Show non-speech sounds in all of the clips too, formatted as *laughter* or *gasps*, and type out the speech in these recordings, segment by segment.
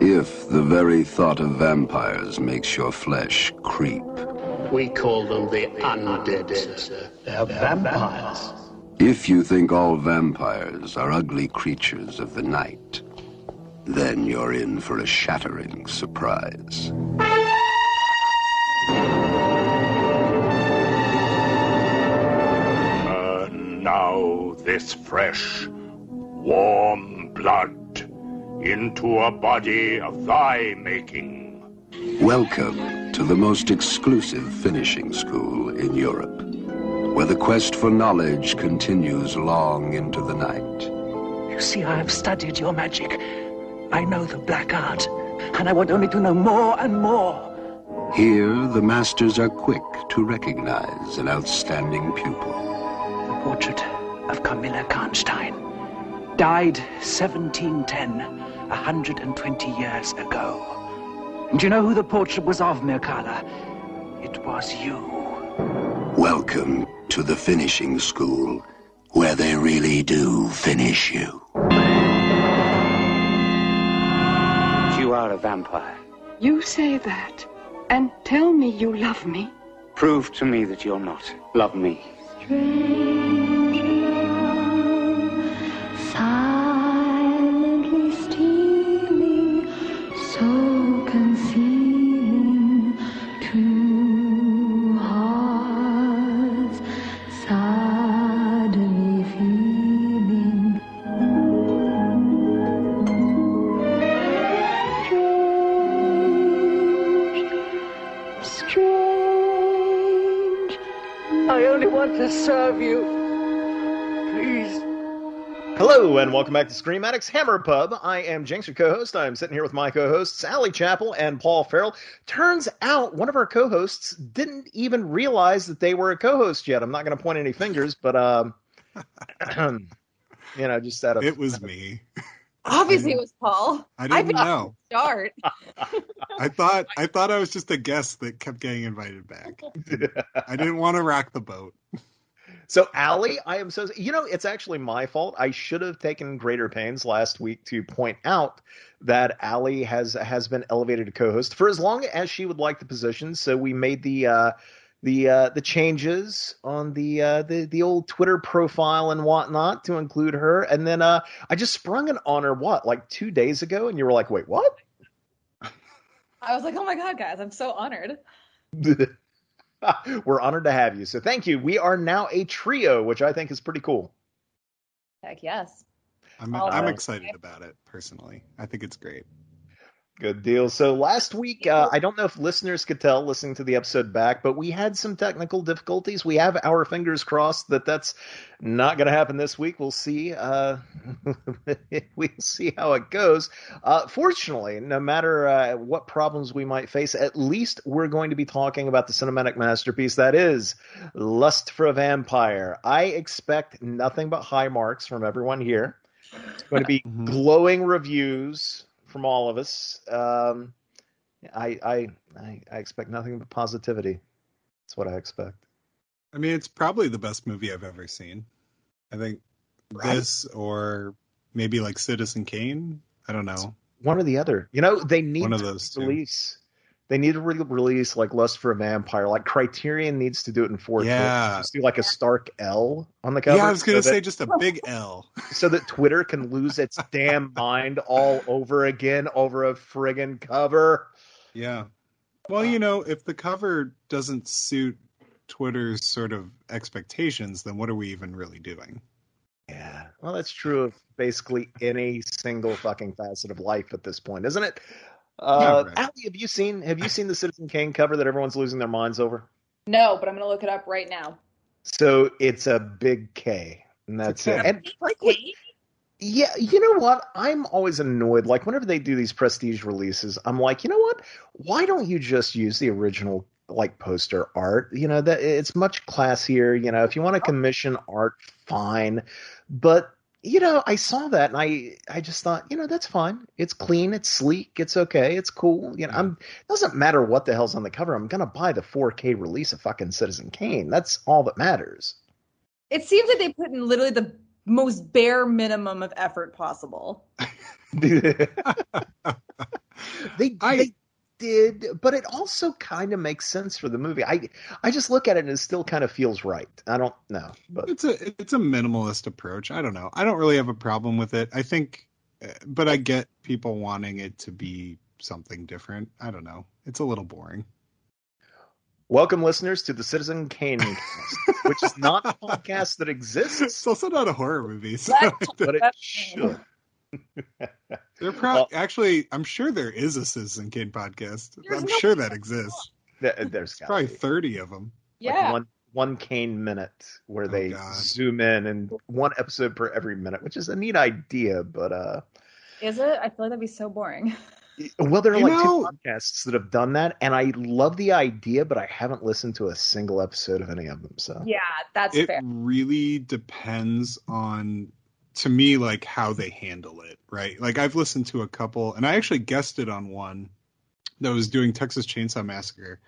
If the very thought of vampires makes your flesh creep. We call them the undead. They're vampires. If you think all vampires are ugly creatures of the night, then you're in for a shattering surprise. Turn now this fresh, warm blood into a body of thy making. Welcome to the most exclusive finishing school in Europe, where the quest for knowledge continues long into the night. You see, I have studied your magic. I know the black art, and I want only to know more and more. Here, the masters are quick to recognize an outstanding pupil. The portrait of Camilla Karnstein died 1710, 120 years ago. Do you know who the portrait was of, Mircalla? It was you. Welcome to the finishing school, where they really do finish you. You are a vampire. You say that, and tell me you love me. Prove to me that you're not. Love me. Silently Hello and welcome back to Scream Addicts Hammer Pub. I am Jinx, your co-host. I'm sitting here with my co-hosts Sally Chappell and Paul Farrell. Turns out one of our co-hosts didn't even realize that they were a co-host yet. I'm not going to point any fingers, but um, *clears throat* you know, just out of It was me. Obviously, it was Paul. I didn't been know. Start. *laughs* I thought I thought I was just a guest that kept getting invited back. *laughs* I didn't want to rock the boat. So, Allie, I am so you know it's actually my fault. I should have taken greater pains last week to point out that Allie has has been elevated to co-host for as long as she would like the position. So we made the uh, the uh, the changes on the uh, the the old Twitter profile and whatnot to include her, and then uh, I just sprung it on her what like two days ago, and you were like, wait, what? I was like, oh my god, guys, I'm so honored. *laughs* *laughs* We're honored to have you. So thank you. We are now a trio, which I think is pretty cool. Heck yes. I'm I'm excited about it personally. I think it's great. Good deal. So last week, uh, I don't know if listeners could tell listening to the episode back, but we had some technical difficulties. We have our fingers crossed that that's not going to happen this week. We'll see. Uh, *laughs* we'll see how it goes. Uh, fortunately, no matter uh, what problems we might face, at least we're going to be talking about the cinematic masterpiece that is Lust for a Vampire. I expect nothing but high marks from everyone here. It's going to be *laughs* glowing reviews from all of us. Um, I, I I I expect nothing but positivity. That's what I expect. I mean, it's probably the best movie I've ever seen. I think Right. this or maybe like Citizen Kane. I don't know. One or the other. You know, they need One of to those two. release. They need to re- release like Lust for a Vampire. Like Criterion needs to do it in 4K. Yeah. Just do like a stark L on the cover. Yeah, I was gonna so say that- just a big *laughs* L. so that Twitter can lose its damn *laughs* mind all over again over a friggin' cover. Yeah. Well, you uh. know, if the cover doesn't suit Twitter's sort of expectations, then what are we even really doing? Yeah. Well, that's true of basically any single fucking facet of life at this point, isn't it? Uh, right. Allie, have you seen have you seen the Citizen Kane cover that everyone's losing their minds over? No, but I'm gonna look it up right now. So it's a big K, and that's it. K. And yeah, you know what? I'm always annoyed. Like whenever they do these prestige releases, I'm like, you know what? Why don't you just use the original like poster art? You know that it's much classier. You know, if you want to commission art, fine. But you know, I saw that and I I just thought, you know, that's fine. It's clean, it's sleek, it's okay, it's cool. You know, I'm it doesn't matter what the hell's on the cover. I'm gonna buy the 4K release of fucking Citizen Kane. That's all that matters. It seems like they put in literally the most bare minimum of effort possible. *laughs* they *laughs* I- they did, but it also kind of makes sense for the movie. I I just look at it and it still kind of feels right. I don't know, but It's a it's a minimalist approach. I don't know. I don't really have a problem with it. I think, uh, but I get people wanting it to be something different. I don't know. It's a little boring. welcome listeners to the Citizen Kane cast, which is not a *laughs* podcast that It's exists, also not a horror movie. So *laughs* but it should. *laughs* they're *laughs* proud. Actually, I'm sure there is a Citizen Kane podcast. I'm no- sure that exists. There- There's There's probably be. 30 of them. like Yeah. one one Kane minute where Oh, they God. zoom in and one episode per every minute, which is a neat idea, but uh Is it? I feel like that'd be so boring. *laughs* well there are You like know- two podcasts that have done that and I love the idea, but I haven't listened to a single episode of any of them. So Yeah, that's it fair. really depends on to me like how they handle it right? Like i've listened to a couple and i actually guested on one that was doing texas chainsaw massacre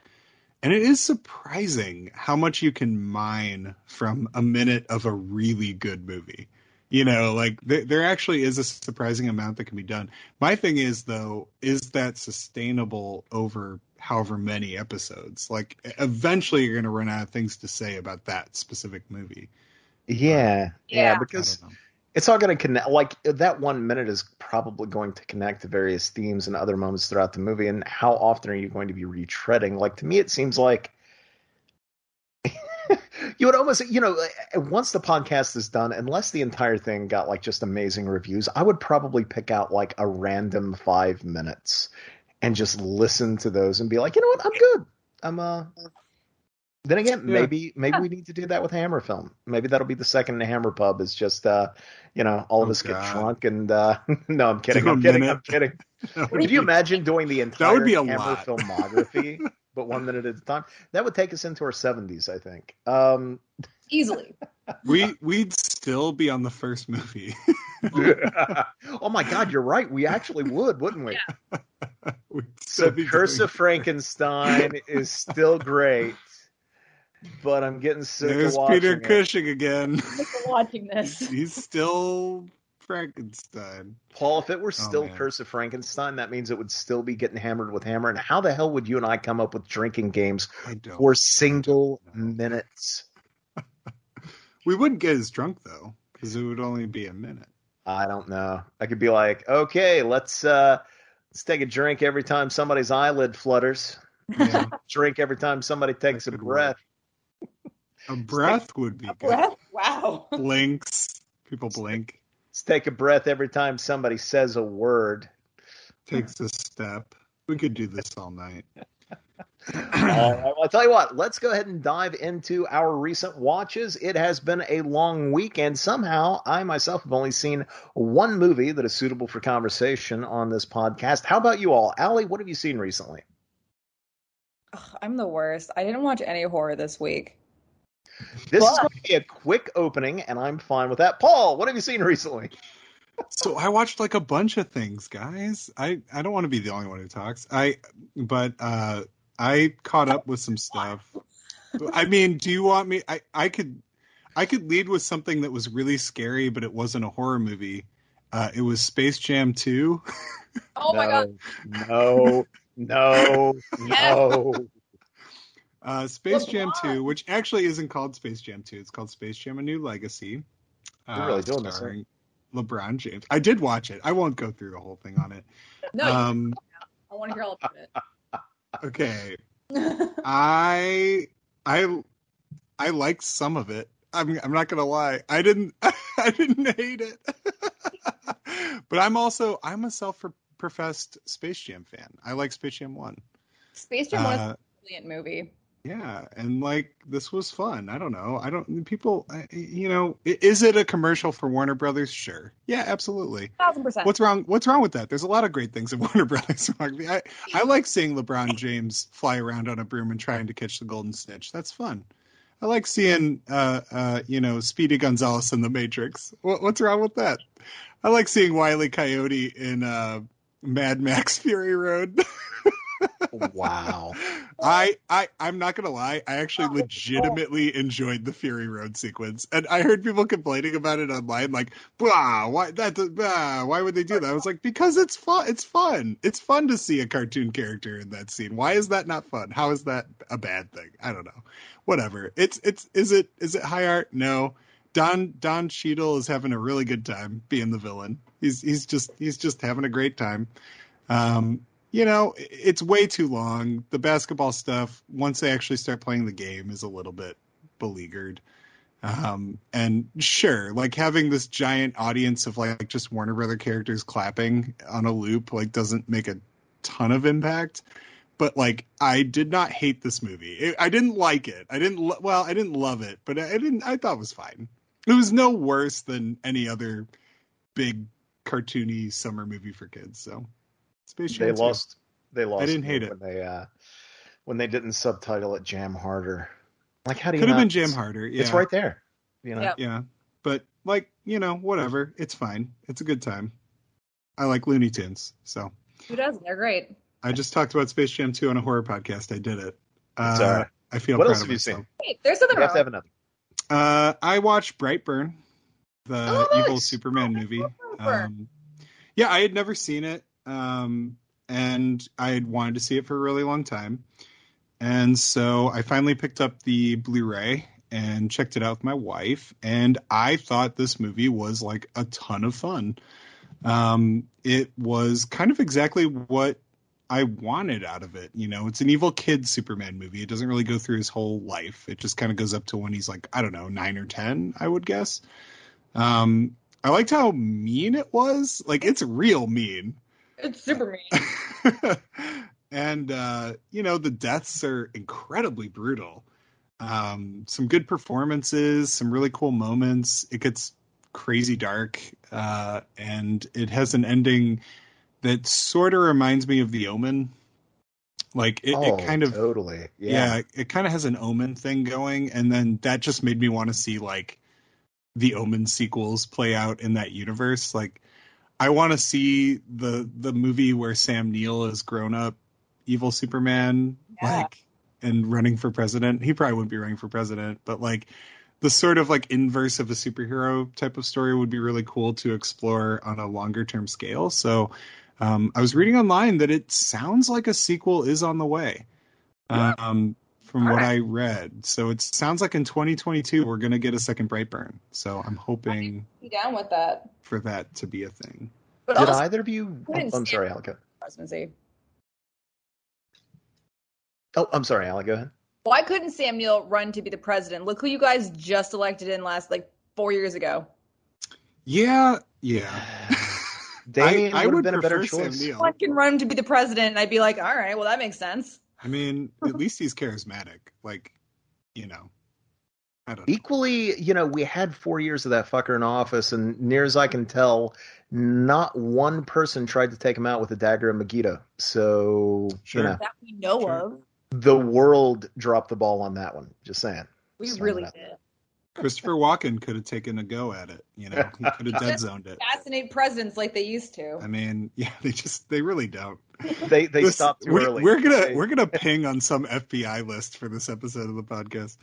and it is surprising how much you can mine from a minute of a really good movie. You know like there, there actually is a surprising amount that can be done. My thing is though is that sustainable over however many episodes? Like eventually you're going to run out of things to say about that specific movie. Yeah, yeah, Yeah. I because don't know. It's all going to connect. Like that one minute is probably going to connect to various themes and other moments throughout the movie. And how often are you going to be retreading? Like to me, it seems like *laughs* you would almost, you know, once the podcast is done, unless the entire thing got like just amazing reviews, I would probably pick out like a random five minutes and just listen to those and be like, you know what, I'm good. I'm uh. Then again, Yeah. maybe maybe we need to do that with Hammer Film. Maybe that'll be the second Hammer Pub. Is just uh, you know, all of Oh, us get drunk and uh, *laughs* no, I'm kidding, Do a I'm kidding. I'm kidding. *laughs* That would Could you imagine doing the entire that would be a Hammer lot. filmography, *laughs* but one minute at a time? That would take us into our 70s, I think. Um, Easily. we we'd still be on the first movie. oh my God, you're right. We actually would, wouldn't we? We'd So Curse of Frankenstein is still great, but I'm getting sick There's of watching Peter it. Cushing again. Look at watching *laughs* this. He's still Frankenstein. Paul, if it were still man. Curse of Frankenstein, that means it would still be getting hammered with hammer. And how the hell would you and I come up with drinking games for single minutes? *laughs* We wouldn't get as drunk though, because it would only be a minute. I don't know. I could be like, okay, let's uh let's take a drink every time somebody's eyelid flutters. Yeah. *laughs* Drink every time somebody takes a could breath. A breath would be A good. breath? Wow. *laughs* Blinks. People blink. Let's take a breath every time somebody says a word. Takes a step. We could do this all night. *laughs* *clears throat* All right, well, I'll tell you what, let's go ahead and dive into our recent watches. It has been a long week, and somehow I myself have only seen one movie that is suitable for conversation on this podcast. How about you all? Allie, what have you seen recently? Ugh, I'm the worst. I didn't watch any horror this week. This is going to be a quick opening, and I'm fine with that. Paul, what have you seen recently? So I watched like a bunch of things, guys. I I don't want to be the only one who talks. I but uh I caught up with some stuff. I mean, do you want me I I could I could lead with something that was really scary but it wasn't a horror movie. Uh it was Space Jam 2. Oh my god. No, no, *laughs* no. Uh Space LeBron. Jam 2, which actually isn't called Space Jam 2. It's called Space Jam A New Legacy. You're really doing this, huh? starring LeBron James. I did watch it. I won't go through the whole thing on it. No, Um I want to hear all about it. *laughs* *laughs* okay. I I I liked some of it. I'm I'm not gonna lie. I didn't *laughs* I didn't hate it. but I'm also I'm a self-professed Space Jam fan. I like Space Jam One. Space Jam was Uh, a brilliant movie. Yeah, and like this was fun. I don't know. I don't people. I- You know, is it a commercial for Warner Brothers? Sure. Yeah, absolutely. Thousand percent. What's wrong? What's wrong with that? There's a lot of great things in *laughs* Warner Brothers. *laughs* I I like seeing LeBron James fly around on a broom and trying to catch the golden snitch. That's fun. I like seeing, uh, uh, you know, Speedy Gonzales in The Matrix. What, what's wrong with that? I like seeing Wiley Coyote in uh, Mad Max *laughs* Fury Road. Wow. *laughs* I, I, I'm not gonna lie. I actually legitimately enjoyed the Fury Road sequence, and I heard people complaining about it online, like, "Blah, why that? Blah, why would they do that?" I was like, "Because it's fun. It's fun. It's fun to see a cartoon character in that scene. Why is that not fun? How is that a bad thing? I don't know. Whatever. It's it's is it is it high art? No. Don Don Cheadle is having a really good time being the villain. He's he's just he's just having a great time. Um, you know, it's way too long. The basketball stuff, once they actually start playing the game, is a little bit beleaguered. Um, and sure, like having this giant audience of like just Warner Brother characters clapping on a loop like doesn't make a ton of impact. But like, I did not hate this movie. It, I didn't like it. I didn't. Lo- well, I didn't love it, but I didn't. I thought it was fine. It was no worse than any other big cartoony summer movie for kids. So Space Jam They 2. lost. They lost. I didn't me hate it. when they uh, when they didn't subtitle it Jam Harder. Like how do you Could have been Jam Harder. Yeah. It's right there. You know. Yep. Yeah, but like you know, whatever. It's fine. It's a good time. I like Looney Tunes, so Who doesn't? They're great. I just talked about Space Jam 2 on a horror podcast. I did it. Uh, It's all right. I feel What proud else of have you myself. seen? Wait, there's something You have to have another. Uh, I watched Brightburn, the Oh, evil Superman movie. Um, yeah, I had never seen it, um, and I had wanted to see it for a really long time. And so I finally picked up the Blu-ray and checked it out with my wife, and I thought this movie was like a ton of fun. Um, it was kind of exactly what I wanted out of it. You know, it's an evil kid Superman movie. It doesn't really go through his whole life. It just kind of goes up to when he's like, I don't know, nine or ten, I would guess. Um, I liked how mean it was. Like it's real mean. It's super mean. *laughs* and uh, you know, the deaths are incredibly brutal. Um, some good performances, some really cool moments. It gets crazy dark, uh, and it has an ending that sort of reminds me of The Omen. Like it, oh, it kind of totally. yeah, Yeah. it kind of has an Omen thing going, and then that just made me want to see like the Omen sequels play out in that universe. Like, I want to see the the movie where Sam Neill is grown up evil Superman, Yeah. like and running for president. He probably wouldn't be running for president, but like the sort of like inverse of a superhero type of story would be really cool to explore on a longer term scale. So um, I was reading online that it sounds like a sequel is on the way. Um, from what I read, so it sounds like in 2022 we're gonna get a second Brightburn. So I'm hoping Be down with that. for that to be a thing. But Did also, either of you? Oh, I'm sorry, it. Alec. go- presidency. Oh, I'm sorry, Alec. Go ahead. Why couldn't Sam Neill run to be the president? Look who you guys just elected in last like four years ago. Yeah, yeah. Damien *sighs* I would have been a better prefer Sam choice. Neill. One can run to be the president, and I'd be like, all right, well that makes sense. I mean, at least he's charismatic. Like, you know, I don't know. Equally, you know, we had four years of that fucker in office, and near as I can tell, not one person tried to take him out with a dagger and Megiddo. So, Sure. you know, That we know Sure. of. the world dropped the ball on that one. Just saying. We Just really did. Christopher Walken could have taken a go at it. You know, he could have *laughs* dead zoned it. Fascinate presidents like they used to. I mean, *laughs* yeah, they just they really don't. They they This- stopped too we, early. We're gonna They- we're gonna ping on some FBI list for this episode of the podcast.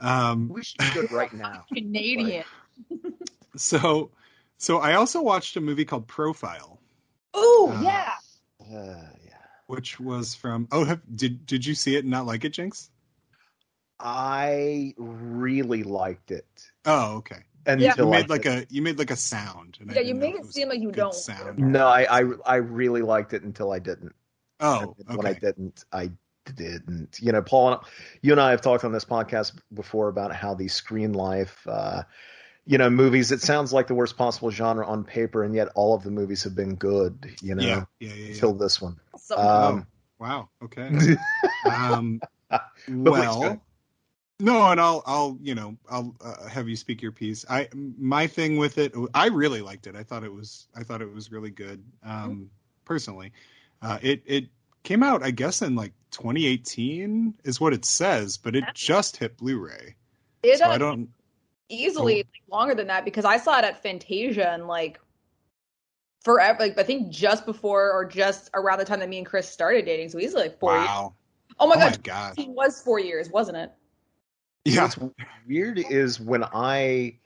Um, we should do it right now. *laughs* Canadian. so so I also watched a movie called Profile, Oh Uh, yeah. Uh, yeah. which was from oh have, did did you see it and not like it, Jinx? I really liked it Oh, okay. Until You I made like did- a you made like a sound. And I Yeah, you made it seem like you don't. Sound. No, I, I I really liked it until I didn't. Oh, And When I didn't, I didn't. You know, Paul, and you and I have talked on this podcast before about how the screen life, uh, you know, movies. It sounds like the worst possible genre on paper, and yet all of the movies have been good. You know, Yeah, yeah, yeah. yeah. this one. So, Um, Wow. Okay. *laughs* um, well, go. No, and I'll, I'll, you know, I'll uh, have you speak your piece. I, my thing with it, I really liked it. I thought it was, I thought it was really good. Um, personally, uh, it, it came out, I guess, in like 2018 is what it says, but it just hit Blu-ray. It So uh, I don't. easily like, longer than that because I saw it at Fantasia and like forever. Like I think just before or just around the time that me and Chris started dating. So easily like four years. Oh my Oh god, he was four years, wasn't it? Yeah. What's weird is when I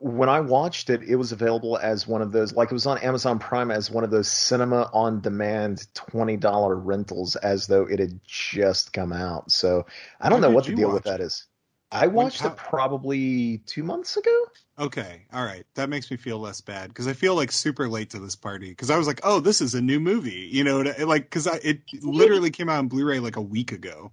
when I watched it, it was available as one of those like it was on Amazon Prime as one of those cinema on demand twenty dollar rentals as though it had just come out. So I don't When know what the deal with that is. I watched how- it probably two months ago. Okay, all right. That makes me feel less bad because I feel like super late to this party because I was like, oh, this is a new movie, you know, like because it literally came out on Blu-ray like a week ago,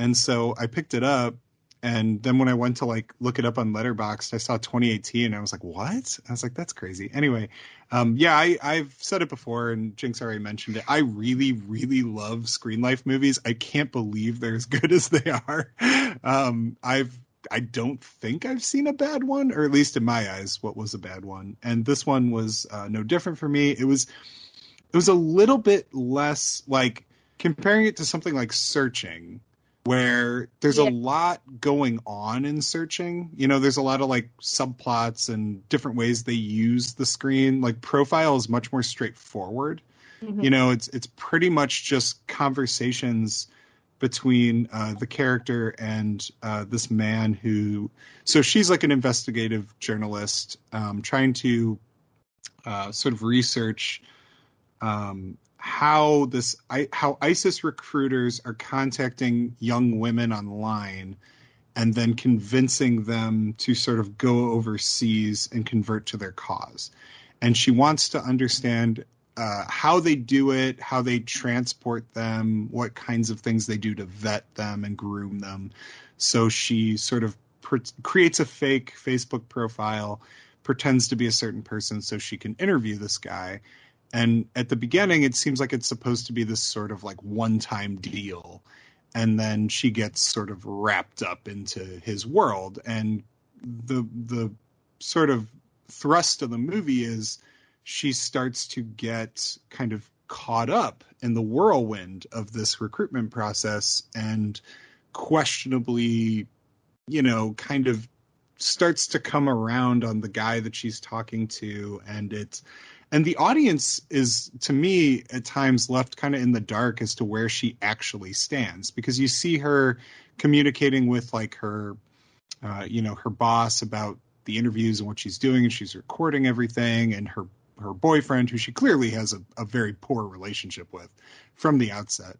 and so I picked it up, and then when I went to like look it up on Letterboxd, I saw 2018, and I was like, what? I was like, that's crazy. Anyway, um, yeah, I I've said it before, and Jinx already mentioned it. I really, really love Screen Life movies. I can't believe they're as *laughs* good as they are. Um, I've I don't think I've seen a bad one, or at least in my eyes, what was a bad one. And this one was uh, no different for me. It was it was a little bit less like comparing it to something like Searching, where there's Yeah. a lot going on in Searching. You know, there's a lot of like subplots and different ways they use the screen. Like Profile is much more straightforward Mhm. you know it's it's pretty much just conversations between uh, the character and uh, this man who so she's like an investigative journalist um, trying to uh, sort of research um, how this how ISIS recruiters are contacting young women online and then convincing them to sort of go overseas and convert to their cause. And she wants to understand uh, how they do it, how they transport them, what kinds of things they do to vet them and groom them. So she sort of creates a fake Facebook profile, pretends to be a certain person so she can interview this guy. And at the beginning, it seems like it's supposed to be this sort of like one time deal. And then she gets sort of wrapped up into his world. And the the sort of thrust of the movie is she starts to get kind of caught up in the whirlwind of this recruitment process and questionably, you know, kind of starts to come around on the guy that she's talking to and it's and the audience is to me at times left kind of in the dark as to where she actually stands because you see her communicating with like her uh, you know her boss about the interviews and what she's doing and she's recording everything and her her boyfriend who she clearly has a, a very poor relationship with from the outset.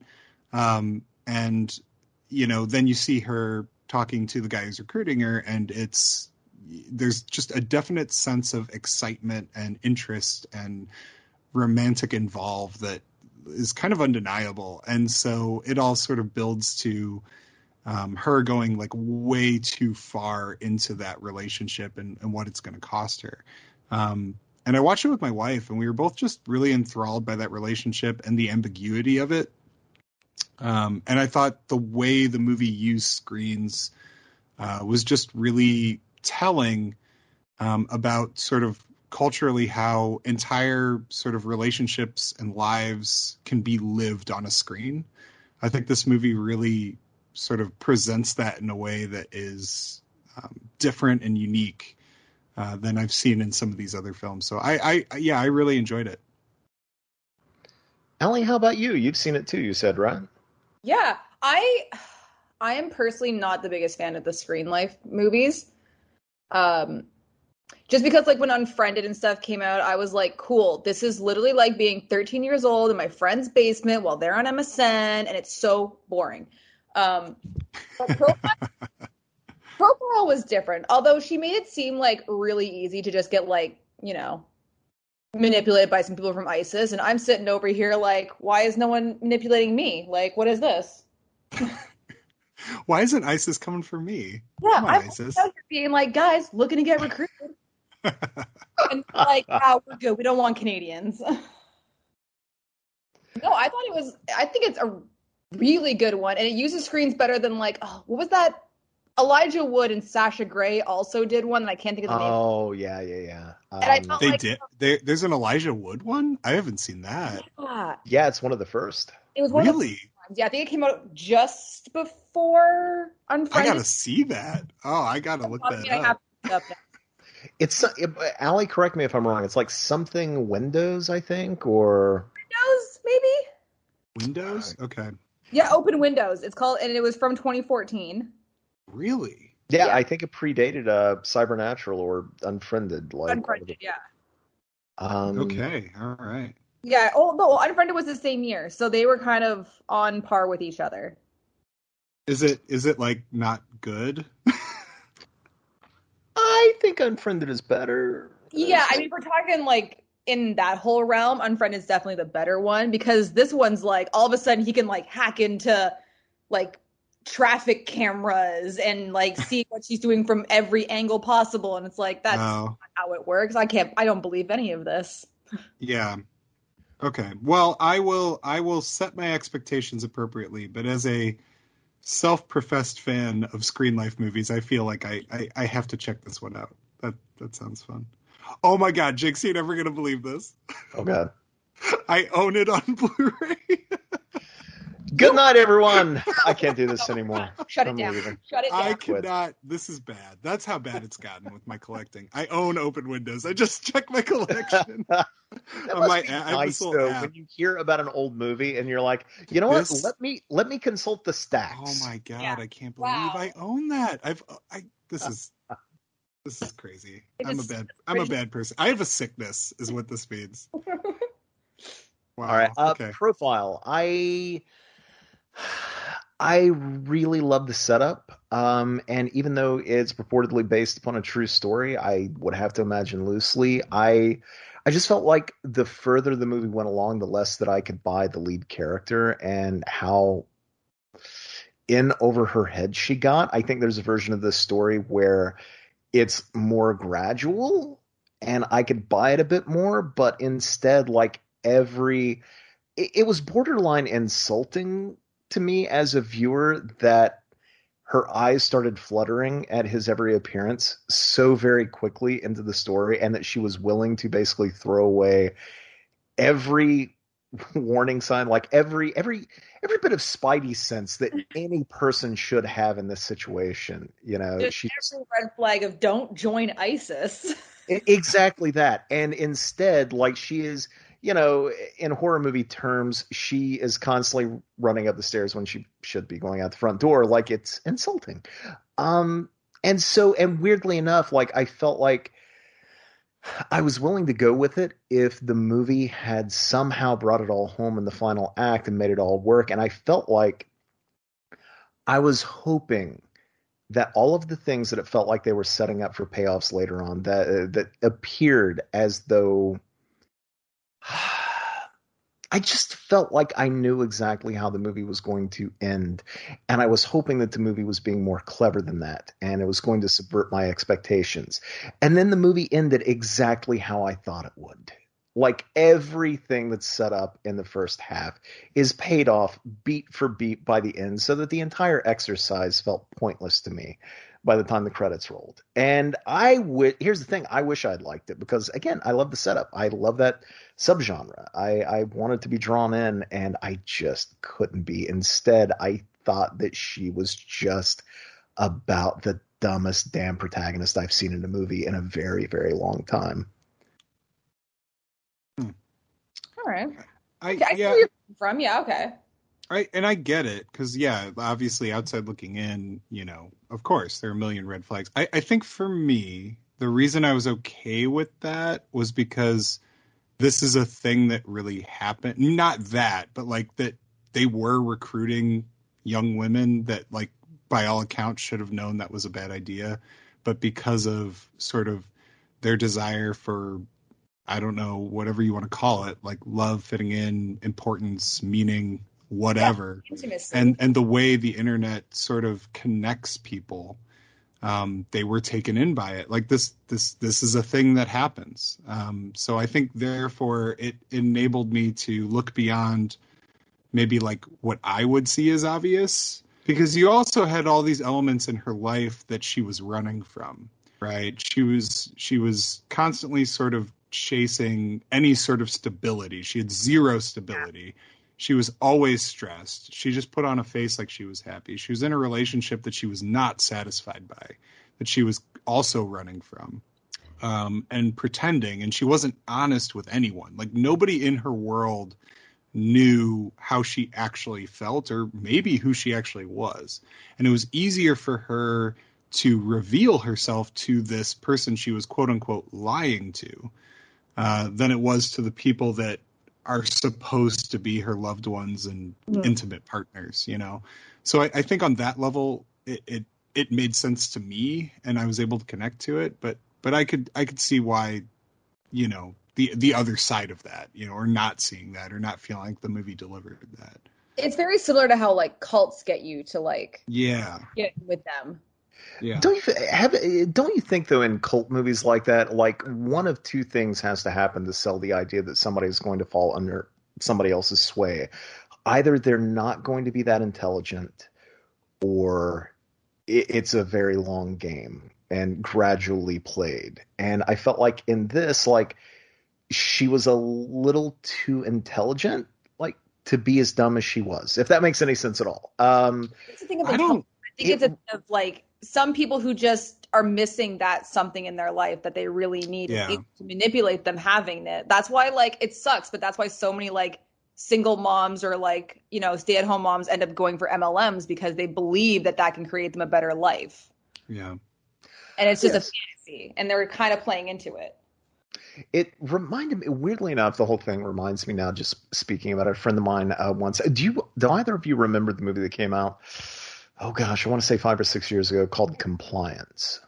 Um, and you know then you see her talking to the guy who's recruiting her and it's there's just a definite sense of excitement and interest and romantic involve that is kind of undeniable. And so it all sort of builds to um, her going like way too far into that relationship and, and what it's going to cost her. Um, and i watched it with my wife and we were both just really enthralled by that relationship and the ambiguity of it. Um, and i thought the way the movie used screens uh, was just really telling um, about sort of culturally how entire sort of relationships and lives can be lived on a screen. I think this movie really sort of presents that in a way that is um, different and unique uh, than I've seen in some of these other films. So I, I, yeah, I really enjoyed it. Ellie, how about you? You've seen it too, you said, right? Yeah, I I am personally not the biggest fan of the Screen Life movies. Um just because like when Unfriended and stuff came out, I was like, cool, this is literally like being 13 years old in my friend's basement while they're on MSN and it's so boring. Um but *laughs* Profile, Profile was different. Although she made it seem like really easy to just get like, you know, manipulated by some people from ISIS and I'm sitting over here like, why is no one manipulating me? Like, what is this? *laughs* Why isn't ISIS coming for me? Yeah, on, I'm ISIS. being like, guys, looking to get recruited. *laughs* and like, ah, we're good. We don't want Canadians. *laughs* no, I thought it was. I think it's a really good one, and it uses screens better than like, oh, what was that? Elijah Wood and Sasha Grey also did one, and I can't think of the name. Oh yeah, yeah, yeah. And I Um, felt They like- did. There, there's an Elijah Wood one. I haven't seen that. Ah, yeah, it's one of the first. it was one of the Really? Times. Yeah, I think it came out just before Unfriended. I gotta see that. Oh, I gotta look that I up. to look it up now. *laughs* It's it, Allie. Correct me if I'm wrong. It's like something Windows, I think, or Windows, maybe? Windows? Okay. Yeah, Open Windows. It's called, and it was from 2014. Really? yeah, Yeah. I think it predated uh, Cybernatural or Unfriended. Like Unfriended, yeah. Um, Okay. All right. Yeah, oh no, Unfriended was the same year, so they were kind of on par with each other. Is it is it like not good? *laughs* I think Unfriended is better. Yeah, I mean, we're talking like in that whole realm, Unfriended is definitely the better one because this one's like all of a sudden he can like hack into like traffic cameras and like *laughs* see what she's doing from every angle possible, and it's like that's Oh. not how it works. I can't, I don't believe any of this. Yeah. Okay. Well, I will I will set my expectations appropriately, but as a self-professed fan of Screen Life movies, I feel like I, I, I have to check this one out. That that sounds fun. Oh my god, Jinx, you're never gonna believe this. Oh god. *laughs* I own it on Blu-ray. *laughs* Good night, everyone. I can't do this anymore. Shut it I'm down. leaving. Shut it down. I cannot. This is bad. That's how bad it's gotten with my collecting. I own Open Windows. I just check my collection. *laughs* That On must my be a- I have nice though app. when you hear about an old movie and you're like, you know what? Let me let me consult the stacks. Oh my god, Yeah. I can't believe Wow. I own that. I've I this is *laughs* this is crazy. It I'm a just- bad I'm a bad person. I have a sickness is what this means. *laughs* Wow. All right. Uh, okay. Profile. I I really love the setup. Um, and even though it's purportedly based upon a true story, I would have to imagine loosely. I I just felt like the further the movie went along, the less that I could buy the lead character and how in over her head she got. I think there's a version of this story where it's more gradual and I could buy it a bit more, but instead, like every, it, it was borderline insulting to me as a viewer that her eyes started fluttering at his every appearance so very quickly into the story, and that she was willing to basically throw away every warning sign, like every every every bit of spidey sense that *laughs* any person should have in this situation. You know, Just she every red flag of don't join ISIS. *laughs* Exactly that and instead like she is you know in horror movie terms she is constantly running up the stairs when she should be going out the front door. Like it's insulting. Um and so and weirdly enough like i felt like i was willing to go with it if the movie had somehow brought it all home in the final act and made it all work. And i felt like i was hoping that all of the things that it felt like they were setting up for payoffs later on that uh, that appeared as though I just felt like I knew exactly how the movie was going to end and I was hoping that the movie was being more clever than that and it was going to subvert my expectations. And then the movie ended exactly how I thought it would. Like everything that's set up in the first half is paid off beat for beat by the end so that the entire exercise felt pointless to me by the time the credits rolled. And I would here's the thing, I wish I'd liked it because again, I love the setup. I love that subgenre. I, I wanted to be drawn in and I just couldn't be. Instead, I thought that she was just about the dumbest damn protagonist I've seen in a movie in a very, very long time. Hmm. All right. I, Okay, I yeah, where you're from. Yeah, okay. I and I get it because yeah, obviously outside looking in, you know, of course there are a million red flags. I, I think for me, the reason I was okay with that was because this is a thing that really happened. Not that, but like that they were recruiting young women that like by all accounts should have known that was a bad idea, but because of sort of their desire for I don't know, whatever you want to call it, like love fitting in, importance, meaning, whatever. Intimacy. And and the way the internet sort of connects people, um, they were taken in by it. Like this this this is a thing that happens. Um, so I think therefore it enabled me to look beyond maybe like what I would see as obvious. Because you also had all these elements in her life that she was running from right she was she was constantly sort of chasing any sort of stability she had zero stability She was always stressed. She just put on a face like she was happy. She was in a relationship that she was not satisfied by, that she was also running from, um, and pretending. And she wasn't honest with anyone. Like nobody in her world knew how she actually felt or maybe who she actually was. And it was easier for her to reveal herself to this person she was quote unquote lying to uh, than it was to the people that are supposed to be her loved ones and Yeah. intimate partners, you know? So I, I think on that level, it, it, it made sense to me and I was able to connect to it, but, but I could, I could see why, you know, the, the other side of that, you know, or not seeing that or not feeling like the movie delivered that. It's very similar to how like cults get you to like Yeah. get with them. Yeah. Don't you have? Don't you think though in cult movies like that, like one of two things has to happen to sell the idea that somebody is going to fall under somebody else's sway. Either they're not going to be that intelligent, or it, it's a very long game and gradually played. And I felt like in this, like she was a little too intelligent, like to be as dumb as she was. If that makes any sense at all. Um, It's the thing of I don't- I think it's a thing of like some people who just are missing that something in their life that they really need Yeah. to manipulate them having it. That's why like it sucks, but that's why so many like single moms or like you know stay at home moms end up going for MLMs because they believe that that can create them a better life, Yeah. and it's just Yes. a fantasy, and they're kind of playing into it. It reminded me, weirdly enough, the whole thing reminds me now. Just speaking about it, a friend of mine uh, once. Do you? Do either of you remember the movie that came out? Oh gosh, I want to say five or six years ago, called Compliance.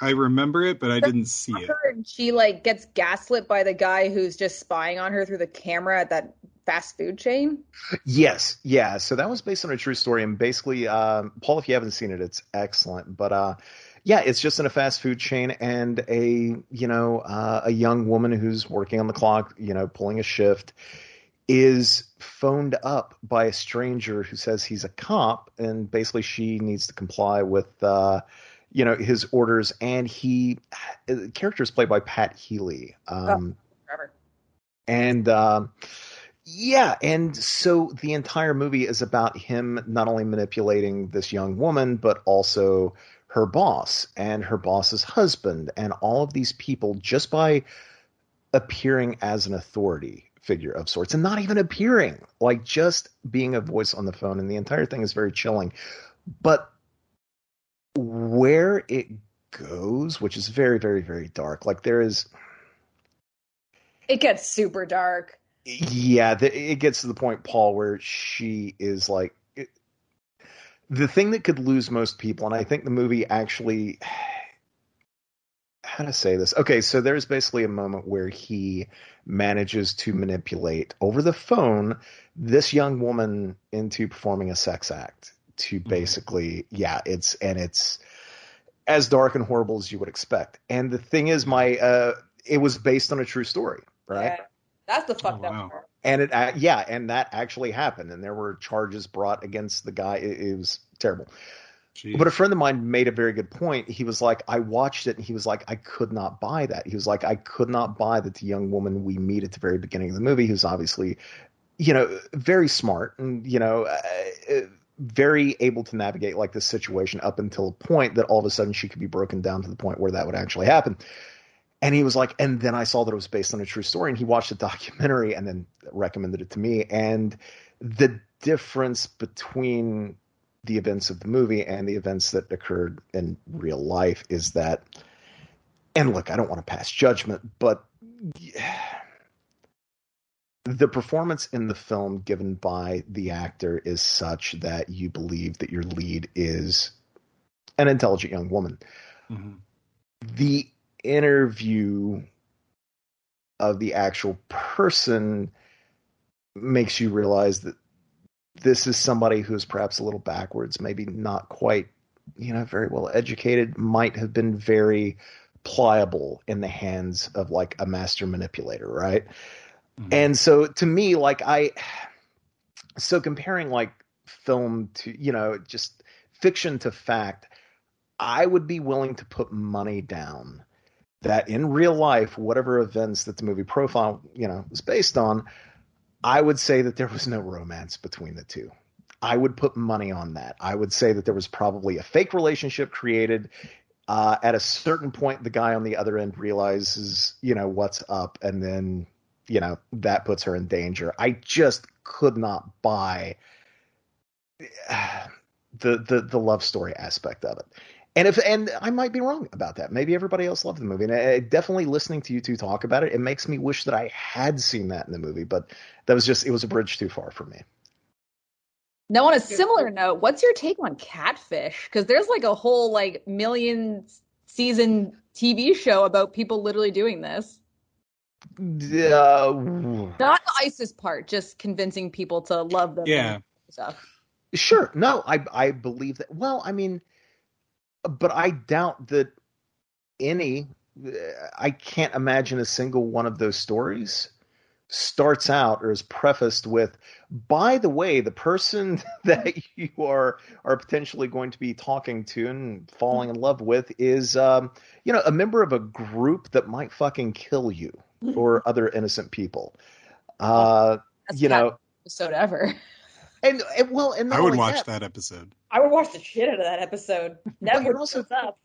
I remember it, but I didn't see it. And she like gets gaslit by the guy who's just spying on her through the camera at that fast food chain. Yes, yeah. So that was based on a true story, and basically, um, Paul, if you haven't seen it, it's excellent. But uh, yeah, it's just in a fast food chain, and a you know uh, a young woman who's working on the clock, you know, pulling a shift, is phoned up by a stranger who says he's a cop, and basically she needs to comply with. Uh, you know his orders, and he the character is played by Pat Healy. Um, Forever. and um, yeah, and so the entire movie is about him not only manipulating this young woman, but also her boss and her boss's husband, and all of these people just by appearing as an authority figure of sorts, and not even appearing, like just being a voice on the phone. And the entire thing is very chilling. But where it goes, which is very, very, very dark, like there is It gets super dark. yeah the, it gets to the point paul where she is like it, the thing that could lose most people and i think the movie actually *sighs* how to say this okay so there's basically a moment where he manages to manipulate over the phone this young woman into performing a sex act to basically yeah it's and it's as dark and horrible as you would expect and the thing is my uh it was based on a true story right Yeah. That's the fucked Oh, up wow. part. and it uh, yeah and that actually happened and there were charges brought against the guy it, it was terrible Jeez. but a friend of mine made a very good point he was like i watched it and he was like i could not buy that he was like i could not buy that the young woman we meet at the very beginning of the movie who's obviously you know very smart and you know uh, uh, very able to navigate like this situation up until a point that all of a sudden she could be broken down to the point where that would actually happen and he was like, and then I saw that it was based on a true story, and he watched the documentary and then recommended it to me. And the difference between the events of the movie and the events that occurred in real life is that, and look, I don't want to pass judgment, but the performance in the film given by the actor is such that you believe that your lead is an intelligent young woman Mhm. the interview of the actual person makes you realize that this is somebody who's perhaps a little backwards, maybe not quite, you know, very well educated, might have been very pliable in the hands of like a master manipulator, right? Mhm. And so to me, like I, so comparing like film to, you know, just fiction to fact, I would be willing to put money down that in real life, whatever events that the movie profile, you know, is based on, I would say that there was no romance between the two. I would put money on that. I would say that there was probably a fake relationship created. Uh, at a certain point, the guy on the other end realizes, you know, what's up, and then, you know, that puts her in danger. I just could not buy *sighs* the the the love story aspect of it. And if and I might be wrong about that. Maybe everybody else loved the movie. And I, definitely listening to you two talk about it, it makes me wish that I had seen that in the movie. But that was just it was a bridge too far for me. Now, on a similar note, what's your take on Catfish? Because there's like a whole like million season TV show about people literally doing this. Uh, Not the ISIS part, just convincing people to love them. Yeah. Stuff. Sure. No, I I believe that. Well, I mean, but I doubt that any. I can't imagine a single one of those stories starts out or is prefaced with by the way the person *laughs* that you are are potentially going to be talking to and falling in love with is um you know a member of a group that might fucking kill you or *laughs* other innocent people uh That's you know episode ever. And, and well and I would only watch that, that episode. I would watch the shit out of that episode. *laughs* That you're would also- up.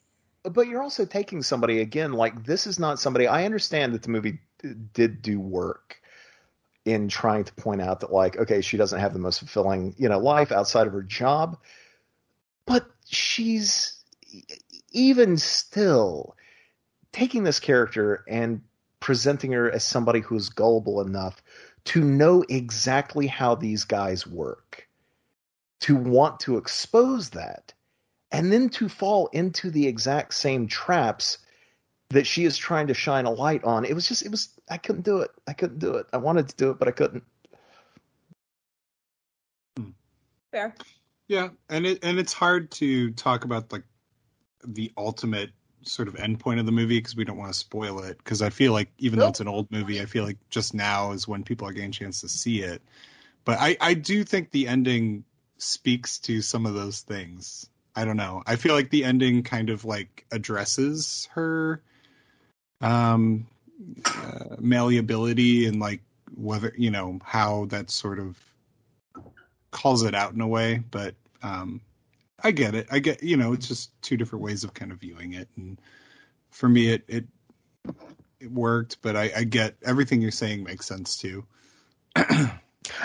but you're also taking somebody again like this is not somebody i understand that the movie d- did do work in trying to point out that like okay she doesn't have the most fulfilling you know life outside of her job but she's even still taking this character and presenting her as somebody who's gullible enough to know exactly how these guys work to want to expose that and then to fall into the exact same traps that she is trying to shine a light on. It was just, it was, I couldn't do it. I couldn't do it. I wanted to do it, but I couldn't. Fair. Yeah, and it and it's hard to talk about like the ultimate sort of endpoint of the movie because we don't want to spoil it. Because I feel like even though it's an old movie, I feel like just now is when people are getting a chance to see it. But I I do think the ending speaks to some of those things. I don't know. I feel like the ending kind of like addresses her um uh, malleability and like whether you know how that sort of calls it out in a way but um i get it i get you know it's just two different ways of kind of viewing it and for me it it it worked but i i get everything you're saying makes sense too *clears throat*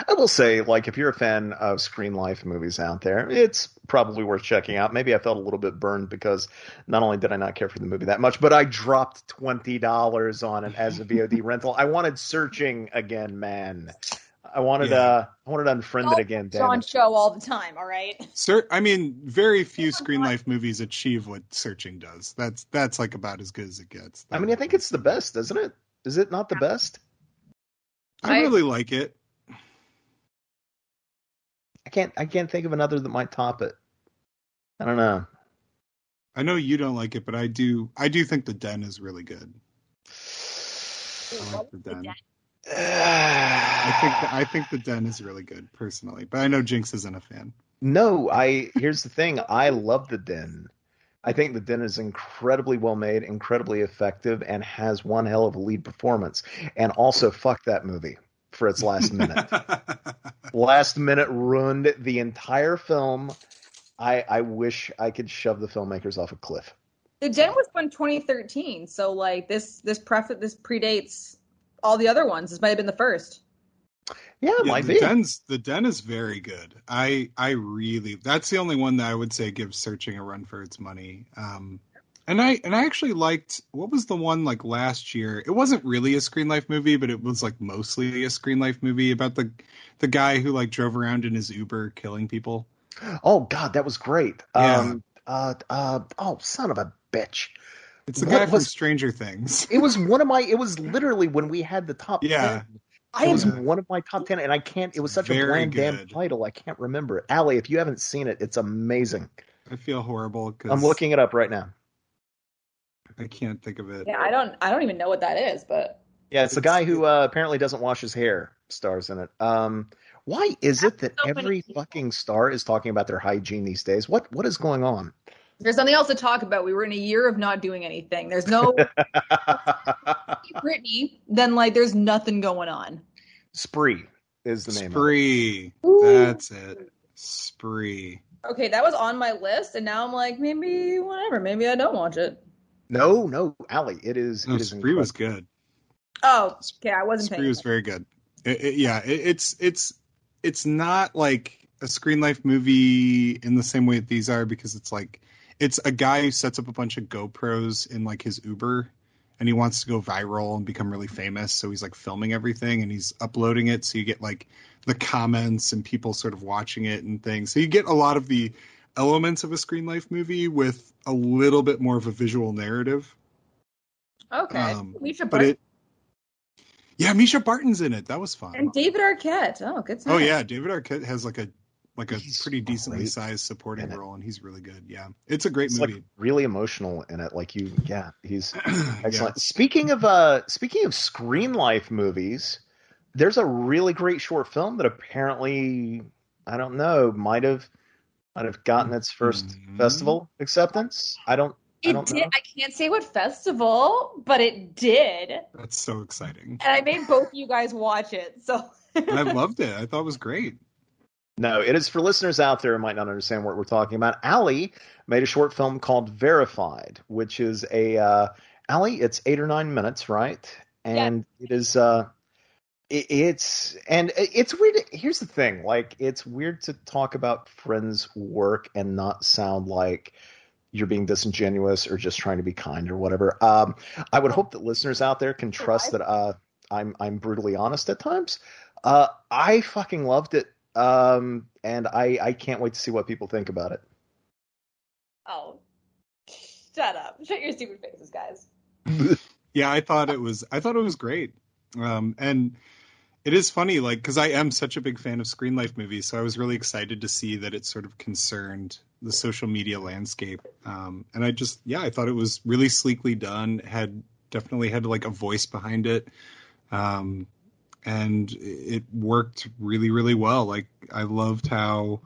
I will say, like, if you're a fan of Screen Life movies out there, it's probably worth checking out. Maybe I felt a little bit burned because not only did I not care for the movie that much, but I dropped twenty dollars on it as a VOD *laughs* rental. I wanted searching again, man. I wanted Yeah. uh I wanted unfriended again, damn John it. show all the time. All right. Sir, I mean, very *laughs* few screen life movies achieve what searching does. That's that's like about as good as it gets. I mean, I think it's the best, isn't it? Is it not the best? I I- really like it. I can't I can't think of another that might top it. I don't know. I know you don't like it, but I do. I do think the Den is really good. I like the Den. I think the, I think the Den is really good personally, but I know Jinx isn't a fan. No, I here's the thing. I love the Den. I think the Den is incredibly well made, incredibly effective, and has one hell of a lead performance. And also, fuck that movie for its last minute. *laughs* last minute ruined the entire film. I I wish I could shove the filmmakers off a cliff. The Den was from 2013, so like this this pref this predates all the other ones. This might have been the first. Yeah, it Yeah, might the be. Den's the Den is very good. I I really that's the only one that I would say gives searching a run for its money. Um, and I and I actually liked what was the one like last year. It wasn't really a Screen Life movie, but it was like mostly a Screen Life movie about the the guy who like drove around in his Uber killing people. Oh God, that was great. Yeah. Um, uh, uh, oh, son of a bitch. It's the What guy from Stranger Things. *laughs* It was one of my. It was literally when we had the top. Yeah. 10. It was am- one of my top ten, and I can't. It was such a Very bland damn title. I can't remember it. Allie, if you haven't seen it, it's amazing. I feel horrible because I'm looking it up right now. I can't think of it. Yeah, I don't I don't even know what that is, but Yeah, it's the guy who uh, apparently doesn't wash his hair. Stars in it. Um, why is it that so every people. fucking star is talking about their hygiene these days? What what is going on? there's something else to talk about. We were in a year of not doing anything. There's no *laughs* Britney, then like there's nothing going on. Spree. is the name. Of it. Spree. That's it. Spree. Okay, that was on my list, and now I'm like, maybe whatever. Maybe I don't watch it. No, no, Allie, it is. No, it is Spree was good. Oh, okay, I wasn't Spree paying. was very good. It- it- yeah, it, it's it's it's not like a screen life movie in the same way that these are because it's like it's a guy who sets up a bunch of GoPros in like his Uber and he wants to go viral and become really famous so he's like filming everything and he's uploading it so you get like the comments and people sort of watching it and things so you get a lot of the elements of a screen life movie with a little bit more of a visual narrative Okay, um, Mischa but Barton it yeah mischa barton's in it that was fun and David Arquette. Oh, good. Oh yeah, David Arquette has like a like a He's pretty decently great sized supporting role, and he's really good. Yeah, it's a great It's movie. like really emotional in it. Like you, yeah, he's *clears throat* Yeah. excellent. Speaking of uh, speaking of screen life movies, there's a really great short film that apparently I don't know might have might have gotten its 1st Mhm. festival acceptance. I don't. I It don't did. know. I can't say what festival, but it did, That's so exciting. And I made both you guys watch it. So I loved it. I thought it was great. No, it is for listeners out there who might not understand what we're talking about. Allie made a short film called Verified, which is a uh, Allie. It's eight or nine minutes, right? And it is. Uh, it, it's and it's weird. Here's the thing: like, it's weird to talk about friends' work and not sound like you're being disingenuous or just trying to be kind or whatever. Um, I would hope that listeners out there can trust that uh, I'm I'm brutally honest at times. Uh, I fucking loved it, um, and I I can't wait to see what people think about it. oh, shut up! Shut your stupid faces, guys. *laughs* Yeah, I thought it was. I thought it was great. Um, and it is funny, like because I am such a big fan of screen life movies, so I was really excited to see that it sort of concerned the social media landscape. Um, and I just, yeah, I thought it was really sleekly done. Had definitely had like a voice behind it. Um, and it worked really, really well. Like I loved how.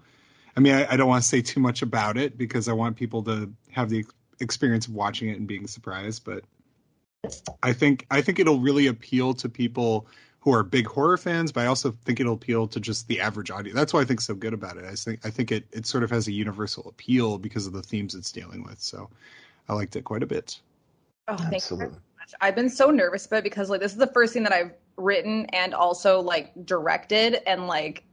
I mean, I, I don't want to say too much about it because I want people to have the experience of watching it and being surprised. But I think I think it'll really appeal to people who are big horror fans, but I also think it'll appeal to just the average audience. That's why I think it's so good about it. I think I think it it sort of has a universal appeal because of the themes it's dealing with. So I liked it quite a bit. Oh, thank you Absolutely. I've been so nervous about it because like this is the first thing that I've written and also like directed and like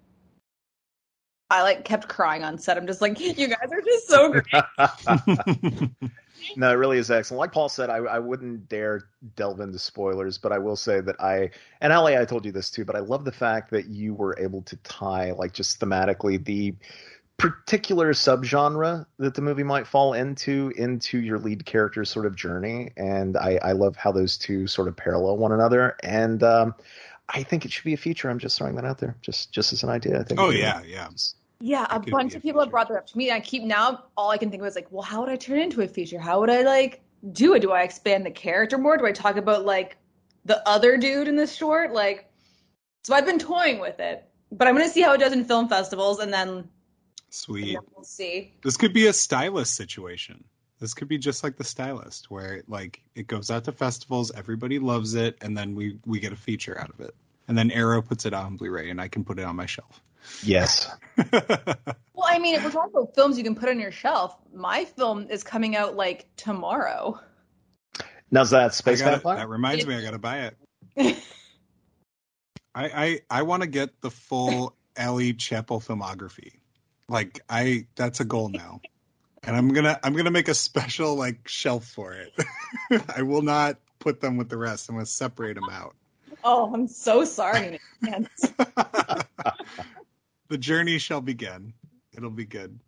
I like kept crying on set. I'm just like, you guys are just so great. *laughs* *laughs* no, it really is excellent. Like Paul said, I, I wouldn't dare delve into spoilers, but I will say that I and Allie, I told you this too, but I love the fact that you were able to tie like just thematically the particular subgenre that the movie might fall into into your lead character's sort of journey, and I, I love how those two sort of parallel one another. And um, I think it should be a feature. I'm just throwing that out there, just just as an idea. I think. oh yeah, yeah. Yeah, a bunch be a of people have brought that up to me. And I keep now all I can think of is like, well, how would I turn into a feature? How would I like do it? Do I expand the character more? Do I talk about like the other dude in this short? Like, so I've been toying with it, but I'm gonna see how it does in film festivals, and then, and Sweet. then we'll see. This could be a stylist situation. This could be just like the stylist, where like it goes out to festivals, everybody loves it, and then we we get a feature out of it. And then Arrow puts it on Blu-ray, and I can put it on my shelf. Yes. *laughs* Well, I mean, if we're talking about films you can put on your shelf, my film is coming out like tomorrow. Now's that Space gotta- Vampire? that reminds me, I gotta buy it. *laughs* I I, I want to get the full Ellie Chapel filmography. Like I, that's a goal now, and I'm gonna I'm gonna make a special like shelf for it. *laughs* I will not put them with the rest. I'm gonna separate them out. Oh, I'm so sorry. In advance. the journey shall begin. It'll be good.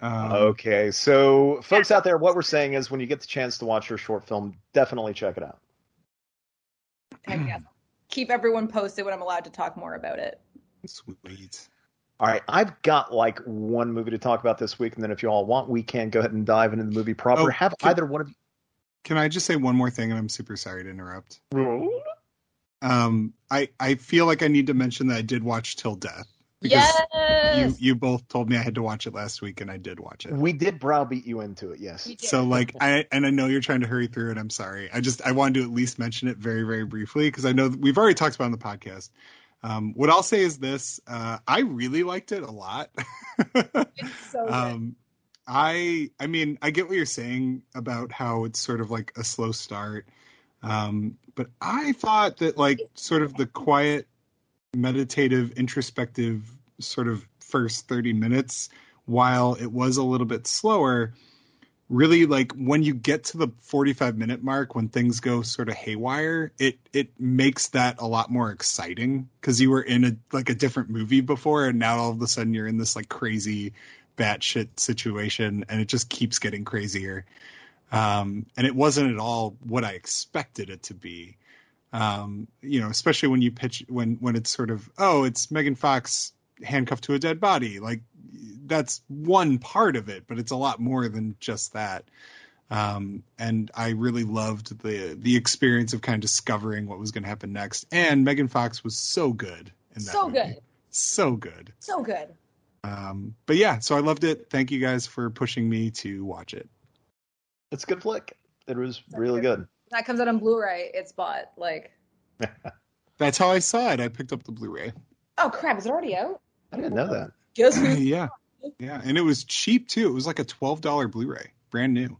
Um, Okay, so folks out there, what we're saying is when you get the chance to watch your short film, definitely check it out. *clears throat* Heck. Keep everyone posted when I'm allowed to talk more about it. Sweet. All right, I've got like one movie to talk about this week, and then if you all want, we can go ahead and dive into the movie proper. Oh, Have can- either one of you? Can I just say one more thing? And I'm super sorry to interrupt. You. Um, I I feel like I need to mention that I did watch Till Death because yes. you you both told me I had to watch it last week, and I did watch it. We did browbeat you into it, yes. So like I and I know you're trying to hurry through it. I'm sorry. I just I wanted to at least mention it very very briefly because I know we've already talked about it on the podcast. Um, what I'll say is this: uh, I really liked it a lot. *laughs* It's so good. um, I I mean, I get what you're saying about how it's sort of like a slow start. Um, but I thought that like sort of the quiet, meditative, introspective sort of first 30 minutes, while it was a little bit slower, really like when you get to the 45 minute mark when things go sort of haywire, it it makes that a lot more exciting because you were in a like a different movie before and now all of a sudden you're in this like crazy batshit situation and it just keeps getting crazier. Um, and it wasn't at all what I expected it to be. Um, you know, especially when you pitch when when it's sort of oh, it's Megan Fox handcuffed to a dead body. Like that's one part of it, but it's a lot more than just that. Um, and I really loved the the experience of kind of discovering what was going to happen next. And Megan Fox was so good in that. so movie. good. so good. So good. Um, but yeah, so I loved it. Thank you guys for pushing me to watch it. It's a good flick. It was really good. That comes out on Blu-ray. It's bought. Like, *laughs* That's how I saw it. I picked up the Blu-ray. oh crap, is it already out? I didn't know that. Guess *laughs* who's yeah, yeah, and it was cheap too. It was like a twelve dollar Blu-ray, brand new.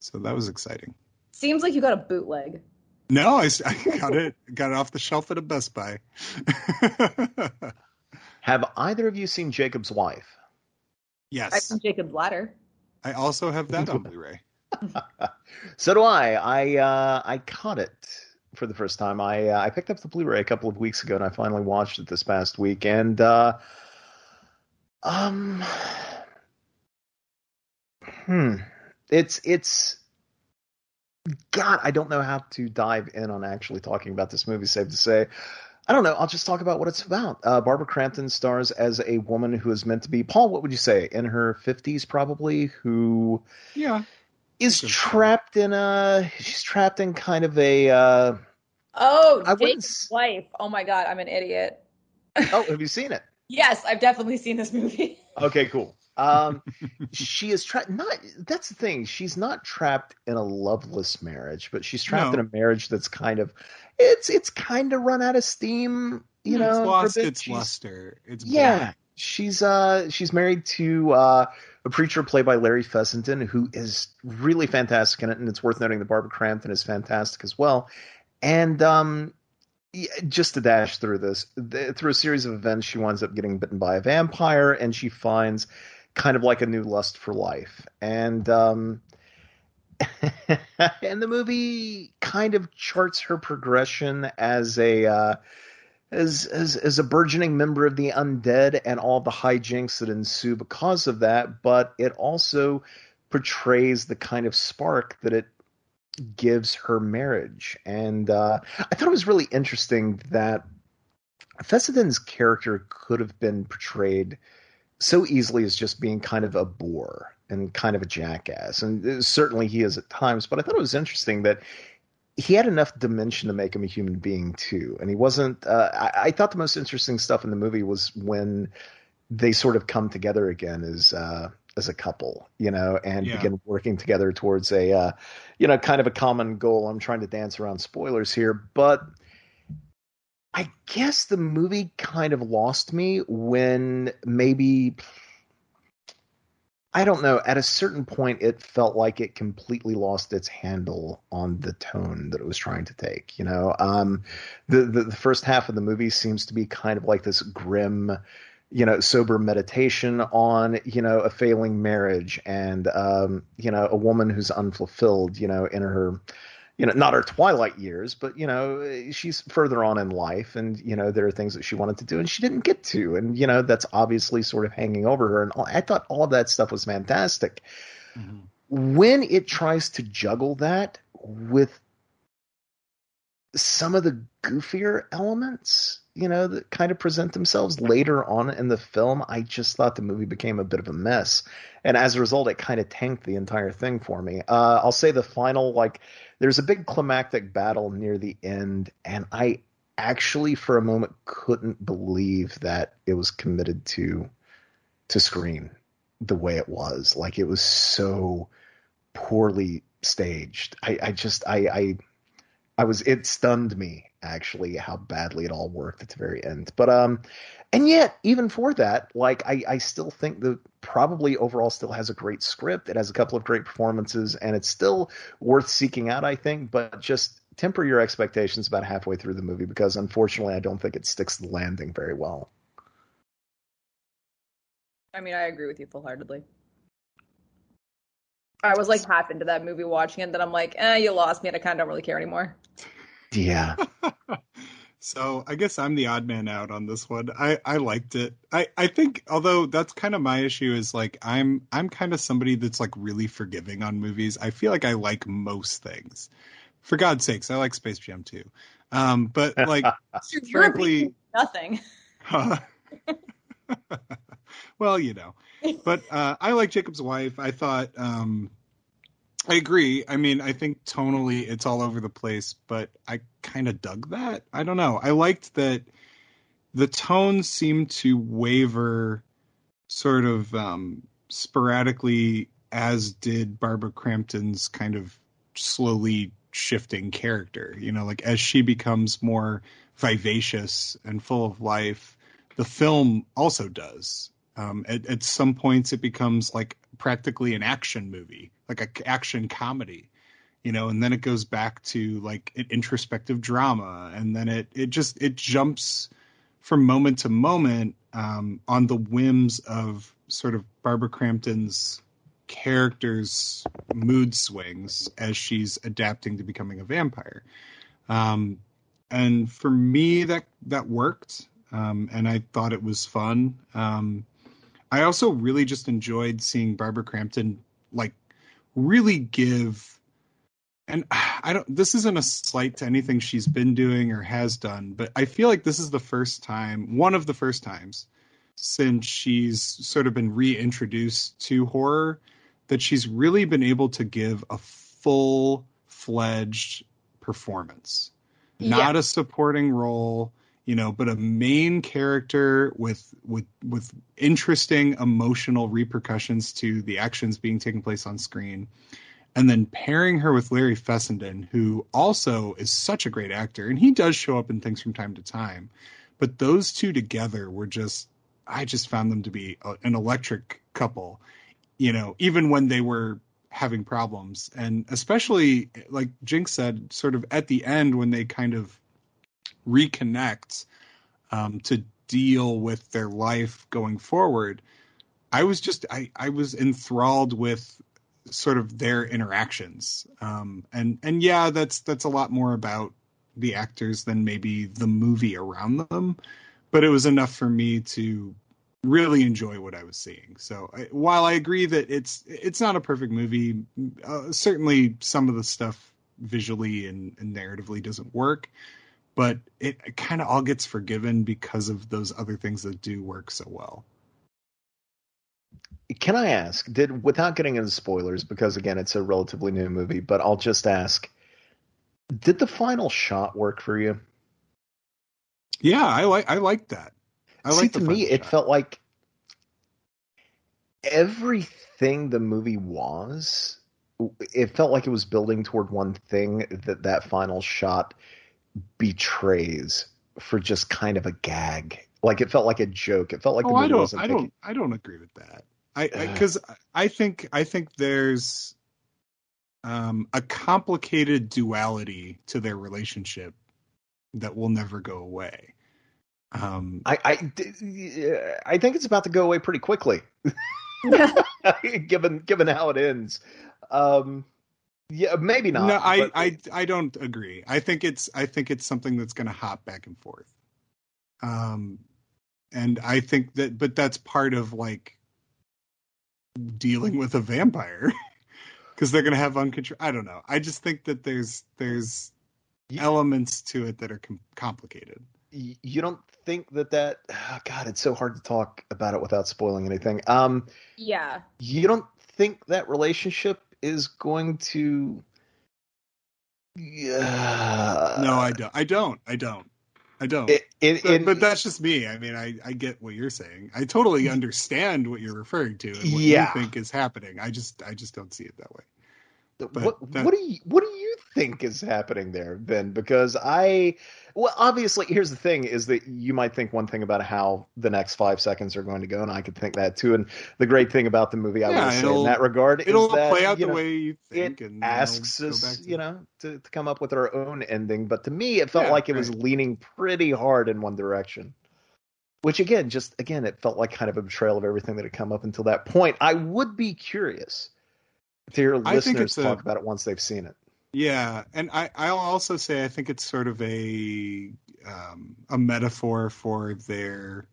So that was exciting. Seems like you got a bootleg. No, I got it got it off the shelf at a Best Buy. *laughs* Have either of you seen Jacob's Wife? Yes, I've seen Jacob's Ladder. I also have that on Blu-ray. *laughs* So do I. I uh, I caught it for the first time. I uh, I picked up the Blu-ray a couple of weeks ago, and I finally watched it this past week. And uh, um, hmm, it's it's God. I don't know how to dive in on actually talking about this movie. save to say. I don't know. I'll just talk about what it's about. Uh, Barbara Crampton stars as a woman who is meant to be Paul. What would you say in her fifties, probably? Who Yeah, is trapped in a she's trapped in kind of a uh Oh, I wouldn't Jacob's s- wife. Oh my god, I'm an idiot. oh have you seen it *laughs* Yes, I've definitely seen this movie. okay cool um *laughs* she is trapped not that's the thing she's not trapped in a loveless marriage but she's trapped No. in a marriage that's kind of it's it's kind of run out of steam you know it's a lost its She's- luster. It's Yeah, boring. she's uh she's married to uh a preacher played by Larry Fessenden who is really fantastic in it, and it's worth noting that Barbara Crampton is fantastic as well. And um just to dash through this, th- through a series of events, she winds up getting bitten by a vampire, and she finds kind of like a new lust for life. And um *laughs* and the movie kind of charts her progression as a uh as, as as a burgeoning member of the undead and all the hijinks that ensue because of that, but it also portrays the kind of spark that it gives her marriage. And uh, I thought it was really interesting that Fessenden's character could have been portrayed so easily as just being kind of a bore and kind of a jackass, and uh, certainly he is at times. But I thought it was interesting that he had enough dimension to make him a human being too, and he wasn't. Uh, I, I thought the most interesting stuff in the movie was when they sort of come together again as uh, as a couple, you know, and Yeah. begin working together towards a, uh, you know, kind of a common goal. I'm trying to dance around spoilers here, but I guess the movie kind of lost me when maybe I don't know. At a certain point, it felt like it completely lost its handle on the tone that it was trying to take. You know, um, the, the the first half of the movie seems to be kind of like this grim, you know, sober meditation on you know a failing marriage and um, you know a woman who's unfulfilled. You know, in her you know, not her twilight years, but you know, she's further on in life, and you know, there are things that she wanted to do and she didn't get to, and you know, that's obviously sort of hanging over her. And all, I thought all of that stuff was fantastic. Mm-hmm. When it tries to juggle that with some of the goofier elements, you know, that kind of present themselves later on in the film, I just thought the movie became a bit of a mess. And as a result, it kind of tanked the entire thing for me. Uh, I'll say the final, like, there's a big climactic battle near the end, and I actually, for a moment, couldn't believe that it was committed to to screen the way it was. Like, it was so poorly staged. I, I just, I, I I was it stunned me actually how badly it all worked at the very end. But um and yet even for that, like I I still think the probably overall still has a great script. It has a couple of great performances and it's still worth seeking out, I think, but just temper your expectations about halfway through the movie because unfortunately I don't think it sticks the landing very well. I mean, I agree with you full heartedly. I was like half into that movie watching it, then I'm like, eh, you lost me, and I kind of don't really care anymore. Yeah. *laughs* so I guess I'm the odd man out on this one. I I liked it. I I think although that's kind of my issue is like I'm I'm kind of somebody that's like really forgiving on movies. I feel like I like most things. For God's sakes, I like Space Jam too. Um, but like *laughs* frankly, nothing. Huh? *laughs* well, you know. But uh, I like Jacob's wife. I thought um, I agree. I mean, I think tonally it's all over the place, but I kind of dug that. I don't know. I liked that the tone seemed to waver sort of um, sporadically, as did Barbara Crampton's kind of slowly shifting character. You know, like as she becomes more vivacious and full of life, the film also does. Um, at, at some points, it becomes like practically an action movie, like an action comedy, you know, and then it goes back to like an introspective drama, and then it it just it jumps from moment to moment um, on the whims of sort of Barbara Crampton's character's mood swings as she's adapting to becoming a vampire. Um, and for me, that that worked, um, and I thought it was fun. Um, I also really just enjoyed seeing Barbara Crampton like really give and *sighs* I don't this isn't a slight to anything she's been doing or has done, but I feel like this is the first time, one of the first times since she's sort of been reintroduced to horror that she's really been able to give a full fledged performance. Yeah. Not a supporting role, you know, but a main character with with with interesting emotional repercussions to the actions being taken place on screen. And then pairing her with Larry Fessenden, who also is such a great actor, and he does show up in things from time to time. But those two together were just, I just found them to be a, an electric couple, you know, even when they were having problems. And especially, like Jinx said, sort of at the end when they kind of reconnect um, to deal with their life going forward i was just i i was enthralled with sort of their interactions. Um, and and yeah that's that's a lot more about the actors than maybe the movie around them but it was enough for me to really enjoy what i was seeing. So I, while i agree that it's it's not a perfect movie uh, certainly some of the stuff visually and, and narratively doesn't work but it, it kind of all gets forgiven because of those other things that do work so well. Can I ask, did without getting into spoilers, because again it's a relatively new movie, but I'll just ask, did the final shot work for you? Yeah, I like I like that. I See, like to me, it felt like everything the movie was. It felt like it was building toward one thing that that final shot betrays for just kind of a gag. Like it felt like a joke. It felt like oh, the movie I don't, wasn't I thinking... don't, I don't agree with that. I because I, I, think I think there's um, a complicated duality to their relationship that will never go away. Um, I, I, I think it's about to go away pretty quickly, *laughs* *laughs* given given how it ends. Um, yeah, maybe not. No, I, but... I, I don't agree. I think it's, I think it's something that's going to hop back and forth. Um, and I think that, but that's part of like dealing with a vampire *laughs* because they're going to have uncontrol. I don't know. I just think that there's, there's you, elements to it that are com- complicated. You don't think that that, oh God, it's so hard to talk about it without spoiling anything. Um, yeah. You don't think that relationship is going to. Yeah. No, I don't. I don't. I don't. I don't. It, it, but, it, but, that's just me. I mean, I, I get what you're saying. I totally understand what you're referring to and what yeah. you think is happening. I just I just don't see it that way. But what that- what do you what do you think is happening there, Ben? Because I well, obviously, here's the thing: is that you might think one thing about how the next five seconds are going to go, and I could think that too. And the great thing about the movie, I Yeah, would say in that regard, it'll is that play out the know, way you think, it and asks us, to- you know, to, to come up with our own ending. But to me, it felt Yeah, like it was leaning pretty hard in one direction. Which again, just again, it felt like kind of a betrayal of everything that had come up until that point. I would be curious to hear listeners it's a- talk about it once they've seen it. Yeah, and I I'll also say I think it's sort of a um, a metaphor for their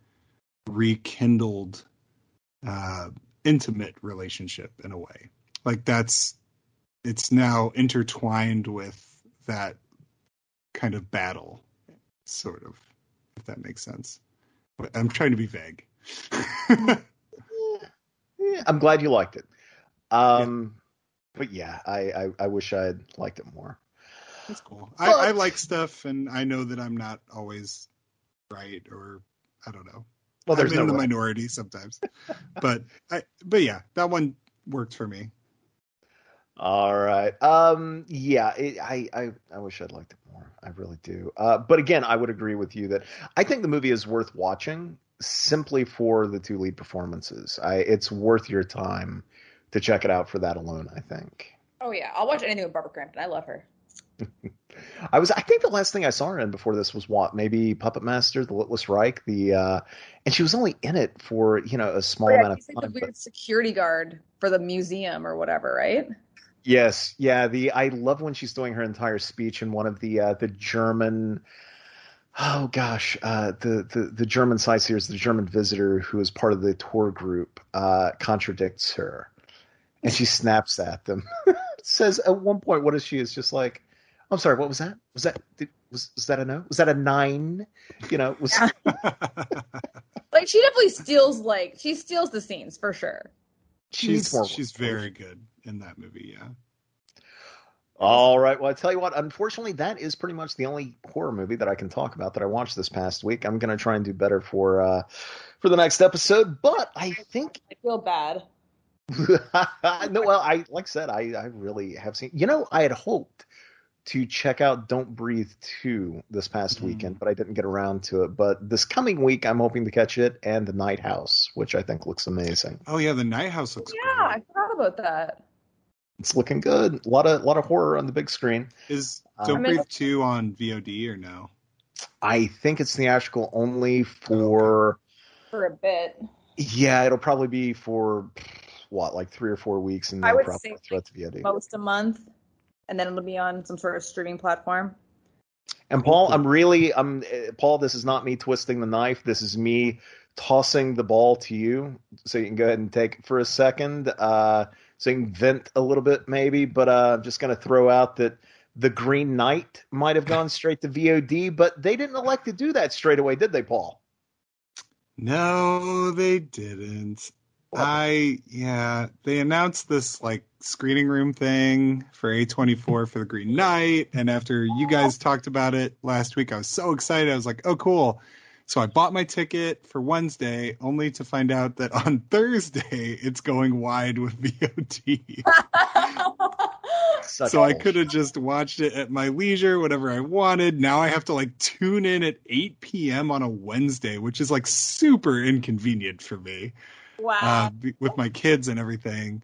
rekindled uh, intimate relationship in a way. Like that's it's now intertwined with that kind of battle, sort of, if that makes sense. But I'm trying to be vague. *laughs* Yeah, I'm glad you liked it. Um, but yeah, I, I I wish I had liked it more. That's cool. I, I like stuff, and I know that I'm not always right, or I don't know. Well, there's I'm no in the right. minority sometimes, but I but yeah, that one worked for me. All right. Um. Yeah. It, I. I. I wish I'd liked it more. I really do. Uh. But again, I would agree with you that I think the movie is worth watching simply for the two lead performances. I. It's worth your time to check it out for that alone. I think. Oh yeah, I'll watch anything with Barbara Crampton. I love her. *laughs* I was. I think the last thing I saw her in before this was what maybe Puppet Master, The Littlest Reich. The. uh And she was only in it for you know a small Oh, yeah, amount of like the time. but- security guard for the museum or whatever, right? Yes, yeah. The I love when she's doing her entire speech in one of the uh, the German. Oh gosh, uh, the the the German sightseers, the German visitor who is part of the tour group, uh, contradicts her, and she snaps at them. *laughs* Says at one point, "What is she?" Is just like, "I'm sorry, what was that? Was that did, was was that a no? Was that a nein? You know, was *laughs* Like she definitely steals like she steals the scenes for sure. she she's more. she's very good in that movie. Yeah. All right. Well, I tell you what. Unfortunately, that is pretty much the only horror movie that I can talk about that I watched this past week. I'm going to try and do better for uh, for the next episode. But I think I feel bad. *laughs* no. Well, I like I said, I I really have seen. You know, I had hoped to check out Don't Breathe 2 this past weekend, but I didn't get around to it. But this coming week, I'm hoping to catch it and The Night House, which I think looks amazing. Oh yeah, the Night House looks good. Yeah, I forgot about that. It's looking good. A lot of lot of horror on the big screen. Is Um, Don't I mean- Breathe two on VOD or no? I think it's theatrical only for. For a bit. Yeah, it'll probably be for what, like three or four weeks, and I would probably say, throughout the VOD. Most a month. And then it'll be on some sort of streaming platform. And Paul, I'm really, I'm uh, Paul. This is not me twisting the knife. This is me tossing the ball to you, so you can go ahead and take it for a second, uh, so you can vent a little bit, maybe. But uh, I'm just going to throw out that the Green Knight might have gone straight to VOD, but they didn't elect to do that straight away, did they, Paul? No, they didn't. I yeah, they announced this like screening room thing for A24 for the Green Knight, and after you guys talked about it last week, I was so excited. I was like, "Oh, cool!" So I bought my ticket for Wednesday, only to find out that on *laughs* Thursday it's going wide with *laughs* VOD. *laughs* So I could have just watched it at my leisure, whatever I wanted. Now I have to like tune in at 8 p.m. on a Wednesday, which is like super inconvenient for me Wow. uh, with my kids and everything.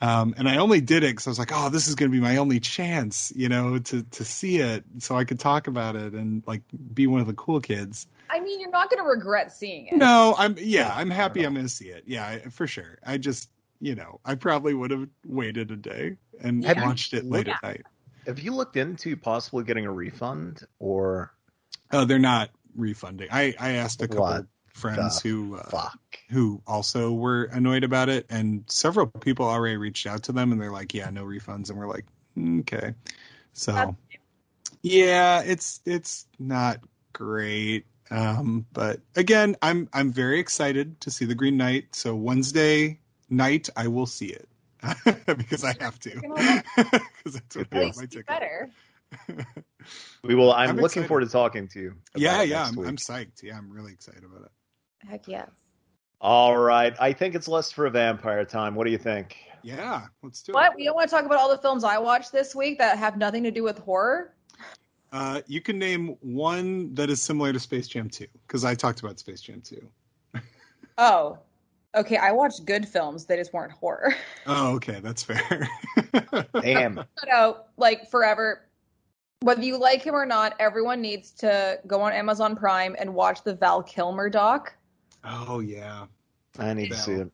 Um, and I only did it because I was like, oh, this is going to be my only chance, you know, to to see it, so I could talk about it and like be one of the cool kids. I mean, you're not going to regret seeing it. No, I'm yeah, *laughs* I'm happy I'm going to see it. Yeah, I- for sure. I just, you know, I probably would have waited a day and Have watched it late looked- at night. Have you looked into possibly getting a refund or Oh, they're not refunding. I I asked a couple What friends the who uh, who also were annoyed about it, and several people already reached out to them, and they're like, "Yeah, no refunds," and we're like, "Mm, "Okay." So, yeah, it's it's not great, um, but again, I'm I'm very excited to see the Green Knight. So Wednesday night, I will see it *laughs* because I have to, because *laughs* that's what I At got least my ticket. better. We will. I'm, I'm looking excited. forward to talking to you. Yeah, yeah, I'm. I'm psyched. Yeah, I'm really excited about it. Heck yeah. All right. I think it's less for a vampire time. What do you think? Yeah, let's do What? it. What? We don't want to talk about all the films I watched this week that have nothing to do with horror? Uh, you can name one that is similar to Space Jam 2 because I talked about Space Jam 2. *laughs* Oh. Okay, I watched good films. They just weren't horror. *laughs* Oh, okay, that's fair. *laughs* Damn. Put out like forever. Whether you like him or not, everyone needs to go on Amazon Prime and watch the Val Kilmer doc. Oh yeah. I need to see it.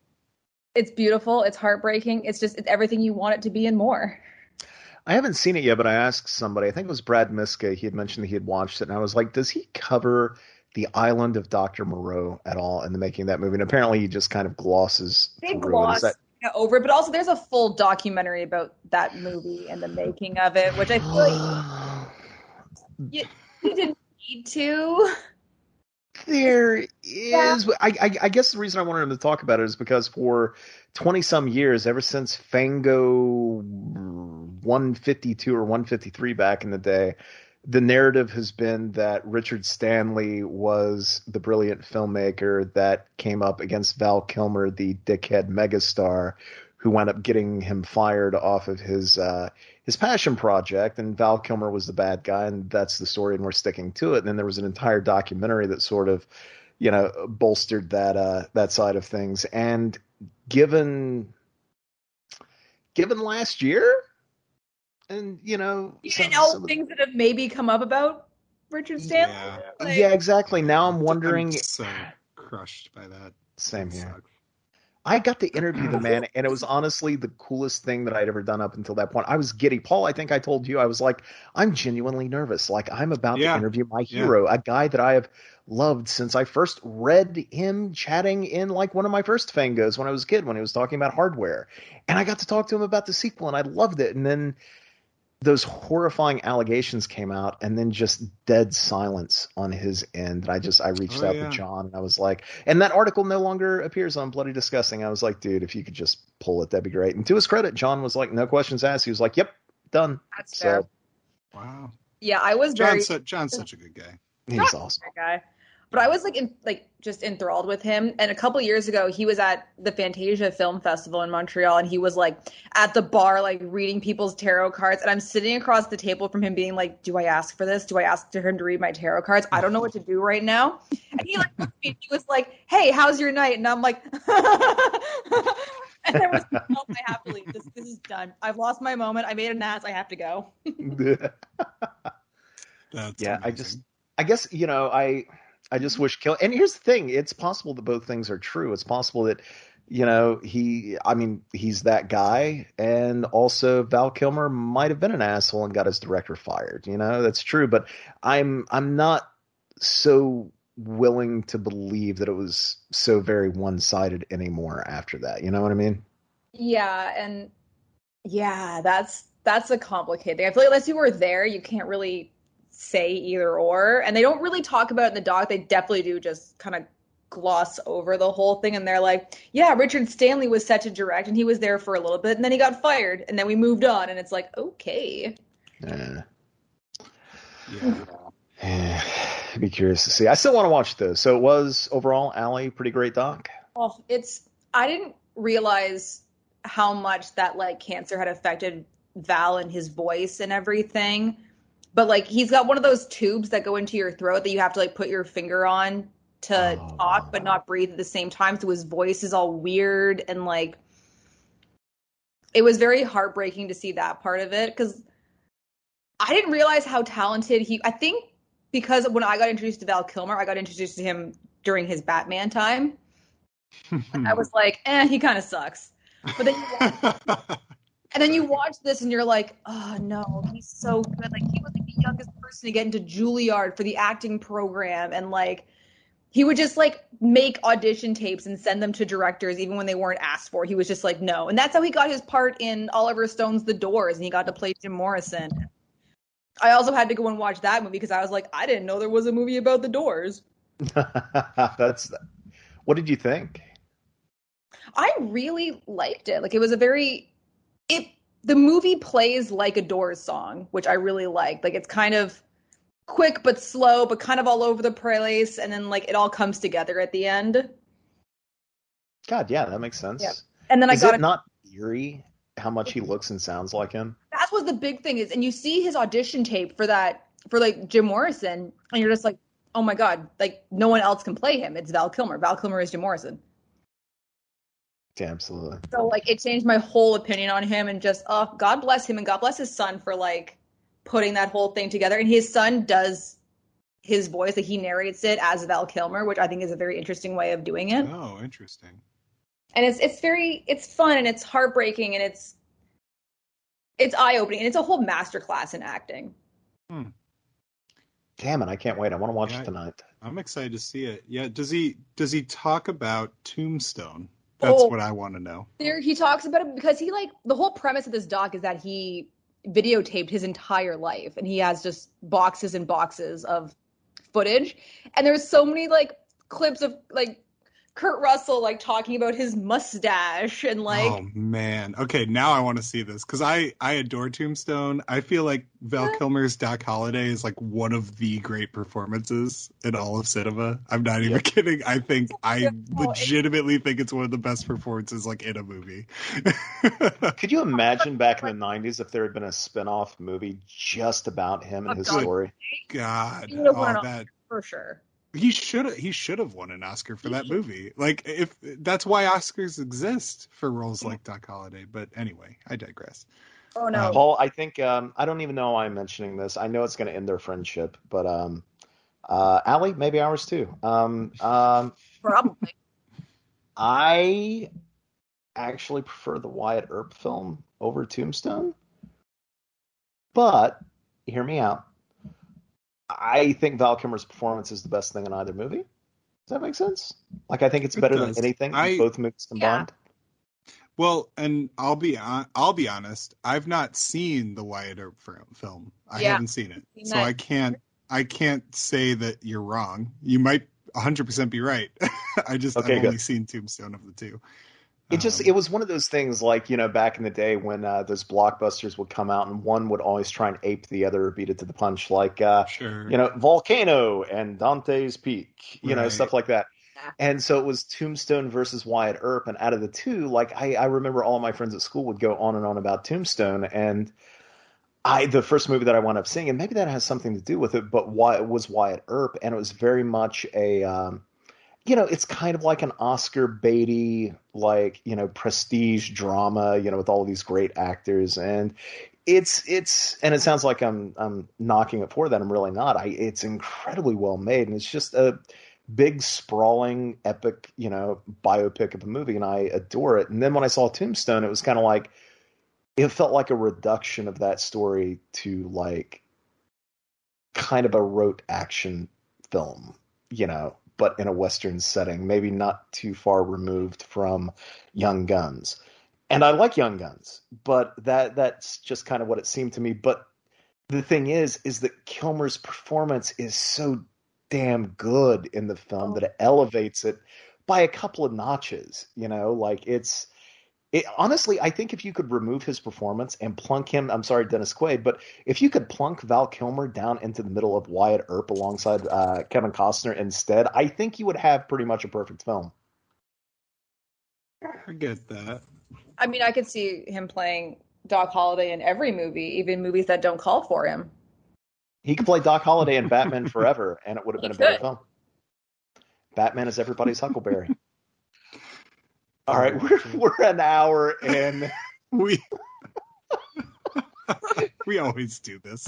It's beautiful. It's heartbreaking. It's just it's everything you want it to be and more. I haven't seen it yet, but I asked somebody. I think it was Brad Miska. He had mentioned that he had watched it, and I was like, "Does he cover the island of Doctor Moreau at all in the making of that movie?" And apparently, he just kind of glosses They gloss Is that over it, but also there's a full documentary about that movie and the making of it, which I feel like *sighs* you, you didn't need to. There is. I, I, I guess the reason I wanted him to talk about it is because for 20 some years, ever since Fango 152 or 153 back in the day, the narrative has been that Richard Stanley was the brilliant filmmaker that came up against Val Kilmer, the dickhead megastar, who wound up getting him fired off of his uh, his passion project. And Val Kilmer was the bad guy, and that's the story, and we're sticking to it. And then there was an entire documentary that sort of, you know, bolstered that uh, that side of things. And given given last year, and you know, some- and all some the things that have maybe come up about Richard Stanley. Like, yeah, exactly. Now I'm I'm wondering. so crushed by that. Same here. I got to interview the mm. man, and it was honestly the coolest thing that I'd ever done up until that point. I was giddy. Paul, I think I told you, I was like, I'm genuinely nervous. Like, I'm about Yeah. to interview my Yeah. hero, a guy that I have loved since I first read him chatting in like one of my first fangos when I was a kid, when he was talking about hardware. And I got to talk to him about the sequel, and I loved it. And then those horrifying allegations came out and then just dead silence on his end. And I just I reached Oh, out yeah. to John and I was like, and that article no longer appears on Bloody Disgusting. I was like, dude, if you could just pull it, that'd be great. And to his credit, John was like, no questions asked. He was like, Yep, done. That's so fair. Wow. Yeah, I was very John's, su- John's such a good guy. he's awesome. guy. But I was like, in, like just enthralled with him. And a couple years ago, he was at the Fantasia Film Festival in Montreal, and he was like at the bar, like reading people's tarot cards. And I'm sitting across the table from him, being like, "Do I ask for this? Do I ask for him to read my tarot cards? I don't know what to do right now." And he like looked at he was like, "Hey, how's your night?" And I'm like, *laughs* and I was like, "No, I have to leave. This this is done. I've lost my moment. I made an ass. I have to go." *laughs* That's yeah, I just I guess, you know, I I just wish kill and here's the thing, it's possible that both things are true. It's possible that you know, he I mean, he's that guy and also Val Kilmer might have been an asshole and got his director fired. You know, that's true, but I'm I'm not so willing to believe that it was so very one-sided anymore after that. You know what I mean? Yeah, and yeah, that's that's a complicated thing. I feel like unless you were there, you can't really say either or. And they don't really talk about it in the doc. They definitely do just kind of gloss over the whole thing and they're like, Yeah, Richard Stanley was set to direct and he was there for a little bit and then he got fired and then we moved on and it's like, okay. Yeah. Yeah. *sighs* I'd be curious to see. I still want to watch this. So it was overall, Allie, pretty great doc. Oh, it's I didn't realize how much that like cancer had affected Val and his voice and everything. But like he's got one of those tubes that go into your throat that you have to like put your finger on to Oh. talk but not breathe at the same time. So his voice is all weird and like it was very heartbreaking to see that part of it because I didn't realize how talented he I think because when I got introduced to Val Kilmer, I got introduced to him during his Batman time. I was *laughs* like, eh, he kind of sucks. But then you *laughs* watch, and then you watch this and you're like, oh no, he's so good. Like he was youngest person to get into Juilliard for the acting program, and like he would just like make audition tapes and send them to directors even when they weren't asked for. He was just like, no, and that's how he got his part in Oliver Stone's The Doors, and he got to play Jim Morrison. I also had to go and watch that movie because I was like, I didn't know there was a movie about The Doors. *laughs* That's what did you think? I really liked it. Like it was a very it the movie plays like a Doors song, which I really like. Like it's kind of quick but slow, but kind of all over the place, and then like it all comes together at the end. God, yeah, that makes sense. Yeah. And then is I got it not eerie how much he looks and sounds like him? That's what the big thing is. And you see his audition tape for that for like Jim Morrison, and you're just like, oh my god, like no one else can play him. It's Val Kilmer. Val Kilmer is Jim Morrison. Yeah, absolutely. So like it changed my whole opinion on him, and just oh, God bless him and God bless his son for like putting that whole thing together. And his son does his voice, that he narrates it as Val Kilmer, which I think is a very interesting way of doing it. Oh, interesting. And it's it's very it's fun and it's heartbreaking and it's it's eye opening and it's a whole masterclass in acting. Hmm. Damn it, I can't wait. I want to watch Yeah, it tonight. I'm excited to see it. Yeah, does he does he talk about Tombstone? That's Oh. what I want to know. There he talks about it because he like the whole premise of this doc is that he videotaped his entire life and he has just boxes and boxes of footage and there's so many like clips of like Kurt Russell like talking about his mustache and like oh man. Okay, now I want to see this because I I adore Tombstone. I feel like Val Kilmer's Doc Holliday is like one of the great performances in all of cinema. I'm not even kidding. I think I legitimately think it's one of the best performances like in a movie. *laughs* Could you imagine back in the *laughs* '90s if there had been a spin-off movie just about him and Oh, his God. story? God, oh, that for sure. He should he should have won an Oscar for that movie. Like if that's why Oscars exist for roles like Doc Holliday. But anyway, I digress. Oh no. Paul, I think um, I don't even know why I'm mentioning this. I know it's going to end their friendship, but um, uh, Allie, maybe ours too. Um, um, Probably. I actually prefer the Wyatt Earp film over Tombstone, but hear me out. I think Val Kilmer's performance is the best thing in either movie. Does that make sense? Like I think it's It better does. than anything in I- both movies combined. Well, and I'll be hon- I'll be honest. I've not seen the Wyatt Earp film. I Yeah. haven't seen it, Seen so that. I can't I can't say that you're wrong. You might 100 percent be right. *laughs* I just Okay, I've good. only seen Tombstone of the two. It just Um, it was one of those things like you know back in the day when uh, those blockbusters would come out and one would always try and ape the other or beat it to the punch like uh, sure. you know Volcano and Dante's Peak you know stuff like that. And so it was Tombstone versus Wyatt Earp and out of the two like I, I remember all my friends at school would go on and on about Tombstone and I the first movie that I wound up seeing and maybe that has something to do with it but why it was Wyatt Earp and it was very much a um, you know, it's kind of like an Oscar Beatty, like you know, prestige drama, you know, with all these great actors, and it's it's and it sounds like I'm I'm knocking it for that. I'm really not. I it's incredibly well made, and it's just a big sprawling epic, you know, biopic of a movie, and I adore it. And then when I saw Tombstone, it was kind of like it felt like a reduction of that story to like kind of a rote action film, you know, but in a Western setting, maybe not too far removed from Young Guns. And I like Young Guns, but that that's just kind of what it seemed to me. But the thing is, is that Kilmer's performance is so damn good in the film oh. that it elevates it by a couple of notches. You know, like it's it, honestly, I think if you could remove his performance and plunk him, I'm sorry, Dennis Quaid, but if you could plunk Val Kilmer down into the middle of Wyatt Earp alongside uh, Kevin Costner instead, I think you would have pretty much a perfect film. I get that. I mean, I could see him playing Doc Holliday in every movie, even movies that don't call for him. He could play Doc Holliday in Batman Forever, and it would have been He a better film. Batman is everybody's *laughs* Huckleberry. All right, we're we're an hour in. *laughs* We *laughs* we always do this.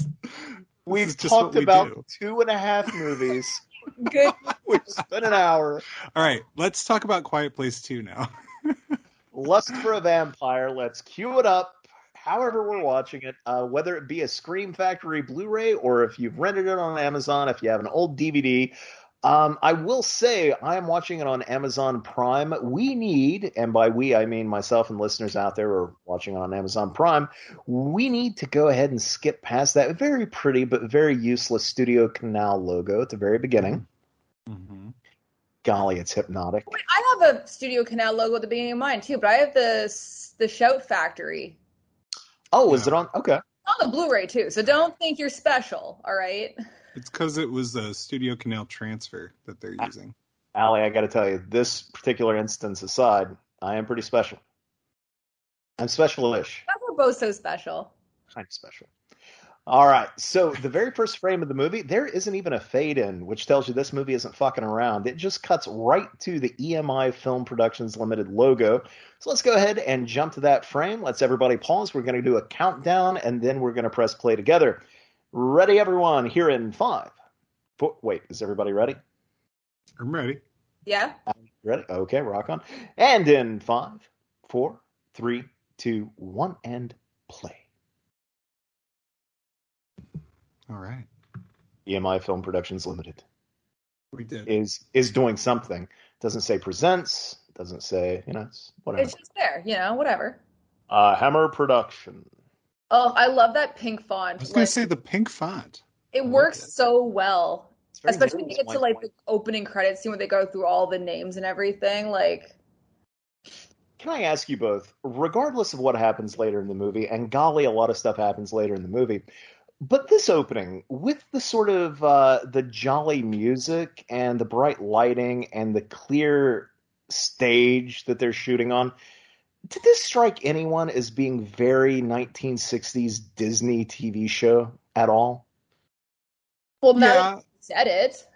We've is just talked what we about do. two and a half movies. *laughs* Good. We've spent an hour. All right, let's talk about Quiet Place 2 now. Lust for a Vampire. Let's cue it up. However, we're watching it, uh, whether it be a Scream Factory Blu-ray or if you've rented it on Amazon, if you have an old DVD. Um, I will say I am watching it on Amazon Prime. We need, and by we I mean myself and listeners out there who are watching on Amazon Prime. We need to go ahead and skip past that very pretty but very useless Studio Canal logo at the very beginning. Mm-hmm. Golly, it's hypnotic. I have a Studio Canal logo at the beginning of mine too, but I have the the Shout Factory Oh, is it on? Okay. on the Blu-ray too. So don't think you're special. All right. It's because it was a Studio Canal transfer that they're using. Allie, I got to tell you, this particular instance aside, I am pretty special. I'm special-ish. We're both so special. Kind of special. All right. So the very first frame of the movie, there isn't even a fade in, which tells you this movie isn't fucking around. It just cuts right to the EMI Film Productions Limited logo. So let's go ahead and jump to that frame. Let's everybody pause. We're going to do a countdown and then we're going to press play together. Ready, everyone? Here in five. Four, wait, is everybody ready? I'm ready. Yeah. Ready? Okay, rock on. And in five, four, three, two, one, and play. All right. EMI Film Productions Limited We did. is is doing something. Doesn't say presents. Doesn't say you know it's whatever. It's just there, you know, whatever. Uh, Hammer Production. Oh, I love that pink font. I font. was gonna say the pink font. it like works it. so well. Especially when you get to white, like the opening credits scene where they go through all the names and everything. Like, Can I ask you both, regardless of what happens later in the movie, and golly, a lot of stuff happens later in the movie, but this opening with the sort of uh, the jolly music and the bright lighting and the clear stage that they're shooting on, did this strike anyone as being very 1960s Disney TV show at all? well, now Yeah. you said it,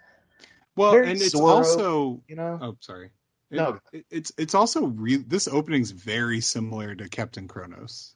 Well, Very and it's Zorro, also You know, oh sorry. It- No. it- it's it's also re- this opening's very similar to Captain Kronos,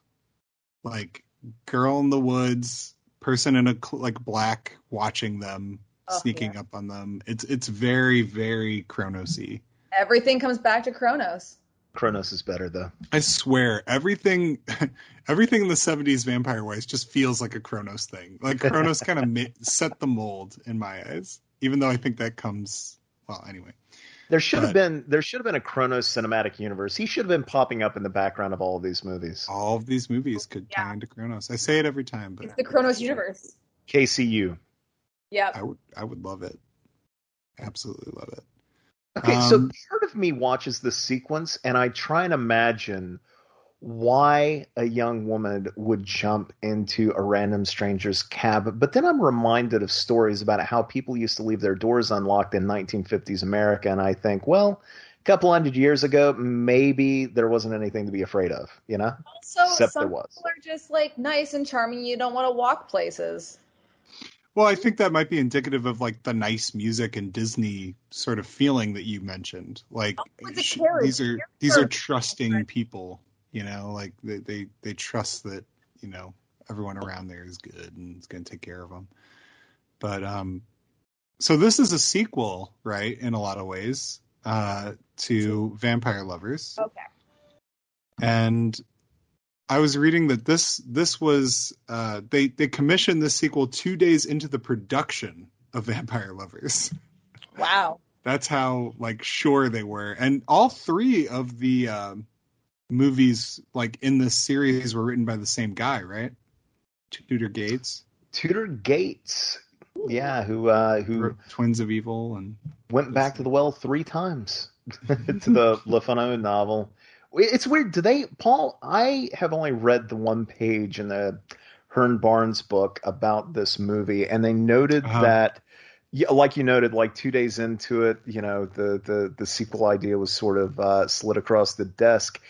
like girl in the woods, person in a cl- like black watching them, Oh, sneaking yeah. up on them. It's it's very very Kronosy. everything comes back to Kronos. Kronos is better though. I swear, everything, *laughs* everything in the '70s Vampire Wise just feels like a Kronos thing. Like Kronos *laughs* kind of ma- set the mold in my eyes, even though I think that comes well. Anyway, There should have been there should have been a Kronos cinematic universe. He should have been popping up in the background of all of these movies. all of these movies could Yeah. tie into Kronos. I say it every time, but It's the Kronos universe. KCU. Yeah, I would, I would love it. Absolutely love it. Okay, so Um, part of me watches this sequence and I try and imagine why a young woman would jump into a random stranger's cab, but then I'm reminded of stories about how people used to leave their doors unlocked in 1950s America, and I think, well, a couple hundred years ago, maybe there wasn't anything to be afraid of, you know? Also, Except some there was. people are just like nice and charming. You don't want to walk places. Well, I think that might be indicative of like the nice music and Disney sort of feeling that you mentioned. Like Oh, it's a sh- carriage. these are these are trusting people, you know, like they, they they trust that you know everyone around there is good and is going to take care of them. But um, so this is a sequel, right? In a lot of ways, uh, to Vampire Lovers. Okay. and I was reading that this this was uh, they they commissioned this sequel two days into the production of Vampire Lovers. Wow. That's how like sure they were, and all three of the um, movies like in this series were written by the same guy, right? Tudor Gates, Tudor Gates, yeah, who uh, who wrote Twins of Evil, and went back to the well three times *laughs* to the *laughs* Le Fanu novel. It's weird. Do they, Paul? I have only read the one page in the Hearn Barnes book about this movie, and they noted Uh-huh. that, yeah, like you noted, like two days into it, you know, the the the sequel idea was sort of uh, slid across the desk.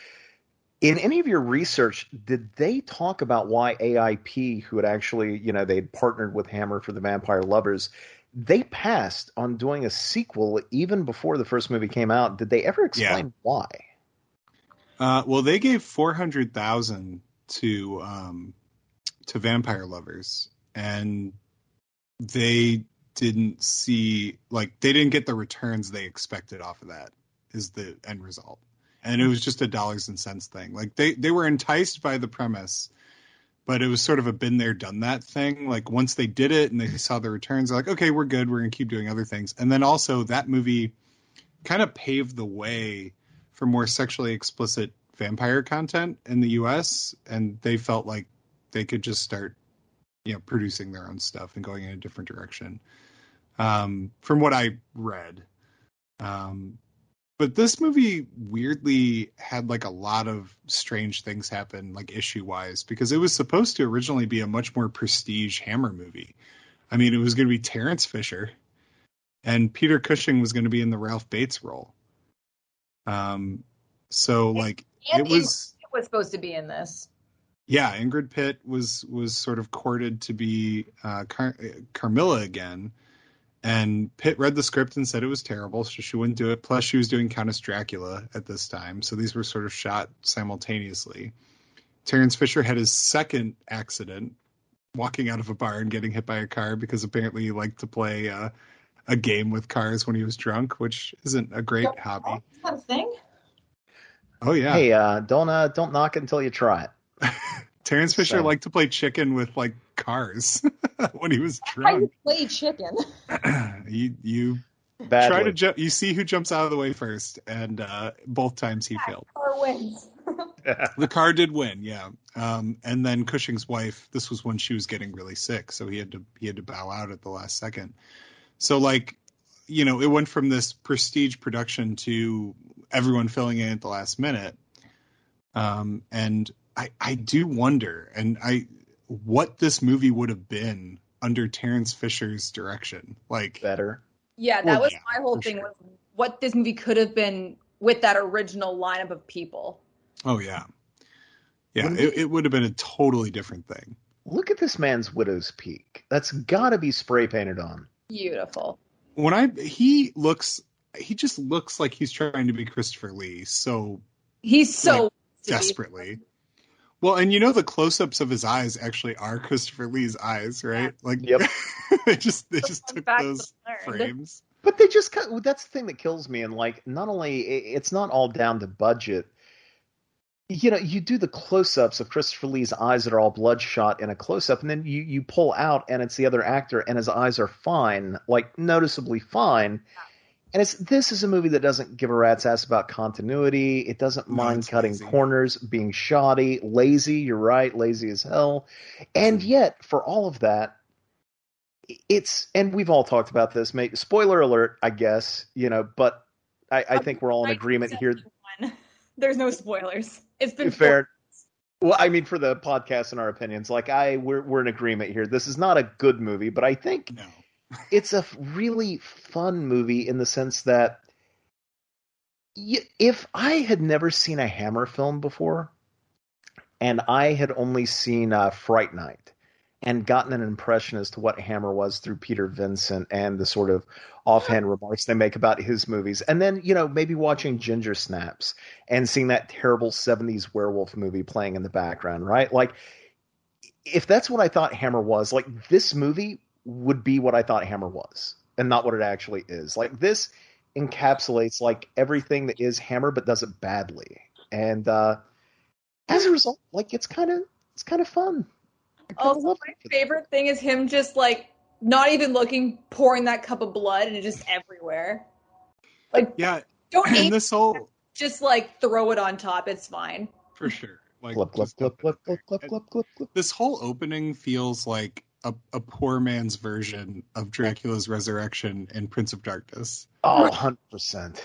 In any of your research, did they talk about why AIP, who had actually, you know, they'd partnered with Hammer for the Vampire Lovers, they passed on doing a sequel even before the first movie came out. Did they ever explain why? Uh, well, they gave four hundred thousand to um, to Vampire Lovers, and they didn't see like they didn't get the returns they expected off of that. Is the end result, and it was just a dollars and cents thing. Like they they were enticed by the premise, but it was sort of a been there done that thing. Like once they did it and they saw the returns, they're like, okay, we're good. We're gonna keep doing other things. And then also that movie kind of paved the way for more sexually explicit vampire content in the US and they felt like they could just start you know producing their own stuff and going in a different direction um from what I read um but this movie weirdly had like a lot of strange things happen like issue wise because it was supposed to originally be a much more prestige hammer movie I mean it was going to be Terence Fisher and Peter Cushing was going to be in the Ralph Bates role. Um, so like And it was. Ingrid was supposed to be in this. yeah, Ingrid Pitt was was sort of courted to be uh, Car- Carmilla again, and Pitt read the script and said it was terrible, so she wouldn't do it. Plus, she was doing Countess Dracula at this time, so these were sort of shot simultaneously. Terence Fisher had his second accident, walking out of a bar and getting hit by a car because apparently he liked to play uh, a game with cars when he was drunk, which isn't a great hobby. Is that a thing? Oh yeah, Hey, uh, don't uh, don't knock it until you try it. *laughs* Terence Fisher So- liked to play chicken with like cars *laughs* when he was How drunk. you play chicken? *clears throat* you you Badly. try to jump. You see who jumps out of the way first, and uh, both times he failed. Car wins. *laughs* The car did win, yeah. Um, and then Cushing's wife. This was when she was getting really sick, so he had to he had to bow out at the last second. So like, you know, it went from this prestige production to everyone filling in at the last minute. Um, and I I do wonder, and I what this movie would have been under Terence Fisher's direction. Like better. Yeah, that Well, was yeah, my whole thing sure. was what this movie could have been with that original lineup of people. Oh yeah, yeah. When It, it would have been a totally different thing. Look at this man's widow's peak. That's got to be spray painted on. Beautiful. When I he looks, he just looks like he's trying to be Christopher Lee so He's so Like, desperately. Well, and you know the close-ups of his eyes actually are Christopher Lee's eyes, right? Like, Yep. *laughs* they just they just took those learned. frames. But they just cut. well, That's the thing that kills me. And like, not only it's not all down to budget. You know, you do the close-ups of Christopher Lee's eyes that are all bloodshot in a close-up, and then you you pull out, and it's the other actor, and his eyes are fine, like noticeably fine. And it's this is a movie that doesn't give a rat's ass about continuity. It doesn't No, mind cutting lazy. corners, being shoddy, lazy. You're right, lazy as hell. And yet, for all of that, it's and we've all talked about this. Maybe spoiler alert, I guess you know, but I, I think we're all in agreement here. *laughs* There's no spoilers. It's been Fair. Well, I mean, for the podcast and our opinions, like I, we're we're in agreement here. This is not a good movie, but I think No. *laughs* it's a really fun movie in the sense that y- if I had never seen a Hammer film before, and I had only seen uh, Fright Night, and gotten an impression as to what Hammer was through Peter Vincent and the sort of offhand remarks they make about his movies, and then you know maybe watching Ginger Snaps and seeing that terrible '70s werewolf movie playing in the background, right? Like, if that's what I thought Hammer was, like this movie would be what I thought Hammer was, and not what it actually is. Like this encapsulates like everything that is Hammer, but does it badly, and uh, as a result, like it's kind of it's kind of fun. I kinda Also, my favorite thing is him just like not even looking, pouring that cup of blood and it just everywhere. Like, Yeah, don't aim, this whole just like throw it on top. It's fine. for sure. Like Glip, glip, just- glip, glip, glip, glip, glip, glip, glip. this whole opening feels like a, a poor man's version of Dracula's resurrection in Prince of Darkness. Oh, 100%.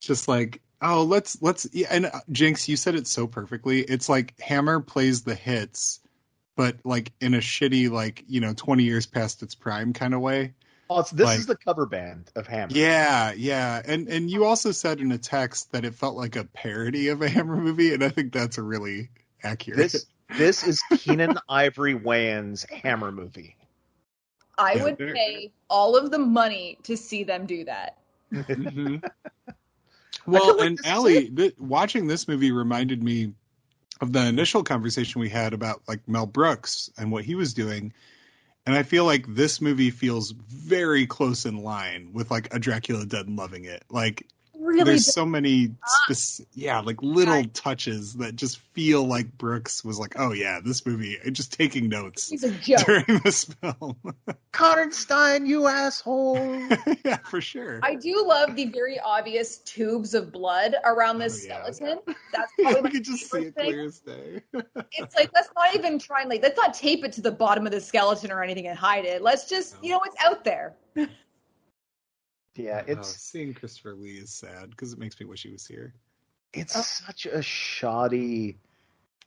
just like oh let's let's yeah, and uh, jinx you said it so perfectly it's like hammer plays the hits but like in a shitty like you know 20 years past its prime kind of way Oh, it's, this Like- is the cover band of Hammer. yeah yeah and and you also said in a text that it felt like a parody of a *laughs* hammer movie and i think that's a really accurate This this is Keenen *laughs* Ivory Wayans Hammer movie. I would pay all of the money to see them do that. *laughs* Mhm. Well, like and this Allie, th- watching this movie reminded me of the initial conversation we had about like Mel Brooks and what he was doing. And I feel like this movie feels very close in line with like a Dracula Dead and Loving It. Like Really, there's so many spec- yeah, like little touches that just feel like Brooks was like, "Oh yeah, this movie, just taking notes he's a joke. during this film." Karnstein, you asshole. *laughs* yeah, for sure. I do love the very obvious tubes of blood around this Oh, yeah. skeleton. That's *laughs* probably we my could just see it thing. clear as day. *laughs* It's like let's not even try and like let's not tape it to the bottom of the skeleton or anything and hide it. Let's just you know it's out there. Yeah, Oh, it's seeing Christopher Lee is sad because it makes me wish he was here. it's oh. such a shoddy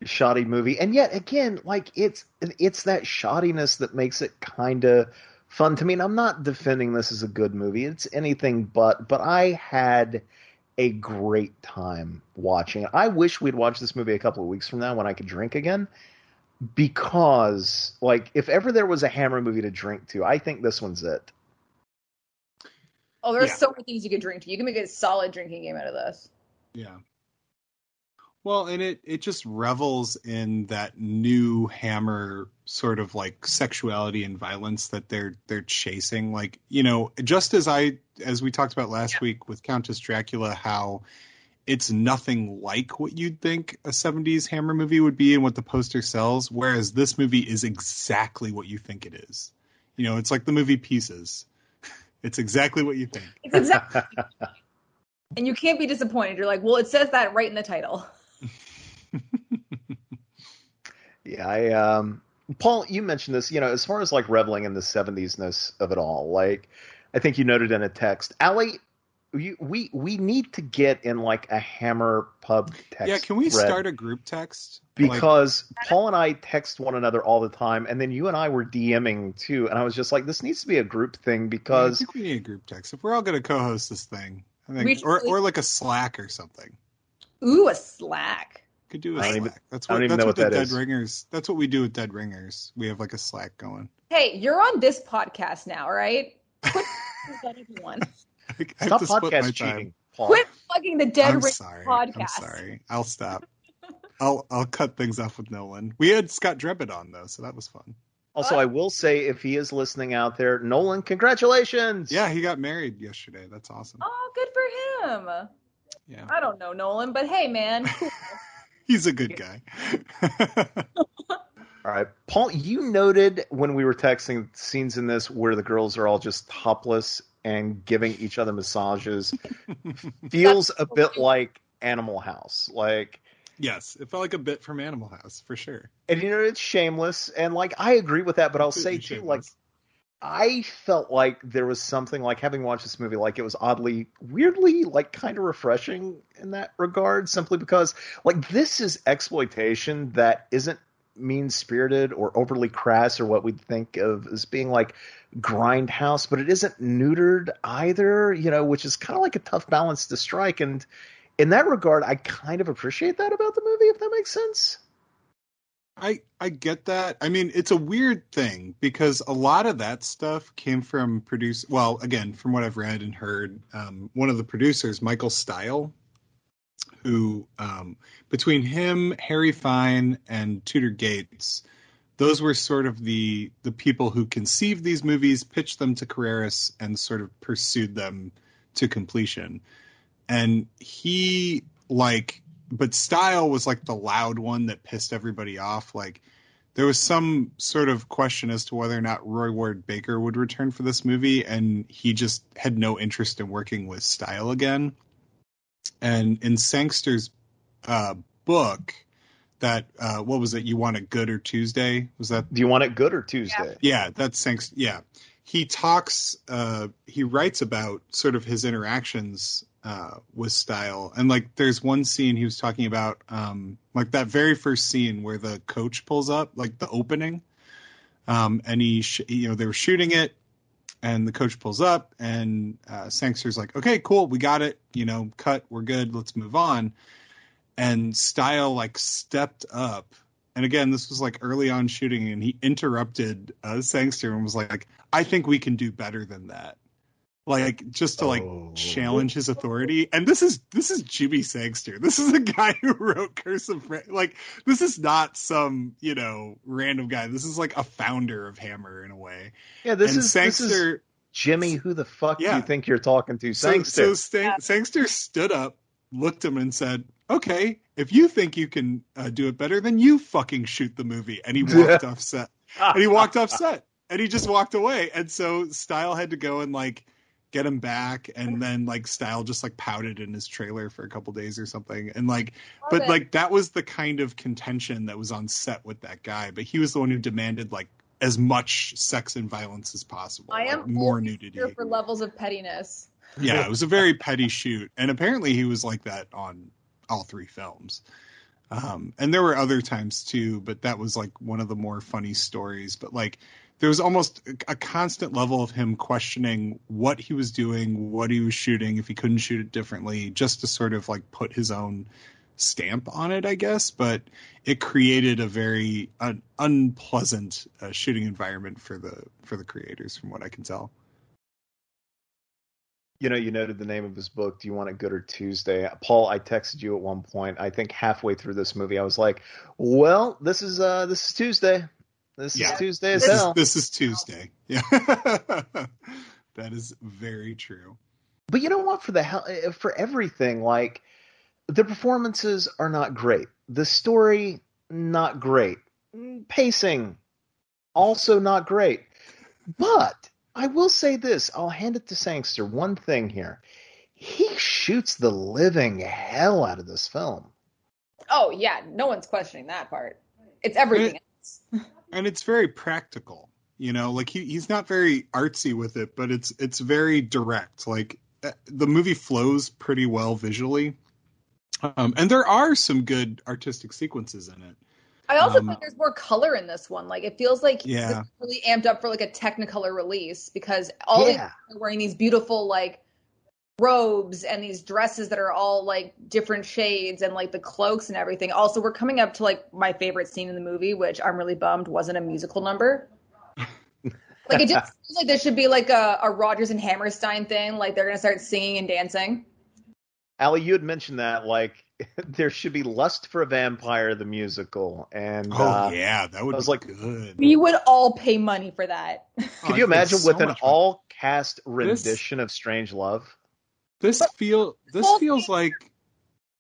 shoddy movie and yet again like it's it's that shoddiness that makes it kind of fun to me. And I'm not defending this as a good movie. It's anything but. But I had a great time watching it. I wish we'd watch this movie a couple of weeks from now when I could drink again. Because, like, if ever there was a Hammer movie to drink to, I think this one's it. Oh, there's Yeah. so many things you could drink to. You can make a solid drinking game out of this. Yeah. Well, and it it just revels in that new hammer sort of like sexuality and violence that they're they're chasing. Like, you know, just as I as we talked about last week with Countess Dracula, how it's nothing like what you'd think a 70s Hammer movie would be and what the poster sells, whereas this movie is exactly what you think it is. You know, it's like the movie Pieces. It's exactly what you think. It's exactly. *laughs* and you can't be disappointed. You're like, well, it says that right in the title. *laughs* Yeah, I um Paul, you mentioned this, you know, as far as like reveling in the 70s-ness of it all, like I think you noted in a text. Allie, you, we we need to get in like a hammer pub text. yeah, can we thread start a group text? Like- because Paul and I text one another all the time, and then you and I were DMing too, and I was just like, this needs to be a group thing I because think we need a group text. If we're all going to co-host this thing, I think, should or really- or like a Slack or something. Ooh, a slack. Could do a I Slack. even- that's I what don't even that's know what, what the that Dead is. Ringers. That's what we do with Dead Ringers. We have like a Slack going. Hey, you're on this podcast now, all right? Quit *laughs* that everyone. I have stop to split my podcast time. cheating, Paul. Quit plugging the Dead I'm Ring sorry. podcast. I'm sorry. I'll stop. *laughs* I'll I'll cut things off with Nolan. We had Scott Drebit on though, so that was fun. Also, I will say, if he is listening out there, Nolan, congratulations. Yeah, he got married yesterday. That's awesome. Oh, good for him. Yeah, I don't know Nolan, but hey, man, *laughs* he's a good guy. *laughs* All right, Paul, you noted when we were texting scenes in this where the girls are all just topless and giving each other massages. *laughs* Feels a bit like Animal House, like. yes, it felt like a bit from Animal House for sure. And you know it's shameless, and like I agree with that, but I'll say too, like. I felt like there was something like having watched this movie, like it was oddly, weirdly, like kind of refreshing in that regard, simply because like this is exploitation that isn't mean spirited or overly crass or what we'd think of as being like grindhouse, but it isn't neutered either, you know, which is kind of like a tough balance to strike. And in that regard, I kind of appreciate that about the movie, if that makes sense. I I get that. I mean, it's a weird thing because a lot of that stuff came from produce. Well, again, from what I've read and heard, um, one of the producers, Michael Style, who um, between him, Harry Fine, and Tudor Gates, those were sort of the the people who conceived these movies, pitched them to Carreras, and sort of pursued them to completion. And he like but Style was like the loud one that pissed everybody off. Like there was some sort of question as to whether or not Roy Ward Baker would return for this movie, and he just had no interest in working with Style again. And in Sangster's uh, book, that uh, what was it? You want it good or Tuesday? Was that Do you want it good or Tuesday? yeah, that's thanks. Yeah, he talks. Uh, he writes about sort of his interactions uh, with Style, and like there's one scene he was talking about, um, like that very first scene where the coach pulls up, like the opening, um, and he, sh- you know, they were shooting it, and the coach pulls up, and uh, Sangster's like, "Okay, cool, we got it. You know, cut, we're good. Let's move on." And Style like stepped up and again, this was like early on shooting, and he interrupted uh, Sangster and was like, "I think we can do better than that." Like just to like Oh. challenge his authority. And this is this is Jimmy Sangster. This is a *laughs* guy who wrote Curse of Ra- like this is not some you know random guy. This is like a founder of Hammer in a way. Yeah, this and is this is Jimmy. Who the fuck do you think you're talking to? So, so to Sang- Sangster stood up, looked him, and said, "Okay, if you think you can uh, do it better, then you fucking shoot the movie." And he *laughs* walked off set. And he walked off set. And he just walked away. And so Style had to go and like get him back. And then like Style just like pouted in his trailer for a couple days or something. And like, but it. like that was the kind of contention that was on set with that guy. But he was the one who demanded like as much sex and violence as possible. I like, am more nudity here for levels of pettiness. yeah, it was a very petty shoot, and apparently he was like that on all three films. Um, and there were other times too, but that was like one of the more funny stories. But like there was almost a constant level of him questioning what he was doing, what he was shooting, if he couldn't shoot it differently, just to sort of like put his own stamp on it, I guess. But it created a very un- unpleasant uh, shooting environment for the for the creators, from what I can tell. You know, you noted the name of his book. Do you want it good or Tuesday? Paul, I texted you at one point. I think halfway through this movie, I was like, "Well, this is uh, this is Tuesday. This Yeah. is Tuesday as This is, hell." this is Tuesday. Yeah, *laughs* that is very true. But you know what? For the hell, eh, for everything, like the performances are not great. The story not great. Mm, Pacing also not great. But I will say this: I'll hand it to Sangster. One thing here, he shoots the living hell out of this film. Oh yeah, no one's questioning that part. It's everything. *laughs* and it's very practical you know like he, he's not very artsy with it but it's it's very direct like uh, the movie flows pretty well visually um, and there are some good artistic sequences in it I also Um, think there's more color in this one. Like it feels like Yeah. really amped up for like a Technicolor release because all these Yeah. are wearing these beautiful like robes and these dresses that are all like different shades and like the cloaks and everything. Also, we're coming up to like my favorite scene in the movie, which I'm really bummed wasn't a musical number. *laughs* like it just feels like there should be like a, a Rodgers and Hammerstein thing. Like they're gonna start singing and dancing. Allie, you had mentioned that like *laughs* there should be Lust for a Vampire the musical, and oh uh, yeah that would I was be like, good We would all pay money for that. Oh, Could you I'd pay imagine so with an all cast rendition of Strange Love? This feel this feels like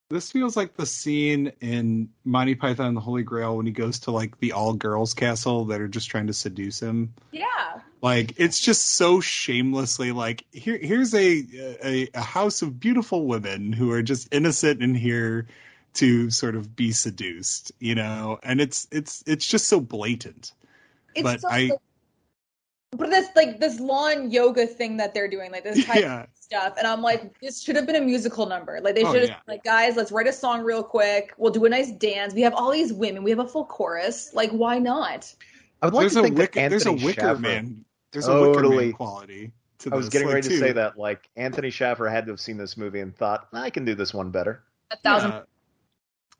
this feels like the scene in Monty Python and the Holy Grail when he goes to like the all girls castle that are just trying to seduce him. Yeah. Like it's just so shamelessly like here here's a, a a house of beautiful women who are just innocent and here to sort of be seduced, you know, and it's it's it's just so blatant. It's But so, I- but this like this lawn yoga thing that they're doing, like this type *laughs* Yeah. of stuff, and I'm like, this should have been a musical number. Like they Oh, should have yeah. like, guys, let's write a song real quick. We'll do a nice dance. We have all these women. We have a full chorus. Like, why not? I would like there's to a think that wicker, there's a wicker Schaffer- man. There's a wicker Totally. man quality to I was getting like, ready to too. say that. Like Anthony Shaffer had to have seen this movie and thought, I can do this one better. A thousand. Yeah.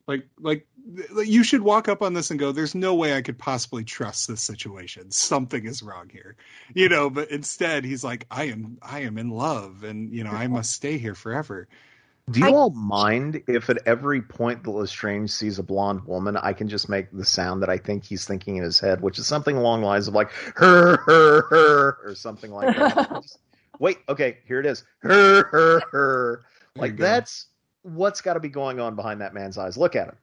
Like, like, th- you should walk up on this and go, "There's no way I could possibly trust this situation. Something is wrong here," you know. But instead, he's like, "I am, I am in love, and you know, I must stay here forever." Do you I- all mind if at every point that Lestrange sees a blonde woman, I can just make the sound that I think he's thinking in his head, which is something along the lines of like her, her, her, or something like that. *laughs* Just- wait, okay, here it is. Her, her, her. Like you go. that's what's got to be going on behind that man's eyes. Look at him.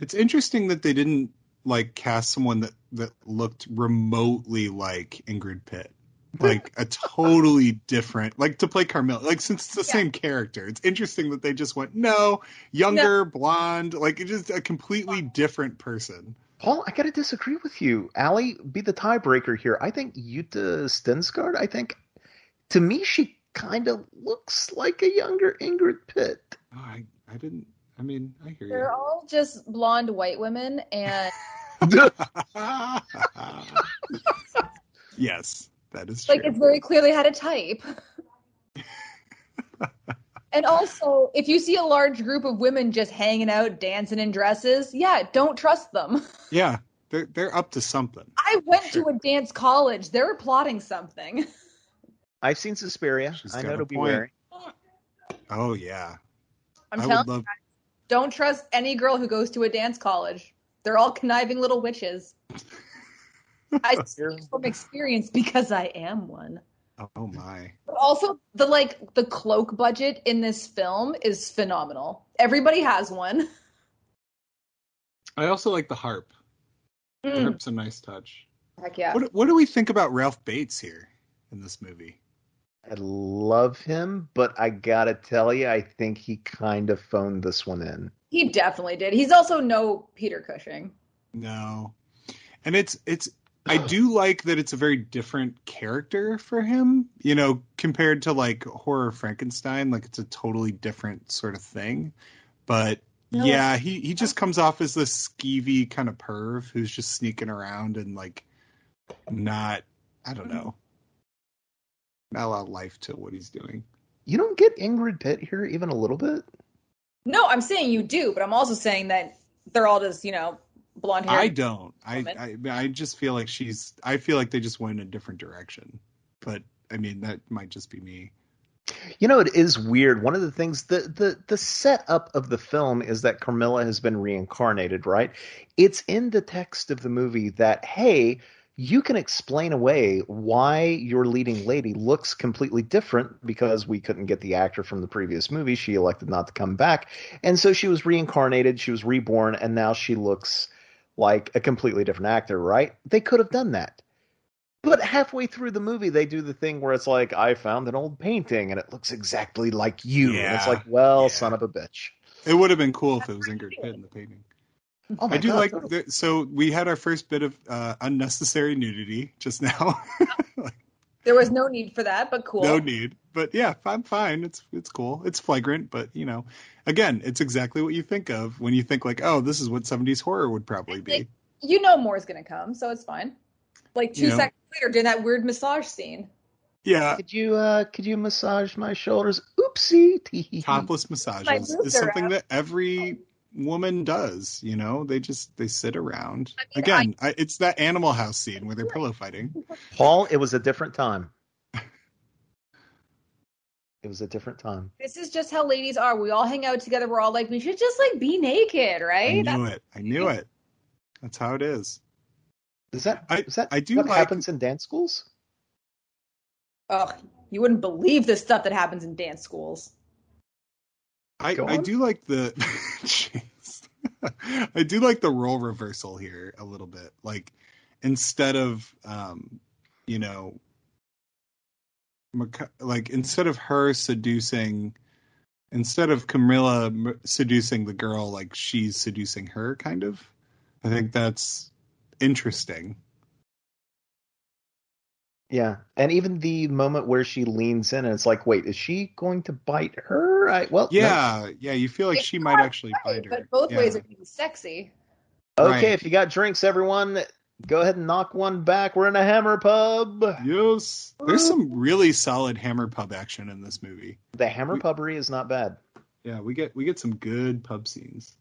It's interesting that they didn't like cast someone that that looked remotely like Ingrid Pitt. Like a totally different, like to play Carmilla. Like since it's the Yeah. same character, it's interesting that they just went no younger, blonde, like it's just a completely different person. Paul, I got to disagree with you. Allie, be the tiebreaker here. I think Yutte Stensgaard, I think, to me, she kind of looks like a younger Ingrid Pitt. Oh, I I didn't. I mean, I hear They're all just blonde white women, and *laughs* yes, that is true. like it's very clearly had a type. *laughs* and also, if you see a large group of women just hanging out, dancing in dresses, yeah, don't trust them. *laughs* yeah, they're they're up to something. I went to a dance college. They're plotting something. I've seen Suspiria. She's I know a to be point. wary. Oh yeah, I'm I telling would you, love. Don't trust any girl who goes to a dance college. They're all conniving little witches. I *laughs* speak from experience because I am one. Oh my. But also the like the cloak budget in this film is phenomenal. Everybody has one. I also like the harp. The Mm, harp's a nice touch. heck yeah. What what do we think about Ralph Bates here in this movie? I love him, but I gotta tell you, I think he kind of phoned this one in. He definitely did. He's also no Peter Cushing. No, and it's it's. I do *sighs* like that it's a very different character for him. You know, compared to like horror Frankenstein, like it's a totally different sort of thing. But No. Yeah, he he just comes off as this skeevy kind of perv who's just sneaking around and like not I don't mm-hmm. know. Not a life to what he's doing. You don't get Ingrid Pitt here even a little bit. No, I'm saying you do, but I'm also saying that they're all just, you know, blonde hair. I don't. I. I I just feel like she's I feel like they just went in a different direction. But I mean that might just be me. You know, it is weird. One of the things, the the the setup of the film is that Carmilla has been reincarnated, right? It's in the text of the movie that hey, you can explain away why your leading lady looks completely different because we couldn't get the actor from the previous movie. She elected not to come back, and so she was reincarnated. She was reborn, and now she looks like a completely different actor, right? They could have done that. But halfway through the movie, they do the thing where it's like, I found an old painting and it looks exactly like you. And it's like, well, yeah. son of a bitch. It would have been cool if it was Ingrid Pitt in the painting. Oh I do God, like totally. the, so we had our first bit of uh, unnecessary nudity just *laughs* now. There was no need for that, but cool. No need, but yeah, I'm fine. It's it's cool. It's flagrant, but you know, again, it's exactly what you think of when you think like, oh, this is what 70s horror would probably be. You know more's gonna come, so it's fine. Like two You know. seconds later, during that weird massage scene. Yeah, Could you uh could you massage my shoulders? Oopsie. Tee hee hee. topless massages is something out. that every woman does. You know, they just they sit around. I mean, Again, I, it's that Animal House scene where they're pillow fighting. Paul, it was a different time. *laughs* It was a different time. This is just how ladies are. We all hang out together. We're all like, we should just like be naked, right? I right? knew it. I knew it. That's how it is. Is that I- is that I do what like- happens in dance schools? Ugh, you wouldn't believe the stuff that happens in dance schools. I, I do like the *laughs* *laughs* I do like the role reversal here a little bit. Like instead of um, you know, like instead of her seducing, instead of Carmilla m- seducing the girl, like she's seducing her, kind of. I think that's interesting. Yeah, and even the moment where she leans in and it's like, wait, is she going to bite her? I, well, no. Yeah, yeah. You feel like It's she might actually right, bite her. But both Yeah. ways are being sexy. Okay, Right. if you got drinks, everyone, go ahead and knock one back. We're in a hammer pub. Yes, there's some really solid hammer pub action in this movie. The hammer We- pubbery is not bad. Yeah, we get we get some good pub scenes.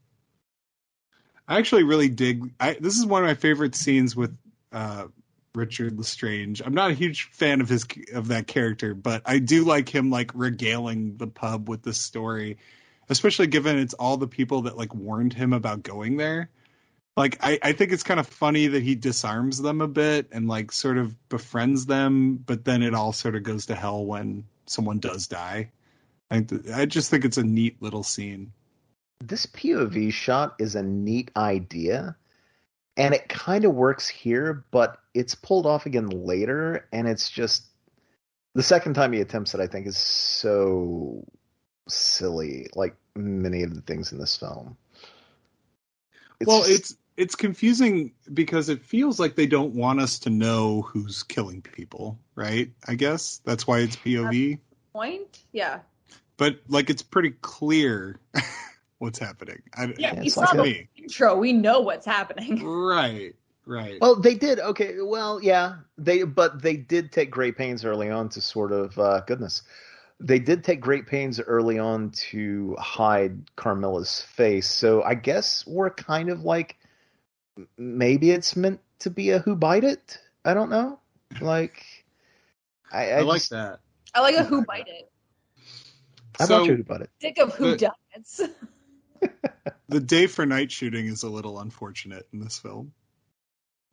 I actually really dig. I this is one of my favorite scenes with uh, Richard Lestrange. I'm not a huge fan of his of that character, but I do like him like regaling the pub with this story, especially given it's all the people that like warned him about going there. Like I, I think it's kind of funny that he disarms them a bit and like sort of befriends them, but then it all sort of goes to hell when someone does die. I, th- I just think it's a neat little scene. This POV shot is a neat idea, and it kind of works here, but it's pulled off again later, and it's just the second time he attempts it. I think is so silly, like many of the things in this film. well, just- it's it's confusing because it feels like they don't want us to know who's killing people, right? I guess that's why it's POV, Point? Yeah. but like it's pretty clear *laughs* what's happening. I, Yeah, Yeah, we it's saw like the me. intro. We know what's happening. *laughs* Right, right. Well, they did. Okay, well, yeah, they but they did take great pains early on to sort of uh, goodness. They did take great pains early on to hide Carmilla's face. So I guess we're kind of like maybe it's meant to be a who bite it. I don't know. Like I, I, I, like just- that. I like a who bite it. How So- about you, who bite it? Dick of who done it. *laughs* *laughs* The day for night shooting is a little unfortunate in this film.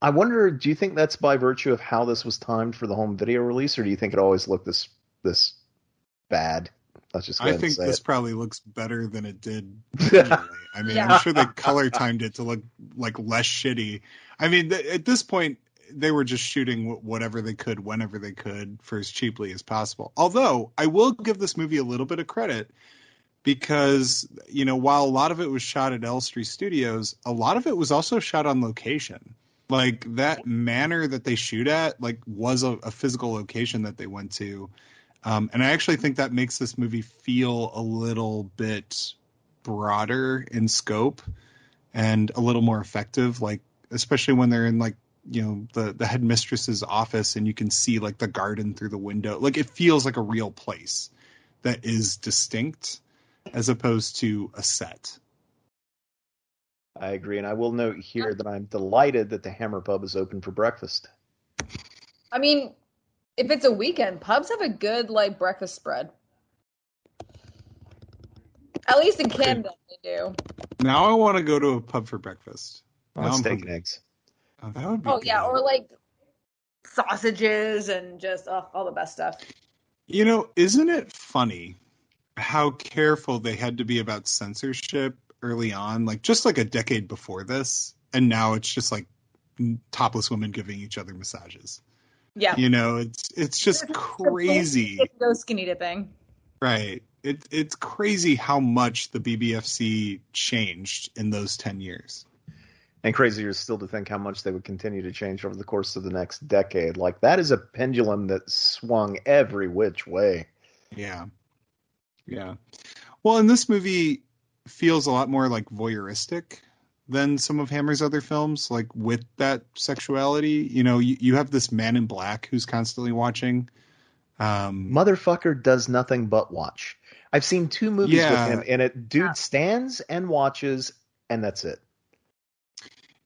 I wonder. Do you think that's by virtue of how this was timed for the home video release, or do you think it always looked this this bad? Let's just go I think say this it. probably looks better than it did. *laughs* originally. I mean, Yeah. I'm sure they color timed it to look like less shitty. I mean, th- at this point, they were just shooting wh- whatever they could, whenever they could, for as cheaply as possible. Although I will give this movie a little bit of credit because you know, while a lot of it was shot at Elstree Studios, a lot of it was also shot on location. Like that manor that they shoot at, like was a, a physical location that they went to. Um, and I actually think that makes this movie feel a little bit broader in scope and a little more effective. Like especially when they're in like you know the the headmistress's office and you can see like the garden through the window. Like it feels like a real place that is distinct as opposed to a set. I agree, and I will note here that I'm delighted that the Hammer Pub is open for breakfast. I mean, if it's a weekend, pubs have a good like breakfast spread. At least in Canada, they do. Now I want to go to a pub for breakfast. Oh, Now steak and eggs. Oh, that would be Oh yeah, or like sausages and just oh, all the best stuff. You know, isn't it funny how careful they had to be about censorship early on, like just like a decade before this, and now it's just like topless women giving each other massages. Yeah. You know, it's it's just *laughs* crazy, Go skinny dipping. right? It, it's crazy how much the BBFC changed in those ten years. And crazier still to think how much they would continue to change over the course of the next decade. Like that is a pendulum that swung every which way. Yeah. Yeah. Well, and this movie feels a lot more like voyeuristic than some of Hammer's other films, like with that sexuality. You know, you, you have this man in black who's constantly watching. Um, Motherfucker does nothing but watch. I've seen two movies Yeah. with him, and it dude stands and watches, and that's it.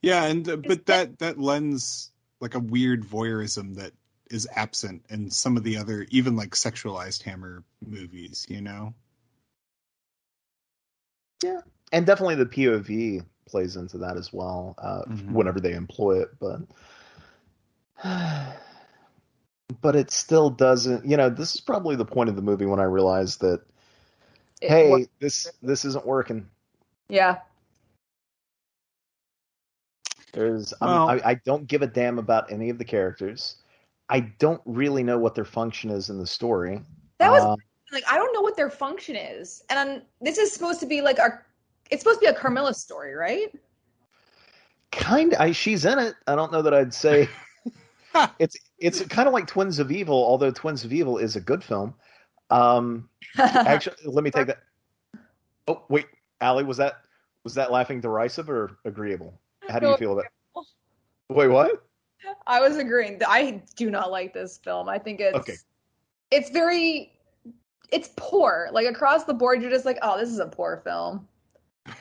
yeah, and uh, but that that lends like a weird voyeurism that is absent in some of the other, even like sexualized Hammer movies. You know. Yeah, and definitely the POV plays into that as well. Uh, Mhm. Whenever they employ it, but *sighs* but it still doesn't. You know, this is probably the point of the movie when I realized that It hey, works. this this isn't working. Yeah. There's I'm- Well- I, I don't give a damn about any of the characters. I don't really know what their function is in the story. That was Um, like I don't know what their function is, and um, this is supposed to be like our. It's supposed to be a Carmilla story, right? kind I she's in it. I don't know that I'd say *laughs* it's it's kind of like Twins of Evil, although Twins of Evil is a good film. Um actually let me take that Oh wait, Allie, was that was that laughing derisive or agreeable? How do you feel about It? Wait, what? I was agreeing. I do not like this film. I think it's Okay. it's very it's poor. Like across the board, you're just like, oh, this is a poor film.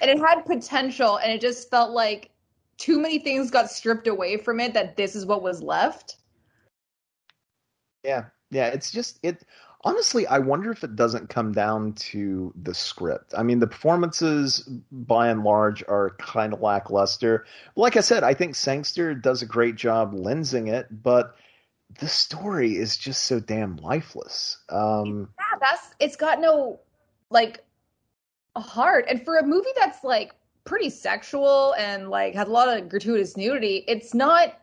And it had potential, and it just felt like too many things got stripped away from it that this is what was left. Yeah. Yeah, it's just it honestly I wonder if it doesn't come down to the script. I mean, the performances by and large are kind of lackluster. Like I said, I think Sangster does a great job lensing it, but the story is just so damn lifeless. Um Yeah, that's it's got no like heart. And for a movie that's like pretty sexual and like has a lot of gratuitous nudity, it's not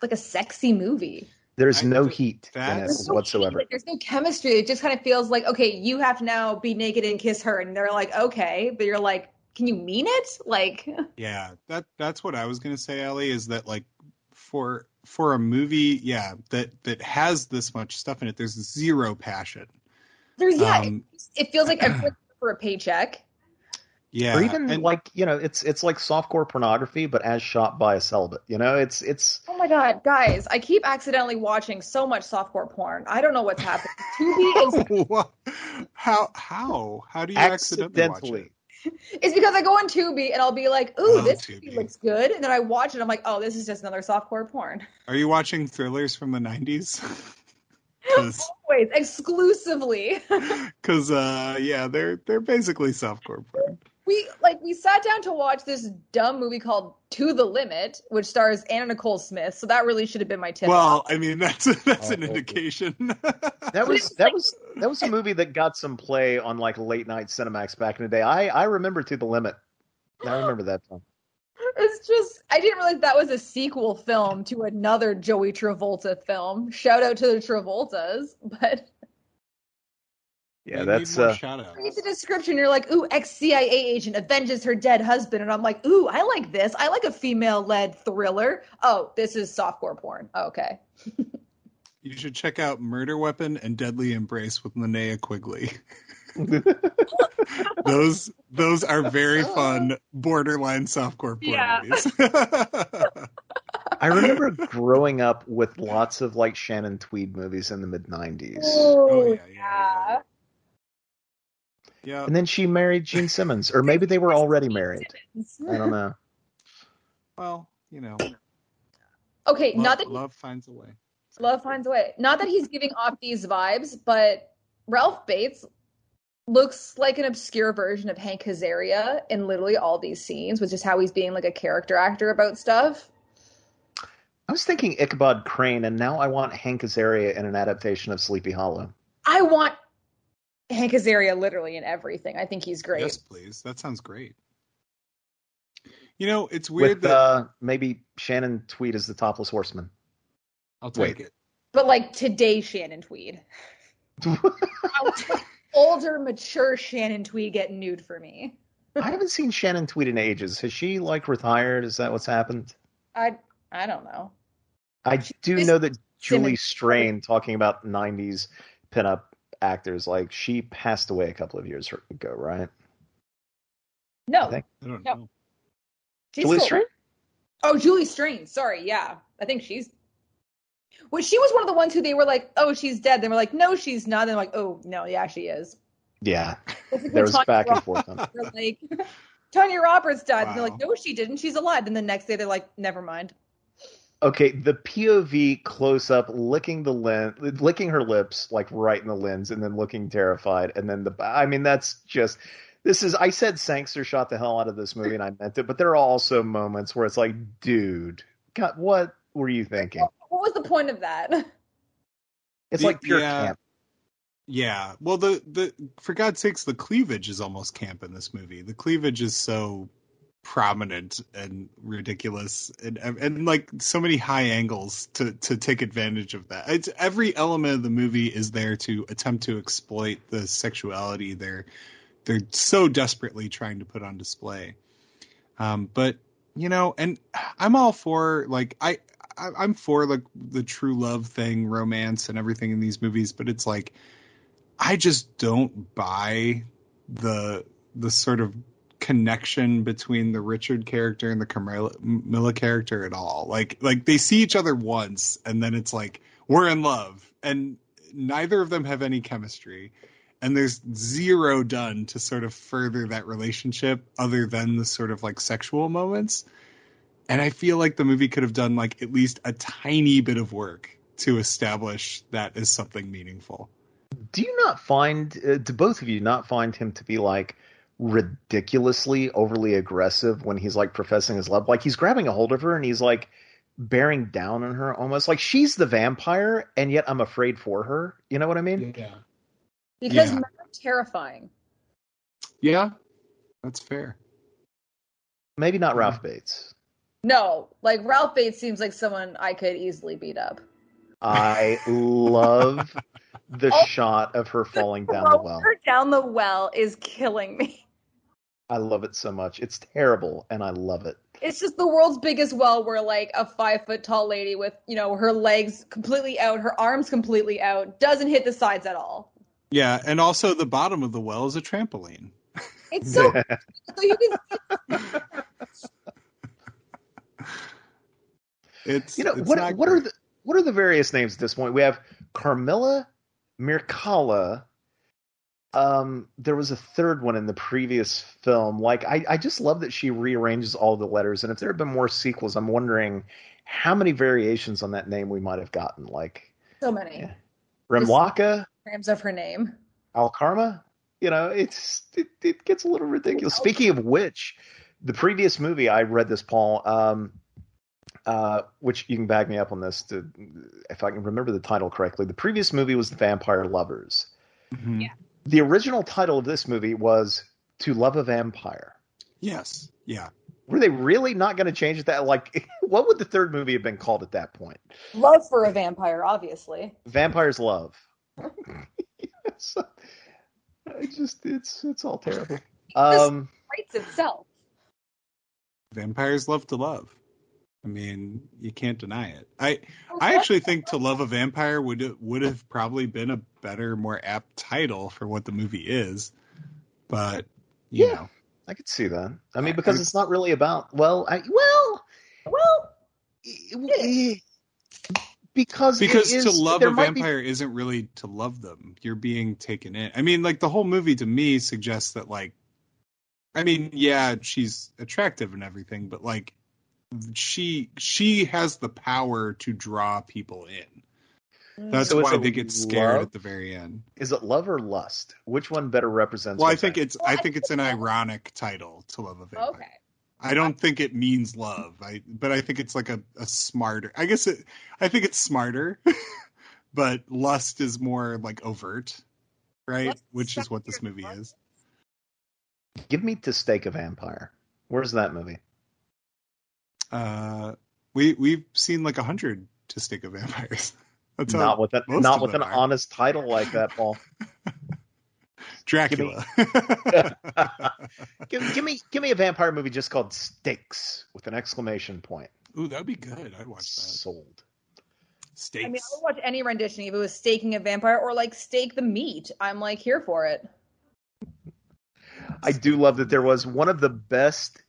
like a sexy movie. There's I no think heat in it that's- There's no whatsoever. like, there's no chemistry. It just kind of feels like, okay, you have to now be naked and kiss her, and they're like, okay, but you're like, can you mean it? Like, *laughs* Yeah, that that's what I was gonna say, Ellie, is that like for for a movie, yeah, that that has this much stuff in it, there's zero passion. there's yeah, Um, it, it feels like everyone's *clears throat* for a paycheck. Yeah, or even and- like, you know, it's it's like softcore pornography but as shot by a celibate. You know, it's it's Oh my god, guys, I keep accidentally watching so much softcore porn. I don't know what's happening. Tubi *laughs* is What? how how how do you accidentally, watch accidentally. it? it's because I go on Tubi and I'll be like, ooh, Oh, this Tubi. looks good, and then I watch it. I'm like, oh, this is just another softcore porn. *laughs* Are you watching thrillers from the '90s? *laughs* Wait, exclusively. Because uh, yeah, they're they're basically softcore porn. We like we sat down to watch this dumb movie called To the Limit, which stars Anna Nicole Smith. So that really should have been my tip. Well, I mean that's *laughs* that's oh, an Oh. indication. *laughs* That was that was that was a movie that got some play on like late night Cinemax back in the day. I I remember To the Limit. I *gasps* remember that film. It's just I didn't realize that was a sequel film to another Joey Travolta film. Shout out to the Travoltas, *laughs* but Yeah, We that's need more uh, shout-outs. read the description. You're like, ooh, ex CIA agent avenges her dead husband, and I'm like, ooh, I like this. I like a female led thriller. Oh, this is softcore porn. Okay. *laughs* You should check out Murder Weapon and Deadly Embrace with Linnea Quigley. *laughs* those those are very fun borderline softcore porn Yeah. movies. *laughs* I remember growing up with lots of like Shannon Tweed movies in the mid '90s, oh yeah, yeah, yeah. Yeah. and then she married Gene Simmons, or maybe they were already married. I don't know. Well, you know, Okay, love, not that love finds a way. Love finds a way. Not that he's giving off these vibes, but Ralph Bates looks like an obscure version of Hank Azaria in literally all these scenes, which is how he's being like a character actor about stuff. I was thinking Ichabod Crane, and now I want Hank Azaria in an adaptation of Sleepy Hollow. I want Hank Azaria literally in everything. I think he's great. Yes, please. That sounds great. You know, it's weird with that uh, maybe Shannon Tweed is the topless horseman. I'll take wait. it. But like today, Shannon Tweed. *laughs* Older, mature Shannon Tweed get nude for me. I haven't seen Shannon Tweed in ages. Has she like retired? Is that what's happened? I I don't know. I do know that Julie Simmons. Strain, talking about '90s pinup actors, like she passed away a couple of years ago, right? No, I think I don't No. know. she's Julie still- Strain. Oh, Julie Strain. Sorry, yeah. I think she's. Well, she was one of the ones who they were like, "Oh, she's dead." They were like, "No, she's not." They're like, "Oh, no, yeah, she is." Yeah, like there was Tanya back and Roberts forth on. were like, *laughs* Tanya Roberts died. And they're like, "No, she didn't. She's alive." And the next day, they're like, "Never mind." Okay, the POV close up, licking the lens, licking her lips like right in the lens, and then looking terrified, and then the. I mean, that's just. This is. I said Sangster shot the hell out of this movie, and I meant it, but there are also moments where it's like, dude, God, what were you thinking? *laughs* What was the point of that? It's The- like pure yeah. camp. Yeah. Well, the the for God's sakes, the cleavage is almost camp in this movie. The cleavage is so prominent and ridiculous, and and like so many high angles to to take advantage of that. It's every element of the movie is there to attempt to exploit the sexuality they're they're so desperately trying to put on display. Um, but you know, and I'm all for like I. I I'm for like the true love thing, romance, and everything in these movies, but it's like I just don't buy the the sort of connection between the Richard character and the Camilla Milla character at all. Like like they see each other once and then it's like we're in love and neither of them have any chemistry and there's zero done to sort of further that relationship other than the sort of like sexual moments. And I feel like the movie could have done like at least a tiny bit of work to establish that as something meaningful. Do you not find, uh, do both of you not find him to be like ridiculously overly aggressive when he's like professing his love? Like he's grabbing a hold of her and he's like bearing down on her almost like she's the vampire and yet I'm afraid for her. You know what I mean? Yeah. Because Yeah. men are terrifying. Yeah, that's fair. Maybe not Ralph Bates. No, like Ralph Bates seems like someone I could easily beat up. I love *laughs* the Oh. shot of her falling down the well. her down the well is killing me. I love it so much. It's terrible and I love it. It's just the world's biggest well where like a five foot tall lady with, you know, her legs completely out, her arms completely out, doesn't hit the sides at all. Yeah, and also the bottom of the well is a trampoline. It's so *laughs* so you can It's You know it's what? not What are the what are the various names at this point? We have Carmilla, Mircalla. Um, there was a third one in the previous film. Like, I, I just love that she rearranges all the letters. And if there had been more sequels, I'm wondering how many variations on that name we might have gotten. Like so many Yeah. Remlaka, grams of her name. Alkarma. You know, it's it, it gets a little ridiculous. Speaking of which, the previous movie I read this, Paul. Um, uh, which you can back me up on this to, if I can remember the title correctly. The previous movie was The Vampire Lovers. Mhm. The original title of this movie was To Love a Vampire. Yes. Yeah. Were they really not going to change it? That like, *laughs* what would the third movie have been called at that point? Love for a vampire, obviously. Vampires Love. *laughs* yes. I just it's it's all terrible. Um, Writes itself. Vampires love to love. I mean, you can't deny it. I I actually think To Love a Vampire would would have probably been a better, more apt title for what the movie is. But you Yeah. know, I could see that. I mean, because I- it's not really about. Well, I, well, Well, eh, because because is- to love a might be- vampire isn't really to love them. You're being taken in. I mean, like the whole movie to me suggests that like I mean, yeah, she's attractive and everything, but like she she has the power to draw people in. That's So why they get scared love? at the very end. Is it love or lust? Which one better represents? Well, I think happening? it's I think it's an *laughs* ironic title to love a vampire. okay. I don't think it means love. I but I think it's like a, a smarter. I guess it. I think it's smarter, *laughs* but lust is more like overt, right? Lust Which is what this movie than is. Give me to stake a vampire. Where's that movie? Uh, we we've seen like a hundred to stick of vampires. *laughs* That's Not with that, not with an are. honest title like that, Paul. *laughs* Dracula. *laughs* give, give me give me a vampire movie just called Stakes with an exclamation point. Ooh, that'd be good. I'd watch that. Sold. Steaks. I mean, I would watch any rendition if it was staking a vampire or like stake the meat. I'm like here for it. I do love that there was one of the best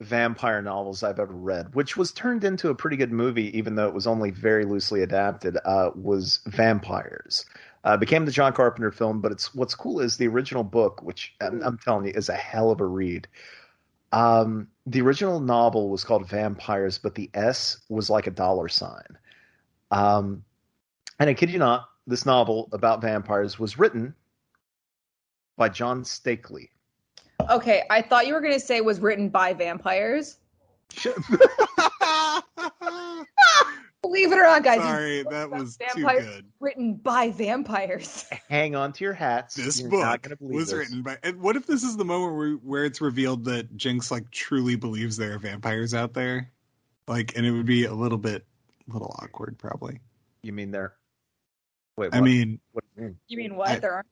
vampire novels I've ever read, which was turned into a pretty good movie, even though it was only very loosely adapted. Uh, was Vampires. Uh, became the John Carpenter film, but it's what's cool is the original book, which I'm, I'm telling you is a hell of a read. Um, the original novel was called Vampires, but the S was like a dollar sign. Um, and I kid you not, this novel about vampires was written by John Steakley. Okay, I thought you were gonna say it was written by vampires. *laughs* Believe it or not, guys, Sorry, that was too good. written by vampires. *laughs* Hang on to your hats. This You're book not gonna believe was this. written by. And what if this is the moment where where it's revealed that Jinx like truly believes there are vampires out there? Like, and it would be a little bit, a little awkward, probably. You mean there? Wait, I mean, what do you mean? You mean what? I- there are.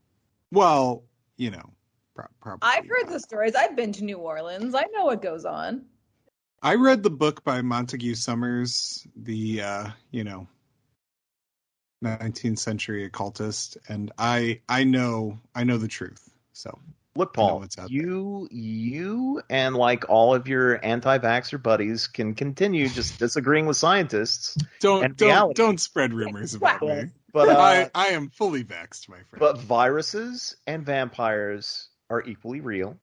well, you know, pro- probably. I've heard the stories. I've been to New Orleans. I know what goes on. I read the book by Montague Summers, the uh, you know, 19th century occultist, and I I know I know the truth. So Look, I know Paul, what's out you you and like all of your anti-vaxxer buddies can continue just disagreeing with scientists, don't And don't don't spread rumors about me. but uh, I I am fully vexed, my friend. but viruses and vampires are equally real.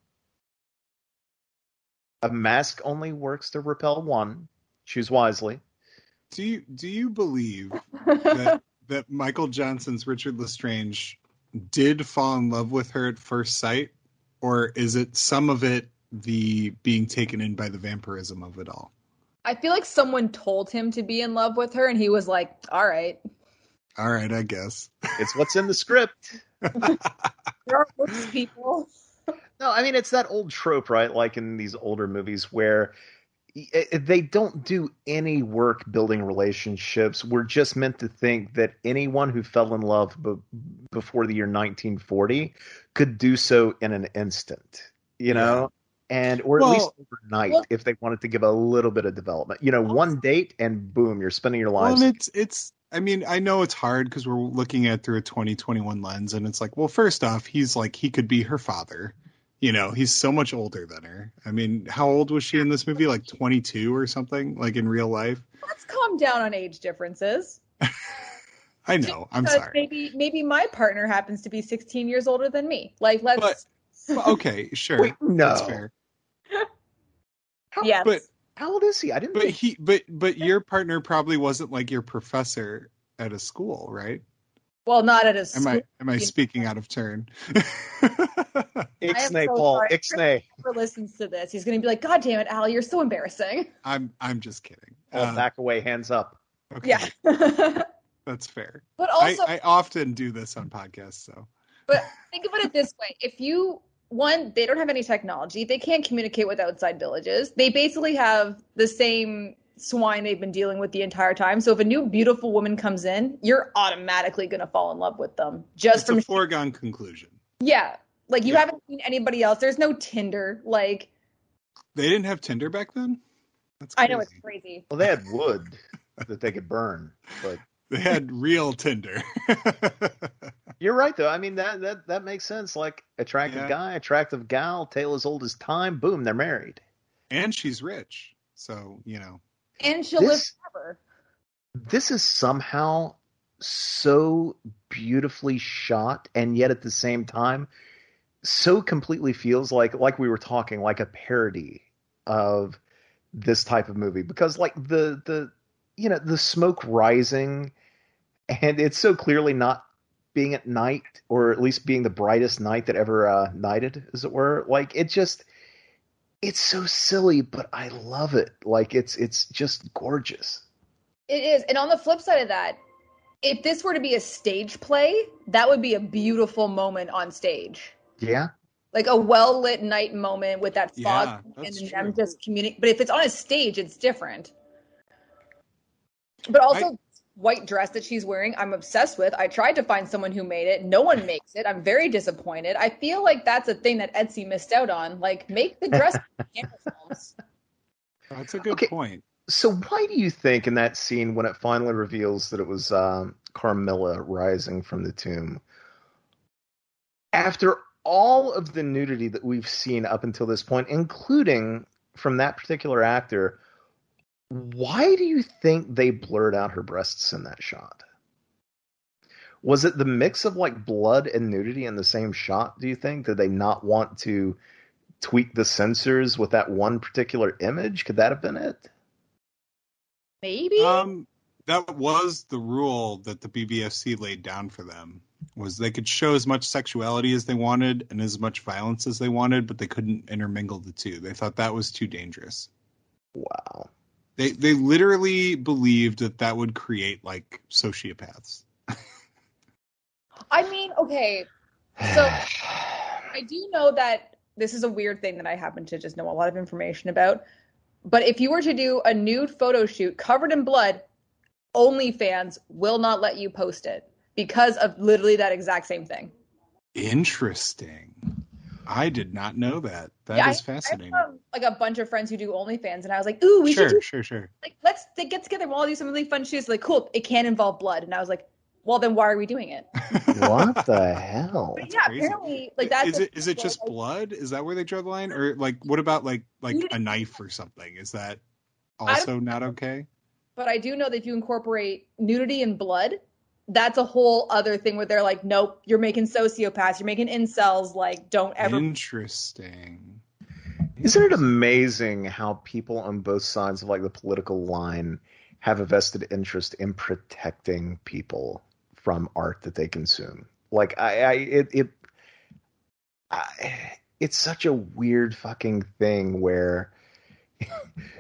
A mask only works to repel one. Choose wisely. do you do you believe that *laughs* that Michael Johnson's Richard Lestrange did fall in love with her at first sight, or is it some of it the being taken in by the vampirism of it all? I feel like someone told him to be in love with her, and he was like, "All right." All right, I guess. It's what's in the script. *laughs* There are worse people. No, I mean it's that old trope, right? Like in these older movies where i- i- eh, eh, they don't do any work building relationships. We're just meant to think that anyone who fell in love be- before the year 1940 could do so in an instant, you know, and or at Well- least overnight Well- if they wanted to give a little bit of development. You know, one date and boom, you're spending your Well, lives. and it's it's. I mean, I know it's hard because we're looking at it through a 2021 lens, and it's like, well, first off, he's like he could be her father. You know, he's so much older than her. I mean, how old was she in this movie? Like 22 or something, like in real life. Let's calm down on age differences. *laughs* I know. I'm Because sorry. Maybe maybe my partner happens to be 16 years older than me. Like let's. Well, okay, sure. Wait, no. That's fair. *laughs* yes. but- How old is he? I didn't. But think- he, but but your partner probably wasn't like your professor at a school, right? well, not at a Am school. I am I *laughs* speaking out of turn? I *laughs* Ixnay, so Paul. sorry. Ixnay. Whoever listens to this, he's going to be like, "God damn it, Al, you're so embarrassing." *laughs* I'm I'm just kidding. Paul, Uh, back away, hands up. okay, Yeah. that's fair. But also, I, I often do this on podcasts, so But think about it this way: if you one, they don't have any technology, they can't communicate with outside villages. They basically have the same swine they've been dealing with the entire time. So if a new beautiful woman comes in, you're automatically going to fall in love with them just it's from a foregone conclusion. yeah. Like you Yeah. haven't seen anybody else. There's no Tinder. Like They didn't have Tinder back then. That's I know it's crazy. crazy. Well, they had wood that they could burn, but They had real Tinder. *laughs* you're right though. I mean that that that makes sense. Like attractive Yeah. guy, attractive gal, tale as old as time. Boom, they're married. and she's rich. So, you know. And she'll This- live forever. This is somehow so beautifully shot, and yet at the same time, so completely feels like like we were talking like a parody of this type of movie because like the the you know the smoke rising and it's so clearly not being at night or at least being the brightest night that ever uh nighted as it were like it just it's so silly but i love it like it's it's just gorgeous It is. And on the flip side of that, if this were to be a stage play, that would be a beautiful moment on stage. yeah Like a well lit night moment with that fog Yeah, and that's then true. them just communicating. But if it's on a stage, it's different. But also, white dress that she's wearing, I'm obsessed with. I tried to find someone who made it. No one makes it. I'm very disappointed. I feel like that's a thing that Etsy missed out on. Like, make the dress for camera films. That's a good Okay. point. So why do you think in that scene when it finally reveals that it was um, Carmilla rising from the tomb, after all of the nudity that we've seen up until this point, including from that particular actor, why do you think they blurred out her breasts in that shot? Was it the mix of like blood and nudity in the same shot? Do you think did they not want to tweak the censors with that one particular image? Could that have been it? Maybe? Um, that was the rule that the BBFC laid down for them. Was they could show as much sexuality as they wanted and as much violence as they wanted, but they couldn't intermingle the two. They thought that was too dangerous. Wow. They they literally believed that that would create like sociopaths. I mean, okay. So I do know that this is a weird thing that I happen to just know a lot of information about. But if you were to do a nude photo shoot covered in blood, OnlyFans will not let you post it because of literally that exact same thing. Interesting. I did not know that. That is Yeah, I- fascinating. I have like a bunch of friends who do OnlyFans, and I was like, "Ooh, we sure, should do sure, sure. like let's th- get together. We'll all do some really fun shoots." Like, cool, it can involve blood, and I was like, "Well, then why are we doing it?" *laughs* what the hell? But yeah, crazy. apparently, like that's is it. Is it just like, blood? Is that where they draw the line, or like what about like like a knife or something? Is that also not okay? But I do know that if you incorporate nudity and blood, that's a whole other thing where they're like, nope, you're making sociopaths, you're making incels. Like, don't ever. Interesting. Isn't it amazing how people on both sides of like the political line have a vested interest in protecting people from art that they consume? Like I, I it, it I, it's such a weird fucking thing where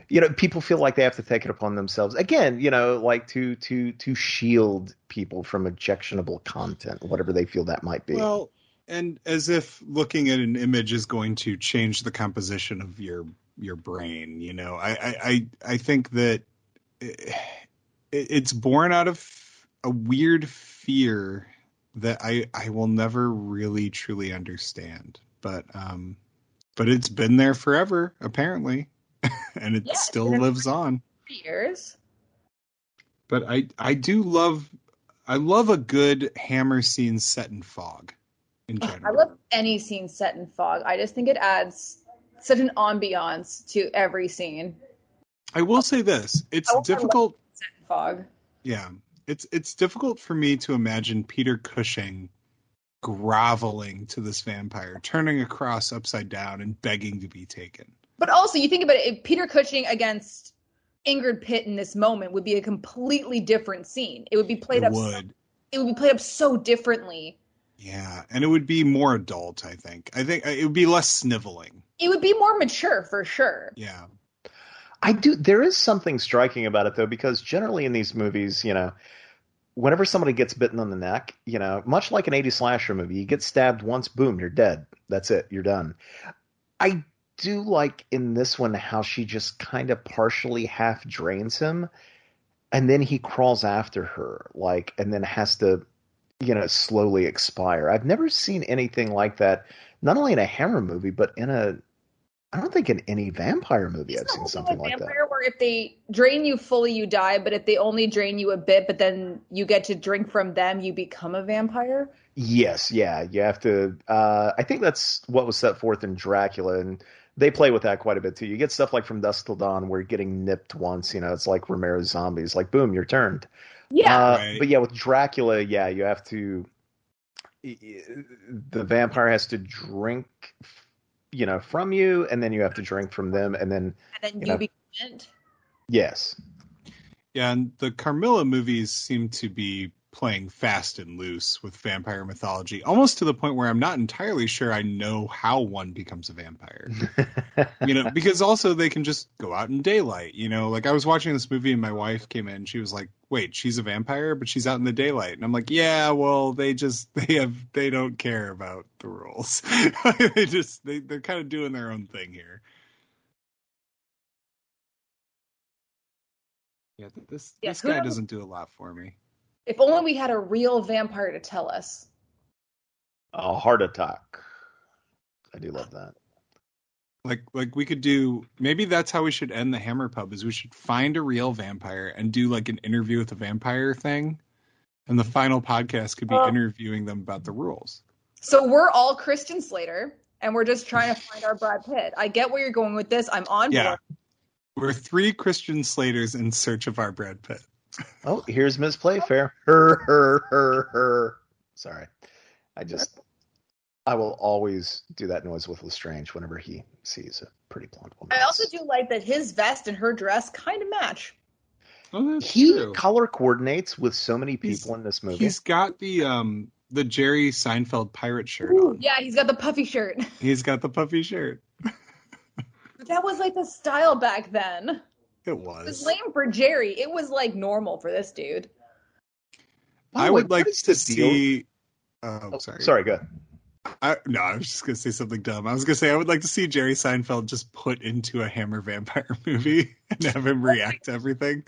you know people feel like they have to take it upon themselves. Again you know like to to to shield people from objectionable content whatever they feel that might be. Well, and as if looking at an image is going to change the composition of your your brain, you know, I I I, think that it, it's born out of a weird fear that I I will never really truly understand, but um, but it's been there forever apparently, *laughs* and it Yeah, still lives on. years. But I I do love I love a good hammer scene set in fog. In general, I love any scene set in fog. I just think it adds such an ambiance to every scene I will say this: it's I want my difficult. set in fog. Yeah, it's it's difficult for me to imagine Peter Cushing groveling to this vampire, turning across upside down and begging to be taken. But also, you think about it, if Peter Cushing against Ingrid Pitt in this moment would be a completely different scene. It would be played It up. So, it would be played up so differently. yeah, and it would be more adult. I think. I think it would be less sniveling. It would be more mature for sure. Yeah, I do. There is something striking about it though, because generally in these movies, you know, whenever somebody gets bitten on the neck, you know, much like an 80s slasher movie, you get stabbed once, boom, you're dead. That's it. You're done. I do like in this one how she just kind of partially half drains him, and then he crawls after her, like, and then has to, you know, slowly expire. I've never seen anything like that, not only in a Hammer movie, but in a I don't think in any vampire movie I've seen something like that. vampire where if they drain you fully, you die, but if they only drain you a bit, but then you get to drink from them, you become a vampire? Yes, yeah, you have to. Uh, I think that's what was set forth in Dracula, and they play with that quite a bit too. You get stuff like from Dusk Till Dawn, where getting nipped once, you know, it's like Romero's zombies, like boom, you're turned. Yeah. Uh, Right. But yeah, with Dracula, yeah, you have to. The vampire has to drink, you know, from you, and then you have to drink from them, and then and then you you know. become yes, Yeah, and the Carmilla movies seem to be playing fast and loose with vampire mythology, almost to the point where I'm not entirely sure I know how one becomes a vampire. *laughs* you know, because also they can just go out in daylight. You know, like I was watching this movie and my wife came in. She was like, "Wait, she's a vampire, but she's out in the daylight." And I'm like, "Yeah, well, they just *laughs* they have they don't care about the rules. *laughs* they just they they're kind of doing their own thing here." Yeah, this Yeah, this guy knows? doesn't do a lot for me. If only we had a real vampire to tell us. a heart attack. I do love that. Like like we could do maybe that's how we should end the Hammer Pub is we should find a real vampire and do like an interview with a vampire thing. And the final podcast could be Oh. interviewing them about the rules. So we're all Christian Slater, and we're just trying to find our Brad Pitt. I get where you're going with this. I'm on Yeah. board. We're three Christian Slaters in search of our Brad Pitt. Oh, here's Ms. Playfair. Her, her, her, her. Sorry. I just, I will always do that noise with Lestrange whenever he sees a pretty blonde woman. I also do like that his vest and her dress kind of match. Oh, he true. color coordinates with so many people He's- in this movie. He's got the um the Jerry Seinfeld pirate shirt on. Yeah, he's got the puffy shirt. He's got the puffy shirt. *laughs* That was like the style back then. It It was was. lame for Jerry. It was like normal for this dude. By I way, would like to see. Oh, Oh, sorry. sorry, go ahead. I, no, I was just gonna say something dumb. I was gonna say I would like to see Jerry Seinfeld just put into a Hammer vampire *laughs* movie and have him react to everything.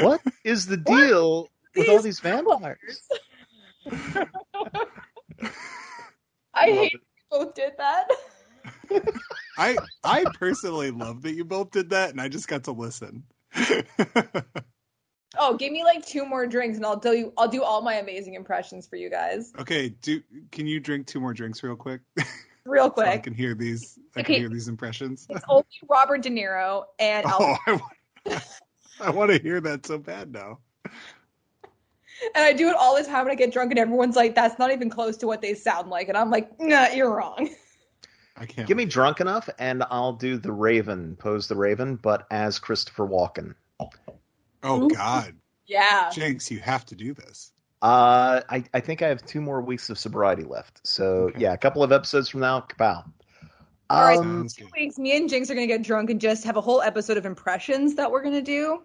What is the deal with all These these vampires? *laughs* I hate it. you both did that. I I personally love that you both did that, and I just got to listen. *laughs* Oh, give me like two more drinks and I'll tell you I'll do all my amazing impressions for you guys. okay, do can you drink two more drinks real quick? *laughs* Real *laughs* so I can hear these. I Okay. can hear these impressions. It's only Robert De Niro and Al Oh, I want, I want to hear that so bad now. and I do it all the time when I get drunk and everyone's like, that's not even close to what they sound like. And I'm like, nah, you're wrong. I can't. Get me drunk enough, and I'll do the Raven, Poe's the Raven, but as Christopher Walken. Oh God, Yeah. Jinx, you have to do this. Uh, I, I think I have two more weeks of sobriety left. So Okay. yeah, a couple of episodes from now, kapow. All right. Um, Two weeks, me and Jinx are gonna get drunk and just have a whole episode of impressions that we're gonna do.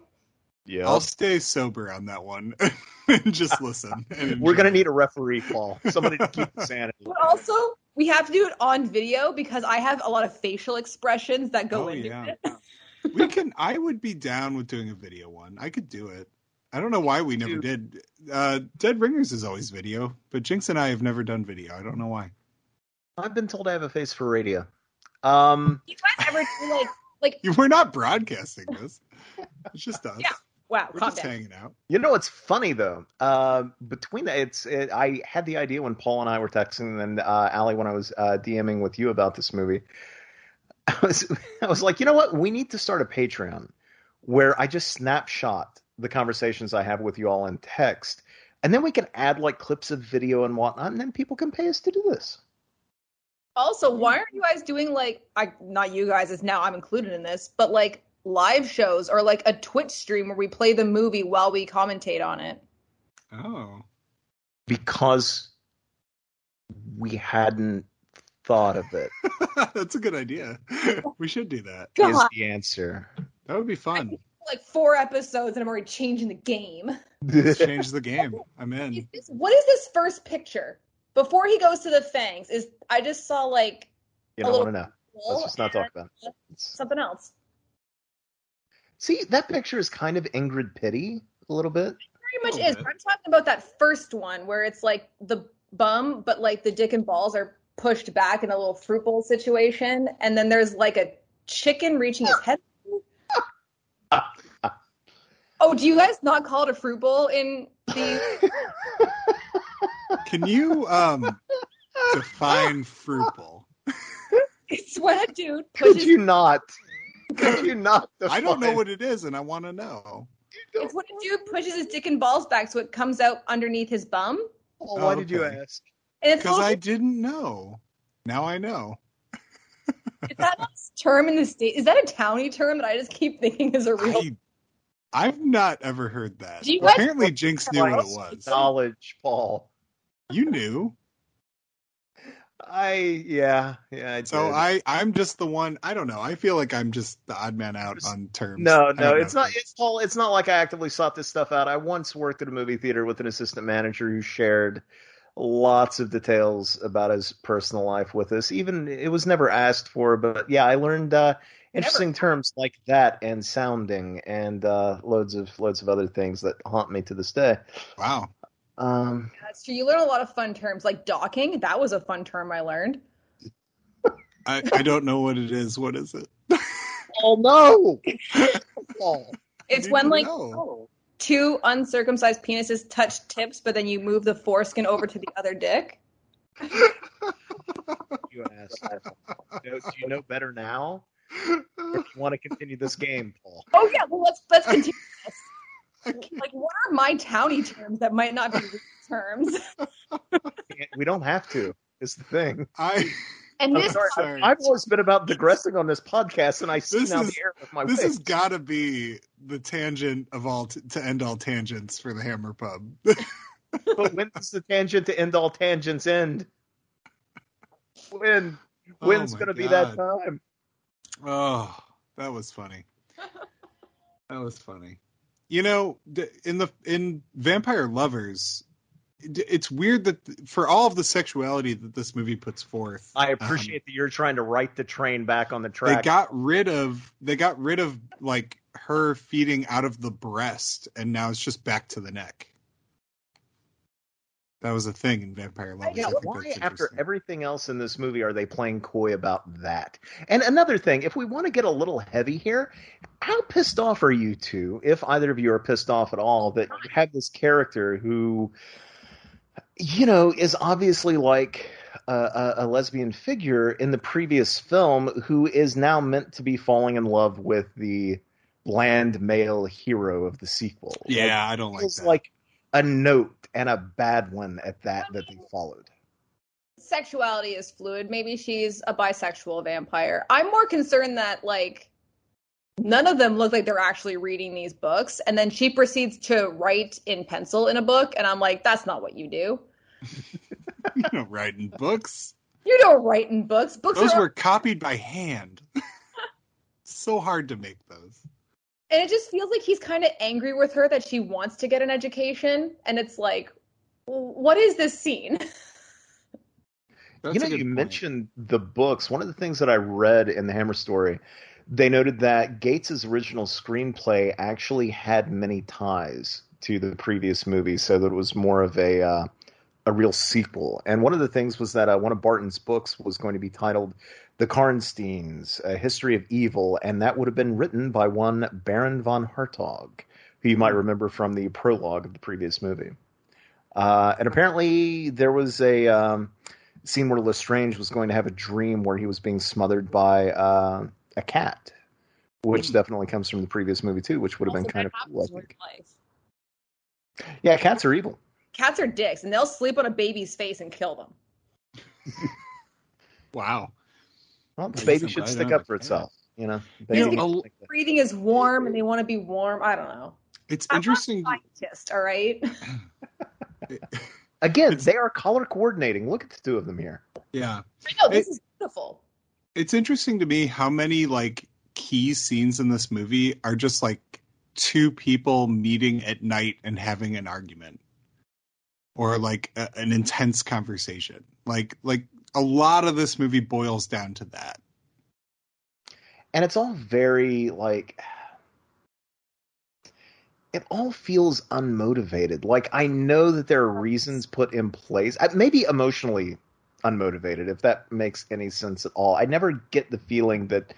yeah, I'll stay sober on that one *laughs* and just listen. and we're gonna need a referee, Paul. Somebody to keep the *laughs* sanity. But also, we have to do it on video because I have a lot of facial expressions that go Oh, into yeah. it. *laughs* we can. I would be down with doing a video one. I could do it. I don't know why we never did. Uh, Dead Ringers is always video, but Jinx and I have never done video. I don't know why. I've been told I have a face for radio. Um, You guys ever do like like *laughs* We're not broadcasting this. It's just *laughs* us. Yeah. Wow, We're calm just down. hanging out. you know what's funny though? Uh, between the, it's it, I had the idea when Paul and I were texting, and uh, Allie when I was uh, DMing with you about this movie. *laughs* I was I was like, you know what? We need to start a Patreon where I just snapshot the conversations I have with you all in text, and then we can add like clips of video and whatnot, and then people can pay us to do this. Also, why aren't you guys doing like I not you guys, as now I'm included in this, but like live shows or like a Twitch stream where we play the movie while we commentate on it? Oh. because we hadn't thought of it *laughs* That's a good idea. We should do that. is God, the answer. That would be fun. like four episodes and I'm already changing the game. Let's change the game. I'm Is in. this- what is this first picture? Before he goes to the fangs, is I just saw like You don't want to know. Let's just not talk about it. It's- something else. See, that picture is kind of Ingrid Pitty a little bit. Very much is. bit. I'm talking about that first one where it's like the bum, but like the dick and balls are pushed back in a little fruit bowl situation, and then there's like a chicken reaching his head. *laughs* oh, do you guys not call it a fruit bowl in the? *laughs* Can you um define fruit bowl? *laughs* It's when a dude Could you not? *laughs* Could you not? I don't know what it is, and I want to know. It's when a dude pushes his dick and balls back so it comes out underneath his bum. Oh, why Oh, did you ask? Because I didn't know. Now I know. *laughs* is that a term in the state? Is that a towny term that I just keep thinking is a real? I, I've not ever heard that. Do you guys- Apparently, Jinx knew what it was. Knowledge, Paul. You knew. I yeah yeah. I So did. I, I'm just the one. I don't know. I feel like I'm just the odd man out on terms. No, no, it's know. not. It's Paul. It's not like I actively sought this stuff out. I once worked at a movie theater with an assistant manager who shared lots of details about his personal life with us. Even it was never asked for, but yeah, I learned uh, interesting terms like that and sounding and uh, loads of loads of other things that haunt me to this day. Wow. Um, That's true. You learn a lot of fun terms like docking. That was a fun term I learned. I, I don't know what it is. What is it? *laughs* oh no, Paul. It's when like know. two uncircumcised penises touch tips, but then you move the foreskin over to the other dick. You asked. Do you know better now? Or do you want to continue this game, Paul? Oh yeah, well let's let's continue this. Like, what are my towny terms that might not be *laughs* terms? We don't have to. Is the thing. I. And I'm this sorry. Sorry. I've always been about digressing on this podcast, and I see This now is- the air with my This wings. has got to be the tangent of all t- to end all tangents for the Hammer Pub. *laughs* But when does the tangent to end all tangents end? When? Oh When's my going to be that time? Oh, that was funny. *laughs* That was funny. You know, in the in Vampire Lovers, it's weird that for all of the sexuality that this movie puts forth, I um, appreciate that you're trying to right the train back on the track. they got rid of they got rid of like her feeding out of the breast, and now it's just back to the neck. That was a thing in Vampire Lovers. yeah, why after everything else in this movie are they playing coy about that? And another thing, if we want to get a little heavy here, how pissed off are you two, if either of you are pissed off at all, that you have this character who, you know, is obviously like a, a, lesbian figure in the previous film who is now meant to be falling in love with the bland male hero of the sequel? Yeah, I don't Like, like that. like a note and a bad one at that that they followed. sexuality is fluid. Maybe she's a bisexual vampire. I'm more concerned that like none of them look like they're actually reading these books, and then she proceeds to write in pencil in a book, and I'm like, that's not what you do. *laughs* you know, writing books. You don't write in books. Books Those are were copied by hand. *laughs* so hard to make those. And it just feels like he's kind of angry with her that she wants to get an education, and it's like, what is this scene? *laughs* That's you know, you point. mentioned the books. One of the things that I read in the Hammer story, they noted that Gates's original screenplay actually had many ties to the previous movie, so that it was more of a uh, a real sequel. And one of the things was that uh, one of Barton's books was going to be titled "The Karnsteins: A History of Evil," and that would have been written by one Baron von Hartog, who you might remember from the prologue of the previous movie. Uh, and apparently, there was a um, scene where Lestrange was going to have a dream where he was being smothered by uh, a cat, which definitely comes from the previous movie too, which would have been kind of cool. I think. Yeah, cats are evil. Cats are dicks, and they'll sleep on a baby's face and kill them. *laughs* Wow. Well, the baby should stick up for cat. itself. You know, You know, needs to think that. Breathing is warm, and they want to be warm. I don't know. It's I'm interesting. not a scientist, all right. *laughs* Again, they are color coordinating. Look at the two of them here. Yeah. I know this It- is beautiful. It's interesting to me how many like key scenes in this movie are just like two people meeting at night and having an argument or like a, an intense conversation. Like like a lot of this movie boils down to that. and it's all very like it all feels unmotivated like i know that there are reasons put in place maybe emotionally unmotivated if that makes any sense at all i never get the feeling that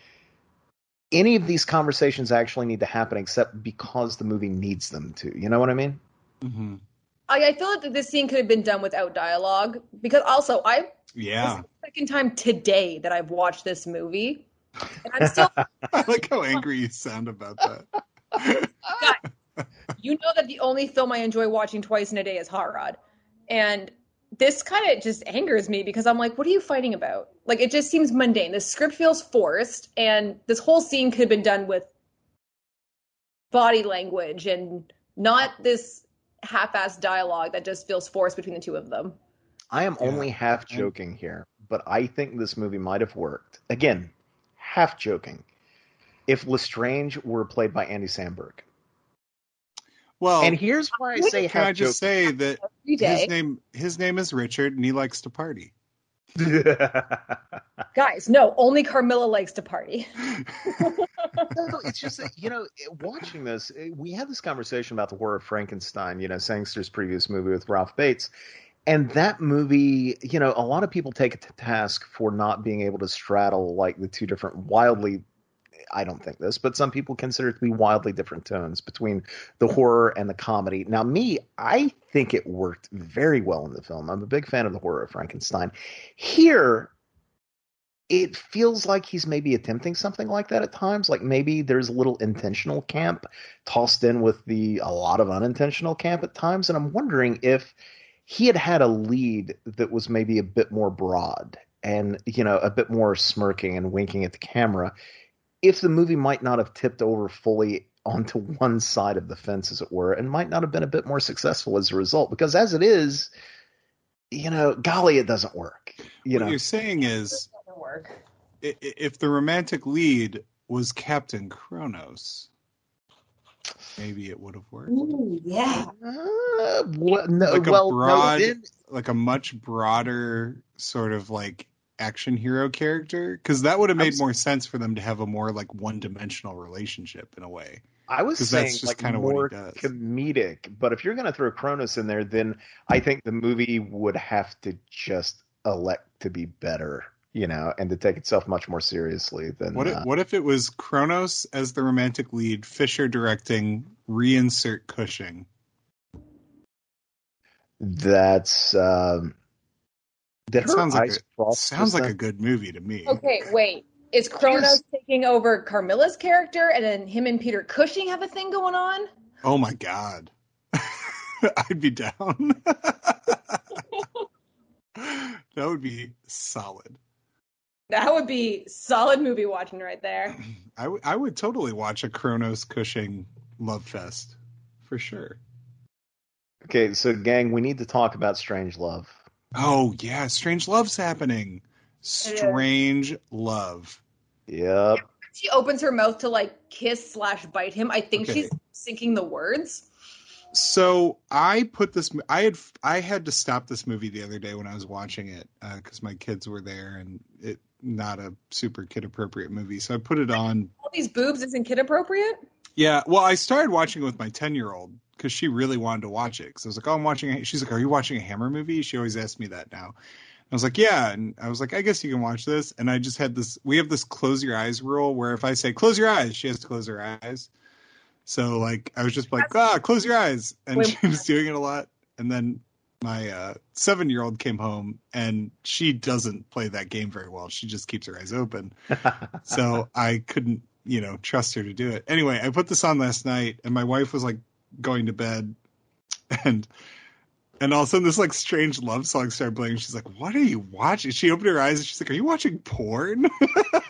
any of these conversations actually need to happen except because the movie needs them to. You know what I mean? Mm-hmm. I, I feel that this scene could have been done without dialogue because also I Yeah. this is the second time today that I've watched this movie. And I'm still *laughs* I like how angry you sound about that. you know that the only film I enjoy watching twice in a day is Hot Rod. And this kind of just angers me because I'm like, what are you fighting about? Like, it just seems mundane. The script feels forced, and this whole scene could have been done with body language and not this half assed dialogue that just feels forced between the two of them. I am Yeah. only half joking here, but I think this movie might have worked. Again, half joking. If Lestrange were played by Andy Samberg. Well, and here's why I say can half I just say that his name his name is Richard and he likes to party. *laughs* Guys, no, only Carmilla likes to party. *laughs* no, it's just that, you know, watching this, we had this conversation about the horror of Frankenstein, you know, Sangster's previous movie with Ralph Bates. And that movie, you know, a lot of people take it to task for not being able to straddle like the two different wildly I don't think this, but some people consider it to be wildly different tones between the horror and the comedy. Now, me, I think it worked very well in the film. I'm a big fan of the horror of Frankenstein. Here, it feels like he's maybe attempting something like that at times. Like maybe there's a little intentional camp tossed in with the a lot of unintentional camp at times, and I'm wondering if he had had a lead that was maybe a bit more broad and you know a bit more smirking and winking at the camera if the movie might not have tipped over fully onto one side of the fence as it were and might not have been a bit more successful as a result because as it is you know golly it doesn't work you what know you're saying is work. i- i- if the romantic lead was Captain Kronos, maybe it would have worked. Ooh, yeah. Uh, what, no, Like a well, broad- no, then, Like a much broader sort of like action hero character, because that would have made was- more sense for them to have a more like one dimensional relationship in a way. I was saying that's just like what he more does. comedic, but if you're going to throw Kronos in there, then I think the movie would have to just elect to be better, you know, and to take itself much more seriously than What if, uh, what if it was Kronos as the romantic lead, Fisher directing, reinsert Cushing? that's. Um, did It sounds like a- Sounds like a good movie to me. Okay, wait. Is Kronos Here's- taking over Carmilla's character and then him and Peter Cushing have a thing going on? Oh my god. *laughs* I'd be down. *laughs* that would be solid. That would be solid movie watching right there. *clears throat* I, w- I would totally watch a Kronos Cushing love fest for sure. Okay, so gang, we need to talk about Strange Love. Oh yeah, Strange Love's happening. Strange Love. Yep. She opens her mouth to like kiss slash bite him. I think Okay. she's sinking the words. So I put this. I had I had to stop this movie the other day when I was watching it uh, because my kids were there and it not a super kid appropriate movie. So I put it on. All these boobs isn't kid appropriate. Yeah, well, I started watching it with my ten year old because she really wanted to watch it. Because I was like, "Oh, I'm watching." A, she's like, "Are you watching a Hammer movie?" She always asks me that now. I was like, "Yeah," and I was like, "I guess you can watch this." And I just had this. We have this close your eyes rule where if I say close your eyes, she has to close her eyes. So like, I was just like, "Ah, close your eyes," and Wait. *laughs* she was doing it a lot. And then my uh, seven year old came home and she doesn't play that game very well. She just keeps her eyes open *laughs* so I couldn't, you know, trust her to do it. Anyway, I put this on last night, and my wife was like going to bed, and and all of a sudden this like strange love song started playing. She's like, "What are you watching?" She opened her eyes and she's like, "Are you watching porn?" *laughs*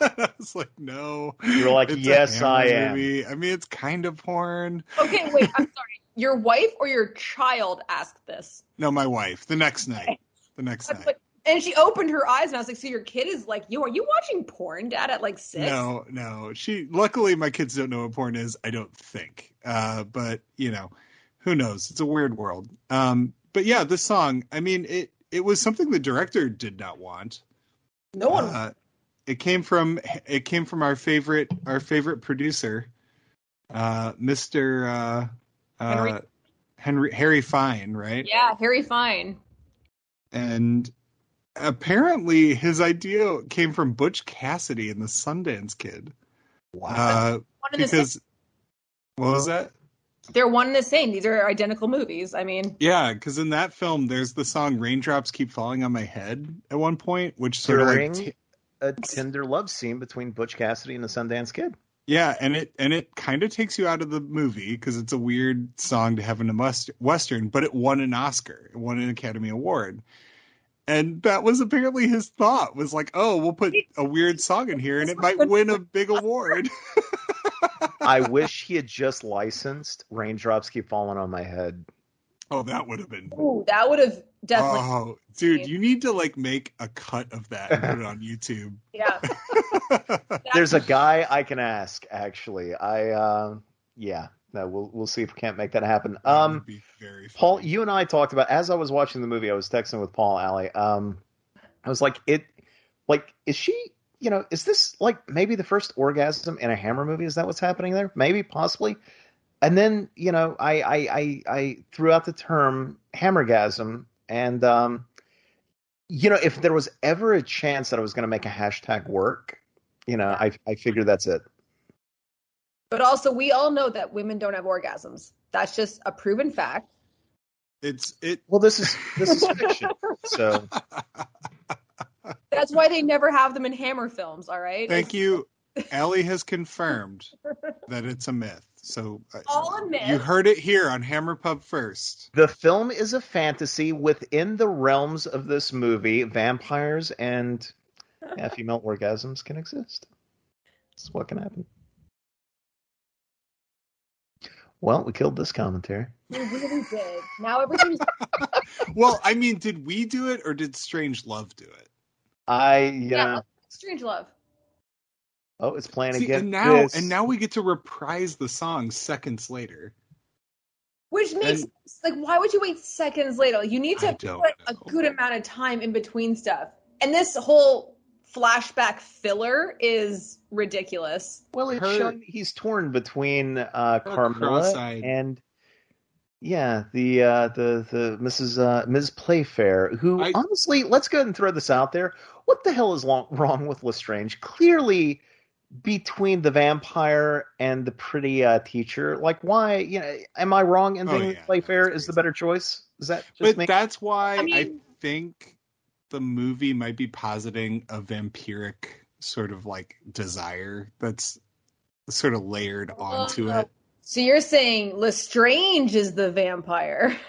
I was like, "No." You're like, It's "Yes, I am." movie. I mean, it's kind of porn. Okay, wait. I'm sorry. Your wife or your child asked this? No, my wife. The next night. The next I was night. like- and she opened her eyes, and I was like, "So your kid is like, you are you watching porn, Dad, at like six? No, no. She luckily my kids don't know what porn is, I don't think. Uh but you know, who knows? It's a weird world. Um but yeah, this song, I mean it it was something the director did not want. no one. Uh, it came from it came from our favorite our favorite producer, uh Mr. uh uh Henry? Henry Harry Fine, right? yeah, Harry Fine. And apparently his idea came from Butch Cassidy and the Sundance Kid. Uh, One the because what was that? They're one and the same. These are identical movies. I mean, Yeah, because in that film, there's the song "Raindrops Keep Falling on My Head" at one point, which sort of During like, t- a tender love scene between Butch Cassidy and the Sundance Kid. yeah, and it and it kind of takes you out of the movie because it's a weird song to have in a must- western, but it won an Oscar, it won an Academy Award, and that was apparently his thought was like, oh, we'll put a weird song in here, and it might win a big award. *laughs* I wish he had just licensed "Raindrops Keep Falling on My Head." oh, that would have been. ooh, that would have definitely. Oh, dude, you need to like make a cut of that and put it on YouTube. *laughs* Yeah. *laughs* There's a guy I can ask. Actually, I uh, yeah. No, we'll we'll see if we can't make that happen. Um, very Paul, you and I talked about as I was watching the movie. I was texting with Paul Alley. Um, I was like, it, like, is she? You know, is this like maybe the first orgasm in a Hammer movie? Is that what's happening there? Maybe, possibly. And then you know, I I I, I threw out the term hammergasm, and um, you know, if there was ever a chance that I was going to make a hashtag work, you know, I I figured that's it. But also, we all know that women don't have orgasms. That's just a proven fact. It's it. Well, this is this is fiction, *laughs* so That's why they never have them in Hammer films. All right. Thank you. Allie has confirmed that it's a myth. So uh, All a myth. you heard it here on Hammer Pub first. The film is a fantasy within the realms of this movie. Vampires and yeah, female orgasms can exist. That's what can happen. Well, we killed this commentary. We really did. Now everything's. *laughs* *laughs* Well, I mean, did we do it or did Strange Love do it? I, you yeah. Uh, Strange Love. oh, it's playing See, again. and now This- and now we get to reprise the song seconds later. Which makes And- like, why would you wait seconds later? You need to don't put a good amount of time in between stuff. And this whole flashback filler is ridiculous. well, it's her- showing he's torn between uh, Her Carmilla cross-eyed. and yeah, the uh, the the Mrs. Uh, Ms. Playfair, who I- honestly, let's go ahead and throw this out there. What the hell is long, wrong with Lestrange? Clearly, between the vampire and the pretty uh, teacher, like why? You know, am I wrong in Oh, thinking yeah, Playfair is the better choice? Is that just But me? that's why I I, think the movie might be positing a vampiric sort of like desire that's sort of layered onto Oh. it. So you're saying Lestrange is the vampire? *laughs*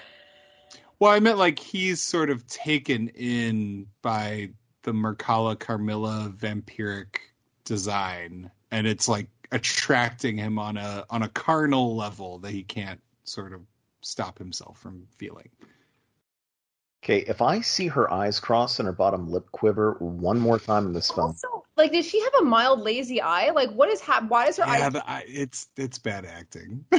Well, I meant like he's sort of taken in by the Mircalla Carmilla vampiric design, and it's like attracting him on a on a carnal level that he can't sort of stop himself from feeling. Okay, if I see her eyes cross and her bottom lip quiver one more time in this film, Also, like, did she have a mild lazy eye? Like, what is hap- Why is her Yeah, eye? the, I, it's it's bad acting. *laughs*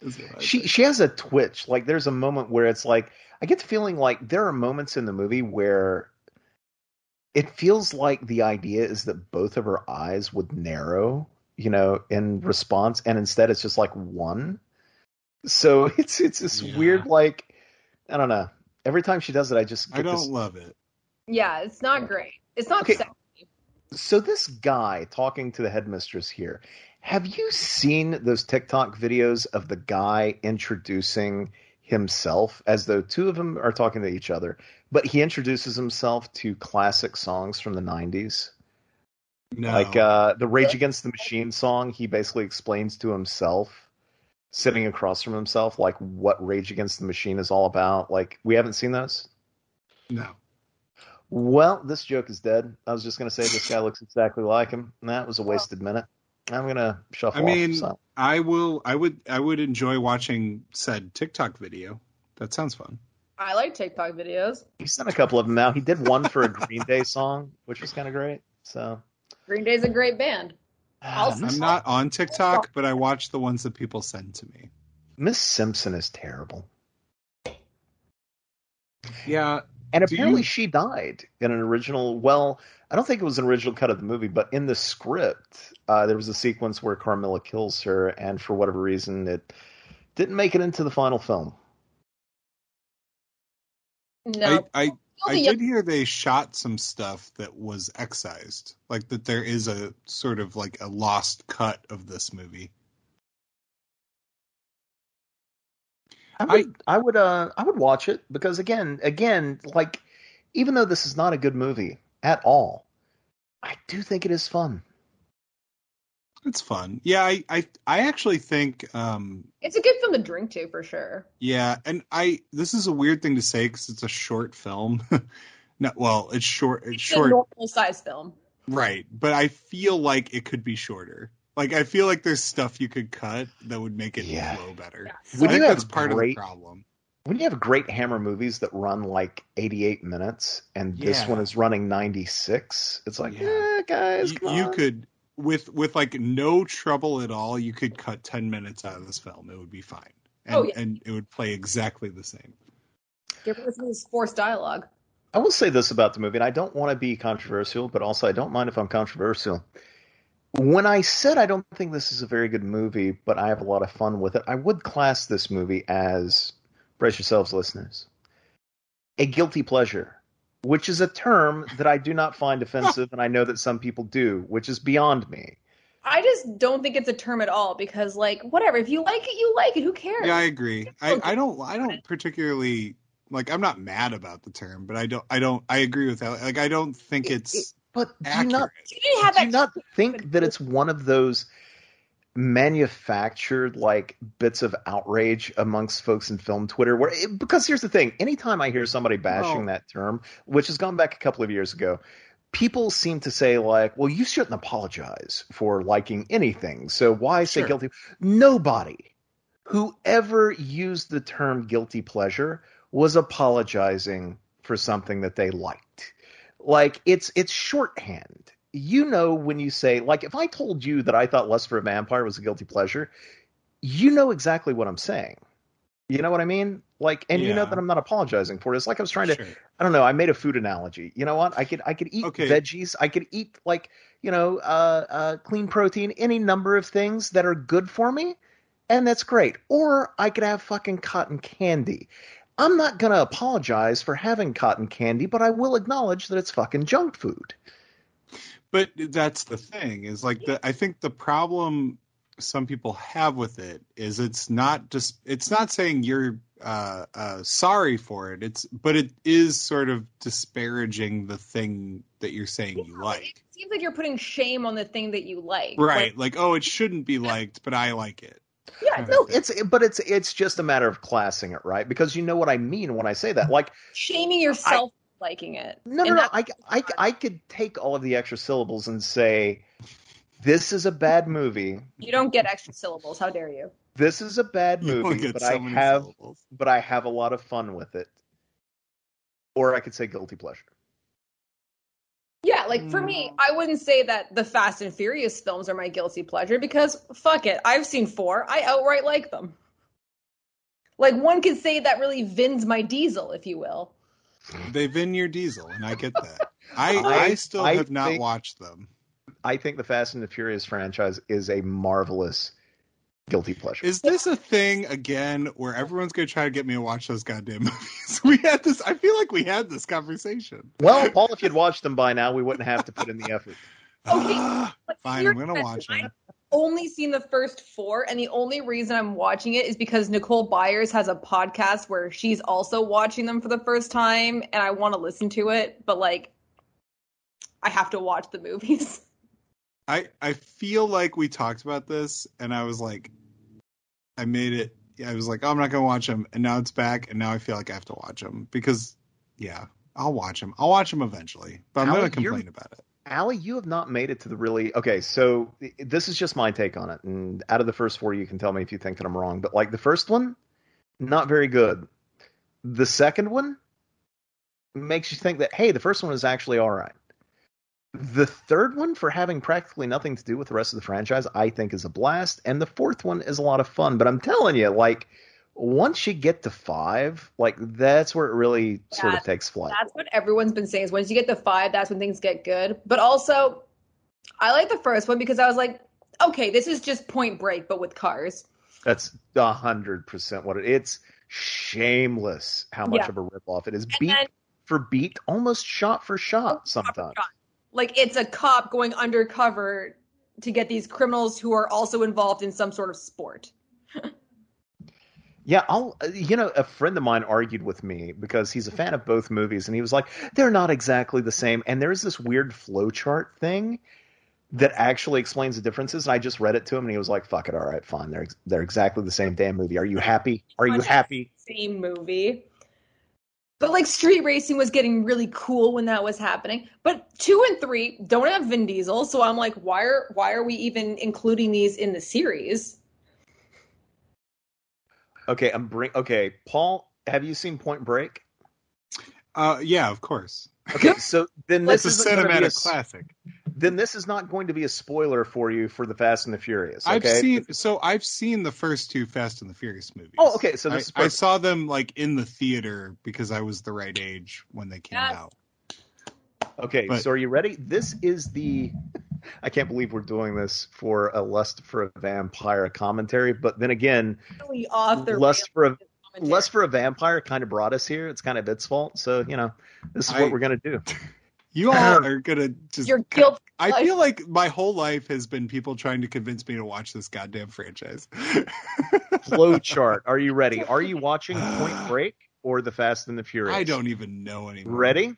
Is what I she she has a twitch. Like there's a moment where it's like I get the feeling like there are moments in the movie where it feels like the idea is that both of her eyes would narrow, you know, in mm-hmm. response, and instead it's just like one. So *laughs* it's it's this Yeah. weird like I don't know. Every time she does it, I just I don't this love it. Yeah, it's not great. It's not Okay. sexy. So this guy talking to the headmistress here, have you seen those TikTok videos of the guy introducing himself as though two of them are talking to each other, but he introduces himself to classic songs from the 90s? No, Like uh, the Rage Against the Machine song, he basically explains to himself, sitting across from himself, like what Rage Against the Machine is all about. Like, we haven't seen those? no. Well, this joke is dead. I was just going to say this guy looks exactly like him. And that was a wasted minute. I'm going to shuffle I mean, off. So. I will. I would. I would enjoy watching said TikTok video. That sounds fun. I like TikTok videos. He's done a couple of them now. He did one for a Green Day song, which was kind of great. So Green Day's a great band. I'll- Miss- I'm not on TikTok, but I watch the ones that people send to me. Miss Simpson is terrible. Yeah, And apparently you- she died in an original. Well, I don't think it was an original cut of the movie, but in the script, uh, there was a sequence where Carmilla kills her, and for whatever reason, it didn't make it into the final film. No, I, I feel I the did hear they shot some stuff that was excised, like that there is a sort of like a lost cut of this movie. I would, I, would, uh, I would watch it because again, again, like, even though this is not a good movie at all, I do think it is fun. It's fun. Yeah, I, I, I actually think, um, It's a good film to drink to for sure. yeah, and I, this is a weird thing to say because it's a short film. *laughs* no, well, it's short. It's It's short. a normal size film. Right, but I feel like it could be shorter. Like I feel like there's stuff you could cut that would make it Yeah. flow better. When I you think that's part great- of the problem. When you have great Hammer movies that run like 88 minutes and this one is running 96, it's like, yeah, guys, You, come you on. could with with like no trouble at all, you could cut ten minutes out of this film. It would be fine, oh, and Oh, yeah. and it would play exactly the same. Get rid of some of this forced dialogue. I will say this about the movie, and I don't want to be controversial, but also I don't mind if I'm controversial. When I said I don't think this is a very good movie, but I have a lot of fun with it, I would class this movie as, brace yourselves, listeners, a guilty pleasure, which is a term that I do not find *laughs* offensive, and I know that some people do, which is beyond me. I just don't think it's a term at all because, like, whatever. If you like it, you like it. Who cares? Yeah, I agree. I, I don't I don't particularly like. I'm not mad about the term, but I don't I don't I agree with that. Like I don't think it's But do you accurate. not You didn't have do you not think that it's one of those manufactured like bits of outrage amongst folks in film Twitter where eh, because here's the thing anytime I hear somebody bashing Oh. that term which has gone back a couple of years ago people seem to say like well you shouldn't apologize for liking anything so why say guilty? Nobody whoever used the term guilty pleasure was apologizing for something that they liked. Like it's it's shorthand you know when you say like if i told you that i thought lust for a vampire was a guilty pleasure you know exactly what i'm saying. You know what i mean? Like and you know that i'm not apologizing for it. It's like i was trying to Sure. i don't know i made a food analogy. You know what? I could i could eat Okay. veggies. I could eat like you know uh, uh clean protein any number of things that are good for me and that's great. Or i could have fucking cotton candy. I'm not going to apologize for having cotton candy but i will acknowledge that it's fucking junk food But that's the thing is like the I think the problem some people have with it is it's not just it's not saying you're uh, uh, sorry for it. It's but it is sort of disparaging the thing that you're saying you like. It seems like you're putting shame on the thing that you like. Right. Like, Like, oh, it shouldn't be liked, but I like it. yeah, no it's but it's it's just a matter of classing it right because you know what i mean when i say that like shaming yourself for liking it. No, no, And no. that- I, I, I could take all of the extra syllables and say, this is a bad movie. You don't get extra syllables. How dare you? This is a bad movie, but so I have, syllables. but I have a lot of fun with it. Or I could say guilty pleasure. Yeah, like for me, hmm. I wouldn't say that the Fast and Furious films are my guilty pleasure because fuck it, I've seen four. I outright like them. Like one could say that really vins my diesel, if you will. They vin your diesel, and I get that. *laughs* I I- I, still I have not think- watched them. I think the Fast and the Furious franchise is a marvelous guilty pleasure. Is this a thing again where everyone's going to try to get me to watch those goddamn *laughs* movies? We had this. I feel like we had this conversation. well, Paul, if you'd watched them by now, we wouldn't have to put in the effort. Ah, But Fine, I'm going to thing, watch I've them. Only seen the first four, and the only reason I'm watching it is because Nicole Byers has a podcast where she's also watching them for the first time, and I want to listen to it, but like, I have to watch the movies. *laughs* I I feel like we talked about this, and I was like, I made it. I was like, oh, I'm not going to watch them, and now it's back, and now I feel like I have to watch them because, yeah, I'll watch them. I'll watch them eventually, but I'm Allie, going to complain about it. Allie, you have not made it to the really okay. So this is just my take on it, and out of the first four, you can tell me if you think that I'm wrong. But like the first one, not very good. The second one makes you think that hey, the first one is actually all right. The third one, for having practically nothing to do with the rest of the franchise, I think is a blast, and the fourth one is a lot of fun. But I'm telling you, like once you get to five, like that's where it really sort of takes flight. That's what everyone's been saying is once you get to five, that's when things get good. But also, I like the first one because I was like, okay, this is just Point Break, but with cars. That's a hundred percent what it. It's shameless how much Yeah. of a ripoff it is. Beat then- for beat, almost shot for shot sometimes. Like it's a cop going undercover to get these criminals who are also involved in some sort of sport. *laughs* Yeah, I'll. uh, You know, a friend of mine argued with me because he's a fan of both movies, and he was like, "They're not exactly the same." And there's this weird flowchart thing that actually explains the differences. And I just read it to him, and he was like, "Fuck it, all right, fine. They're they're exactly the same damn movie. Are you happy? Are you happy?" Same movie. But like street racing was getting really cool when that was happening. But two and three don't have Vin Diesel, so I'm like, why are why are we even including these in the series? Okay, I'm bring. Okay, Paul, have you seen Point Break? Uh, yeah, of course. Okay, so then It's this a is gonna cinematic s- classic. Then this is not going to be a spoiler for you for the Fast and the Furious. Okay? I've seen so I've seen the first two Fast and the Furious movies. Oh, okay. So I, is I saw them like in the theater because I was the right age when they came Yes. out. Okay, But- so are you ready? This is the. I can't believe we're doing this for a Lust for a Vampire commentary, but then again, Really off the Lust for a commentary. Lust for a Vampire kind of brought us here. It's kind of its fault, so you know this is I- what we're gonna do. *laughs* You all um, are gonna just. Your guilt. I feel like my whole life has been people trying to convince me to watch this goddamn franchise. *laughs* Flow chart. Are you ready? Are you watching Point *sighs* Break or The Fast and the Furious? I don't even know anymore. Ready?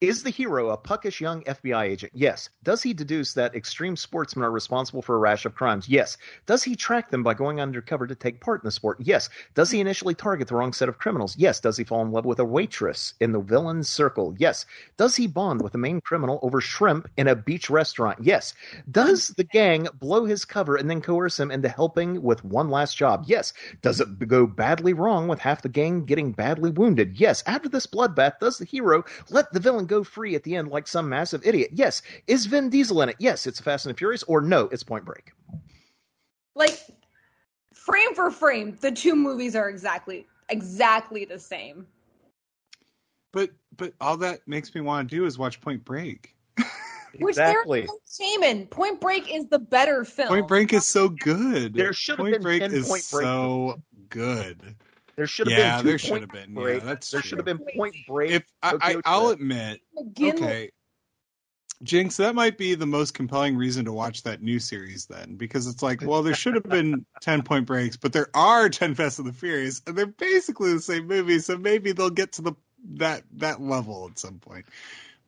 Is the hero a puckish young FBI agent? Yes. Does he deduce that extreme sportsmen are responsible for a rash of crimes? Yes. Does he track them by going undercover to take part in the sport? Yes. Does he initially target the wrong set of criminals? Yes. Does he fall in love with a waitress in the villain's circle? Yes. Does he bond with the main criminal over shrimp in a beach restaurant? Yes. Does the gang blow his cover and then coerce him into helping with one last job? Yes. Does it go badly wrong with half the gang getting badly wounded? Yes. After this bloodbath, does the hero let the villain go free at the end like some massive idiot? Yes. Is Vin Diesel in it? Yes. It's Fast and the Furious, or no, it's Point Break. like frame for frame, the two movies are exactly exactly the same. But but all that makes me want to do is watch Point Break. *laughs* Which Exactly. there's no shame in. Point Break is the better film. Point Break is so good. There should have Point been Break 10 is Point Break so good. There should have Yeah, been two there should Point have been. Break. Yeah, that's there should have been Point Break. If I, I, I'll admit, McGinley. okay, Jinx, that might be the most compelling reason to watch that new series then, because it's like, well, there should have been *laughs* ten Point Breaks, but there are ten Fast and the Furious, and they're basically the same movie, so maybe they'll get to the that that level at some point.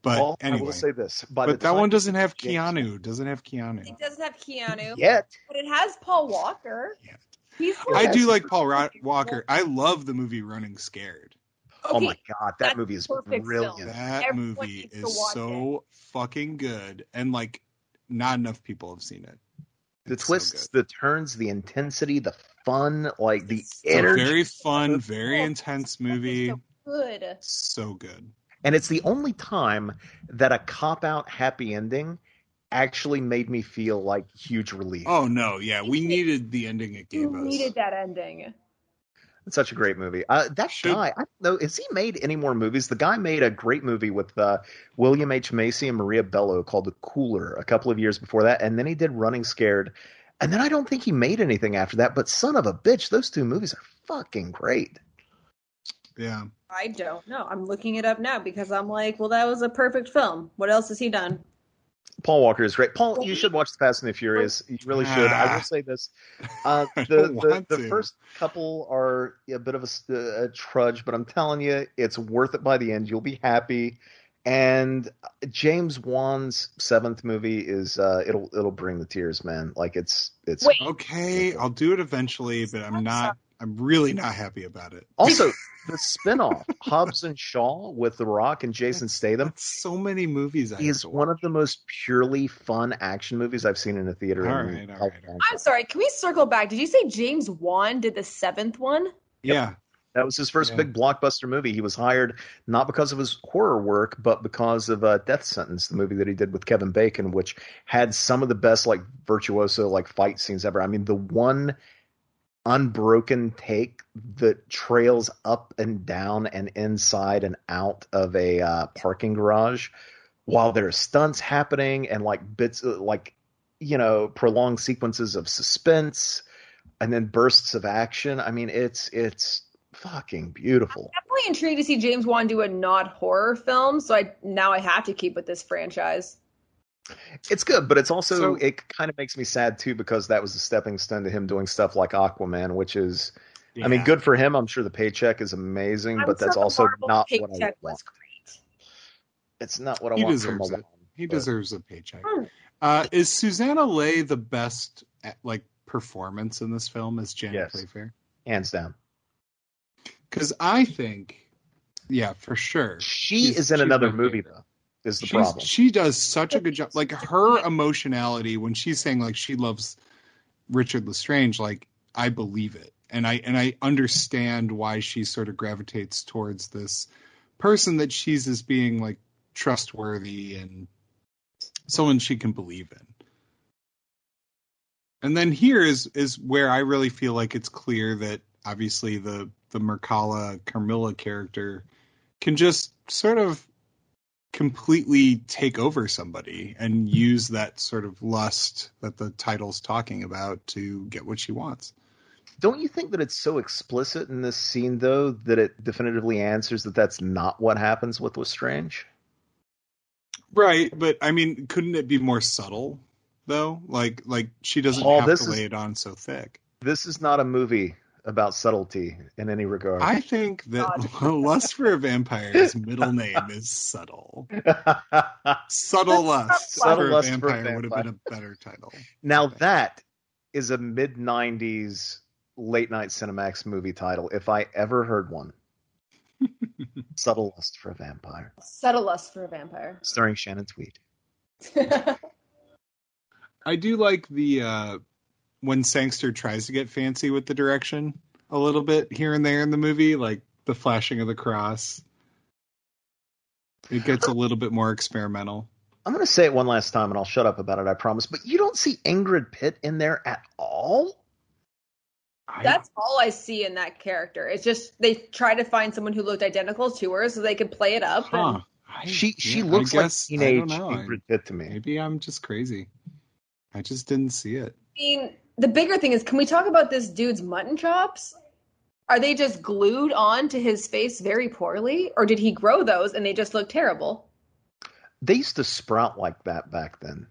But Well, I will say this. By the but that one doesn't have Keanu. Doesn't have Keanu. It doesn't have Keanu, Yet. but it has Paul Walker. Yet. He's I do like Paul Ro- Walker. I love the movie Running Scared. Oh my god, that movie is brilliant. film. That Everyone movie is watch so fucking good, and like not enough people have seen it. The It's so twists, the turns, the intensity, the fun, like the It's good. A energy. very fun, Oh, very intense movie. so good. So good. And it's the only time that a cop out happy ending actually made me feel like huge relief. Oh no, yeah, we needed the ending it You gave us. needed that ending. It's such a great movie. Uh, that Should- guy, I don't know, has he made any more movies? The guy made a great movie with uh, William H. Macy and Maria Bello called The Cooler a couple of years before that. And then he did Running Scared. And then I don't think he made anything after that. But son of a bitch, those two movies are fucking great. Yeah. I don't know. I'm looking it up now because I'm like, well, that was a perfect film. What else has he done? Paul Walker is great. Paul, you should watch The Fast and the Furious. You really should. I will Ah. say this: *laughs* uh, the the, the first couple are a bit of a trudge, but I'm telling you, it's worth it by the end. You'll be happy. And James Wan's seventh movie is uh, it'll it'll bring the tears, man. Like it's it's Wait, Okay, I'll do it eventually, but I'm not. I'm really not happy about it. also *laughs* the spinoff Hobbs and Shaw with The Rock and Jason Statham That's so many movies. I is one of the most purely fun action movies I've seen in a theater. All in right, a all long right, time. I'm sorry. Can we circle back? Did you say James Wan did the seventh one? Yeah, That was his first Yeah. big blockbuster movie. He was hired not because of his horror work, but because of uh, Death Sentence, the movie that he did with Kevin Bacon, which had some of the best like virtuoso like fight scenes ever. I mean, the one unbroken take that trails up and down and inside and out of a uh, parking garage while there are stunts happening and like bits uh, like you know prolonged sequences of suspense and then bursts of action. I mean, it's it's fucking beautiful. Definitely definitely intrigued to see James Wan do a not horror film. So I now I have to keep with this franchise. It's good, but it's also So- it kind of makes me sad too because that was a stepping stone to him doing stuff like Aquaman, which is, I mean, good for him. I'm sure the paycheck is amazing, I'm but that's also not what I want. was great. It's not what I He want from deserves Milan. it. He but- deserves a paycheck. Hmm. Uh, is Suzanna Leigh the best like performance in this film as Janet Yes. Playfair? hands down. Because I think, yeah, for sure. She She's- is in another movie favorite. though. Is the She's- problem? She does such a good job. Like her emotionality when she's saying like she loves Richard Lestrange, like I believe it, and I and I understand why she sort of gravitates towards this person that she's as being like trustworthy and someone she can believe in. And then here is is where I really feel like it's clear that obviously the the Mircalla Carmilla character can just sort of completely take over somebody and mm-hmm. use that sort of lust that the title's talking about to get what she wants. Don't you think that it's so explicit in this scene though that it definitively answers that that's not what happens with Lestrange? Right, but I mean, couldn't it be more subtle though? Like like she doesn't Oh, have this to is- lay it on so thick. This is not a movie about subtlety in any regard. I think that *laughs* lust for a vampire's middle name is subtle. *laughs* Subtle lust Subtle for a lust for a vampire would have been a better title. now that is a mid '90s late night Cinemax movie title, if I ever heard one. *laughs* Subtle Lust for a Vampire, Subtle lust for a vampire. starring Shannon Tweed. I do like the uh when Sangster tries to get fancy with the direction a little bit here and there in the movie, like the flashing of the cross. It gets a little bit more experimental. I'm going to say it one last time, and I'll shut up about it. I promise. But you don't see Ingrid Pitt in there at all. I- That's all I see in that character. It's just they try to find someone who looked identical to her so they could play it up. and- huh. I- She she yeah, looks like guess- I teenage don't know. I- Ingrid Pitt to me. Maybe I'm just crazy. I just didn't see it. I mean, the bigger thing is, can we talk about this dude's mutton chops? Are they just glued on to his face very poorly, or did he grow those and they just look terrible? They used to sprout like that back then.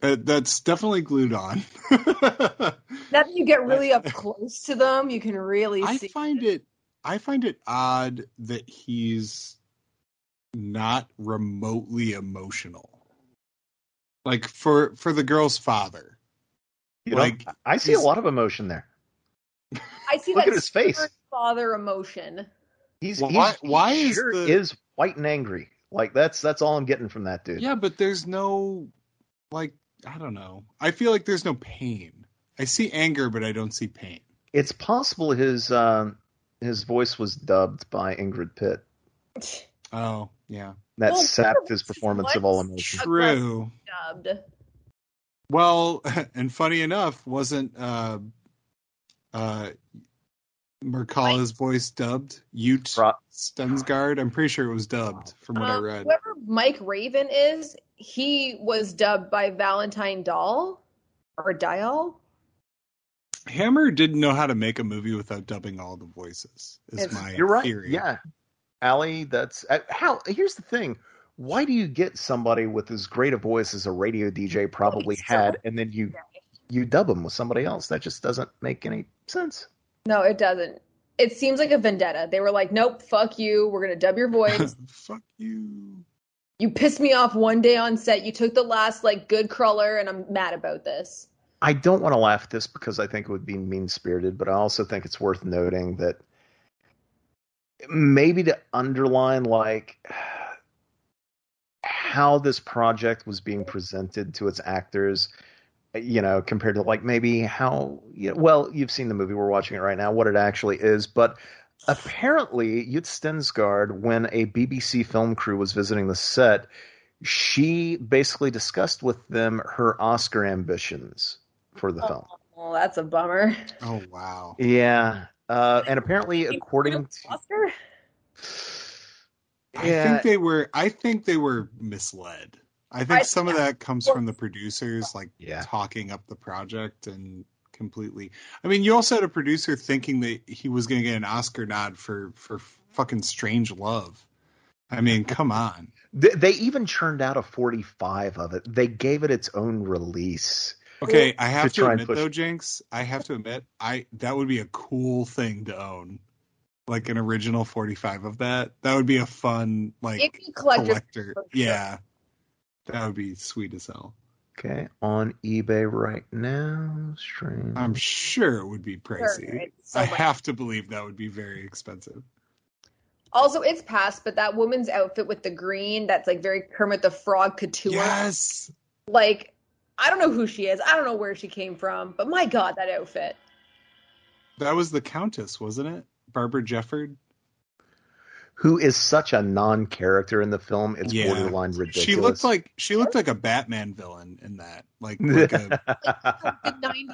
Uh, that's definitely glued on. *laughs* Now that you get really up close to them, you can really I see. find it I find it odd that he's not remotely emotional. Like for for the girl's father. You Like, know, I see a lot of emotion there. I see *laughs* Look that at his face. father emotion. He's Why- he's, he why is sure the- is white and angry. Like that's that's all I'm getting from that dude. Yeah, but there's no like I don't know. I feel like there's no pain. I see anger, but I don't see pain. It's possible his um, his voice was dubbed by Ingrid Pitt. Oh, yeah. That Well, sapped his performance of all what's- emotion. True. Dubbed. Well, *laughs* and funny enough, wasn't uh uh Mircalla's voice dubbed? Yutte Pro- Stensgaard? I'm pretty sure it was dubbed from what I Um, read. Whoever Mike Raven is, he was dubbed by Valentine Doll or Dial. Hammer didn't know how to make a movie without dubbing all the voices. Is It's- my You're right. theory. Yeah, Allie, that's uh, how. Here's the thing: why do you get somebody with as great a voice as a radio DJ probably He's so had, and then you you dub them with somebody else? That just doesn't make any sense. No, it doesn't. It seems like a vendetta. They were like, "Nope, fuck you. We're gonna dub your *laughs* voice. Fuck you. you pissed me off one day on set. You took the last like good crawler, and I'm mad about this." I don't want to laugh at this because I think it would be mean spirited, but I also think it's worth noting that maybe to underline like how this project was being presented to its actors, you know, compared to like maybe how you know, well, you've seen the movie, we're watching it right now, what it actually is, but apparently Yutte Stensgaard, when a BBC film crew was visiting the set, she basically discussed with them her Oscar ambitions for the film. Oh, that's a bummer. Oh wow. Yeah. Uh, and apparently, according to Oscar. I Yeah. think they were I think they were misled. I think I- some of that comes Well- from the producers like Yeah. talking up the project and completely I mean you also had a producer thinking that he was going to get an Oscar nod for for fucking Strange Love. I mean, *laughs* come on. They, they even churned out a 45 of it. They gave it its own release. Okay, I have To to, admit push- though, Jinx, I have to admit, I that would be a cool thing to own. Like an original 45 of that. That would be a fun like be collector. sure. Yeah. That would be sweet as hell. Okay, on eBay right now. Strange. I'm sure it would be pricey. it's so I much. have to believe that would be very expensive. Also, it's past, but that woman's outfit with the green, that's like very Kermit the Frog couture. Yes. Like, I don't know who she is. I don't know where she came from, but my God, that outfit. That was the Countess, wasn't it? Barbara Jefford. Who is such a non-character in the film? It's Yeah. borderline ridiculous. She looked like she looked like a Batman villain in that. Like *laughs* like a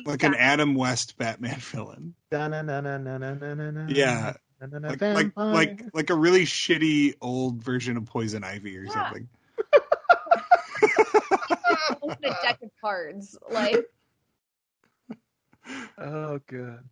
like an. Adam West Batman villain. Yeah. Like like like like a really shitty old version of Poison Ivy or Yeah. something. Open a deck of cards. Like, Oh god.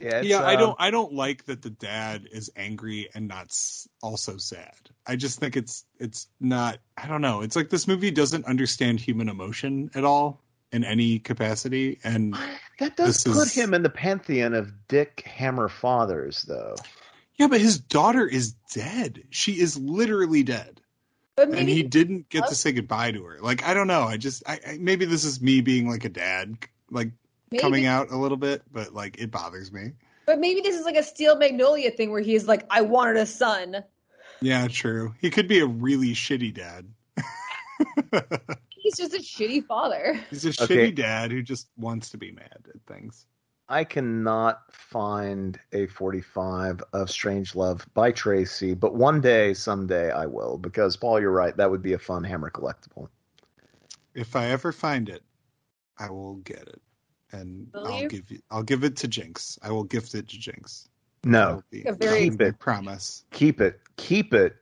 Yeah, yeah, I um, don't I don't like that the dad is angry and not also sad. I just think it's it's not I don't know. It's like this movie doesn't understand human emotion at all in any capacity and *sighs* That does put is- him in the pantheon of Dick Hammer fathers, though. yeah, but his daughter is dead. She is literally dead. but and he didn't get to say goodbye to her. Like I don't know. I just I, I maybe this is me being like a dad, like maybe, coming out a little bit, but like it bothers me. But maybe this is like a Steel Magnolia thing where he's like, I wanted a son. Yeah, true. He could be a really shitty dad. He's just a shitty father. He's a Okay. shitty dad who just wants to be mad at things. I cannot find a 45 of Strange Love by Tracy, but one day, someday, I will. Because Paul, you're right. That would be a fun Hammer collectible. If I ever find it, I will get it, and Will I'll you? give you. I'll give it to Jinx. I will gift it to Jinx. No, be- A very- keep it, promise. keep it, keep it,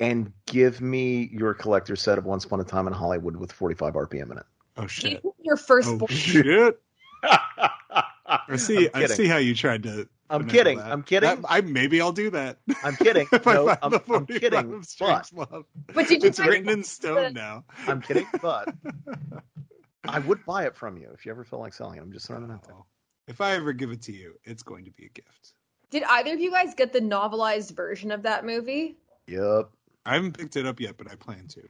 and give me your collector set of Once Upon a Time in Hollywood with 45 RPM in it. Oh shit! Your first Oh boy. shit! *laughs* I see. I'm I kidding. see how you tried to. I'm kidding. that. I'm kidding. That- I maybe I'll do that. I'm kidding. *laughs* if I No, find I'm, the I'm 45 kidding. of But Love. But did you It's written in stone the- now. I'm kidding. But *laughs* I would buy it from you if you ever feel like selling it. I'm just throwing it out there. Oh. If I ever give it to you, it's going to be a gift. Did either of you guys get the novelized version of that movie? Yep. I haven't picked it up yet, but I plan to.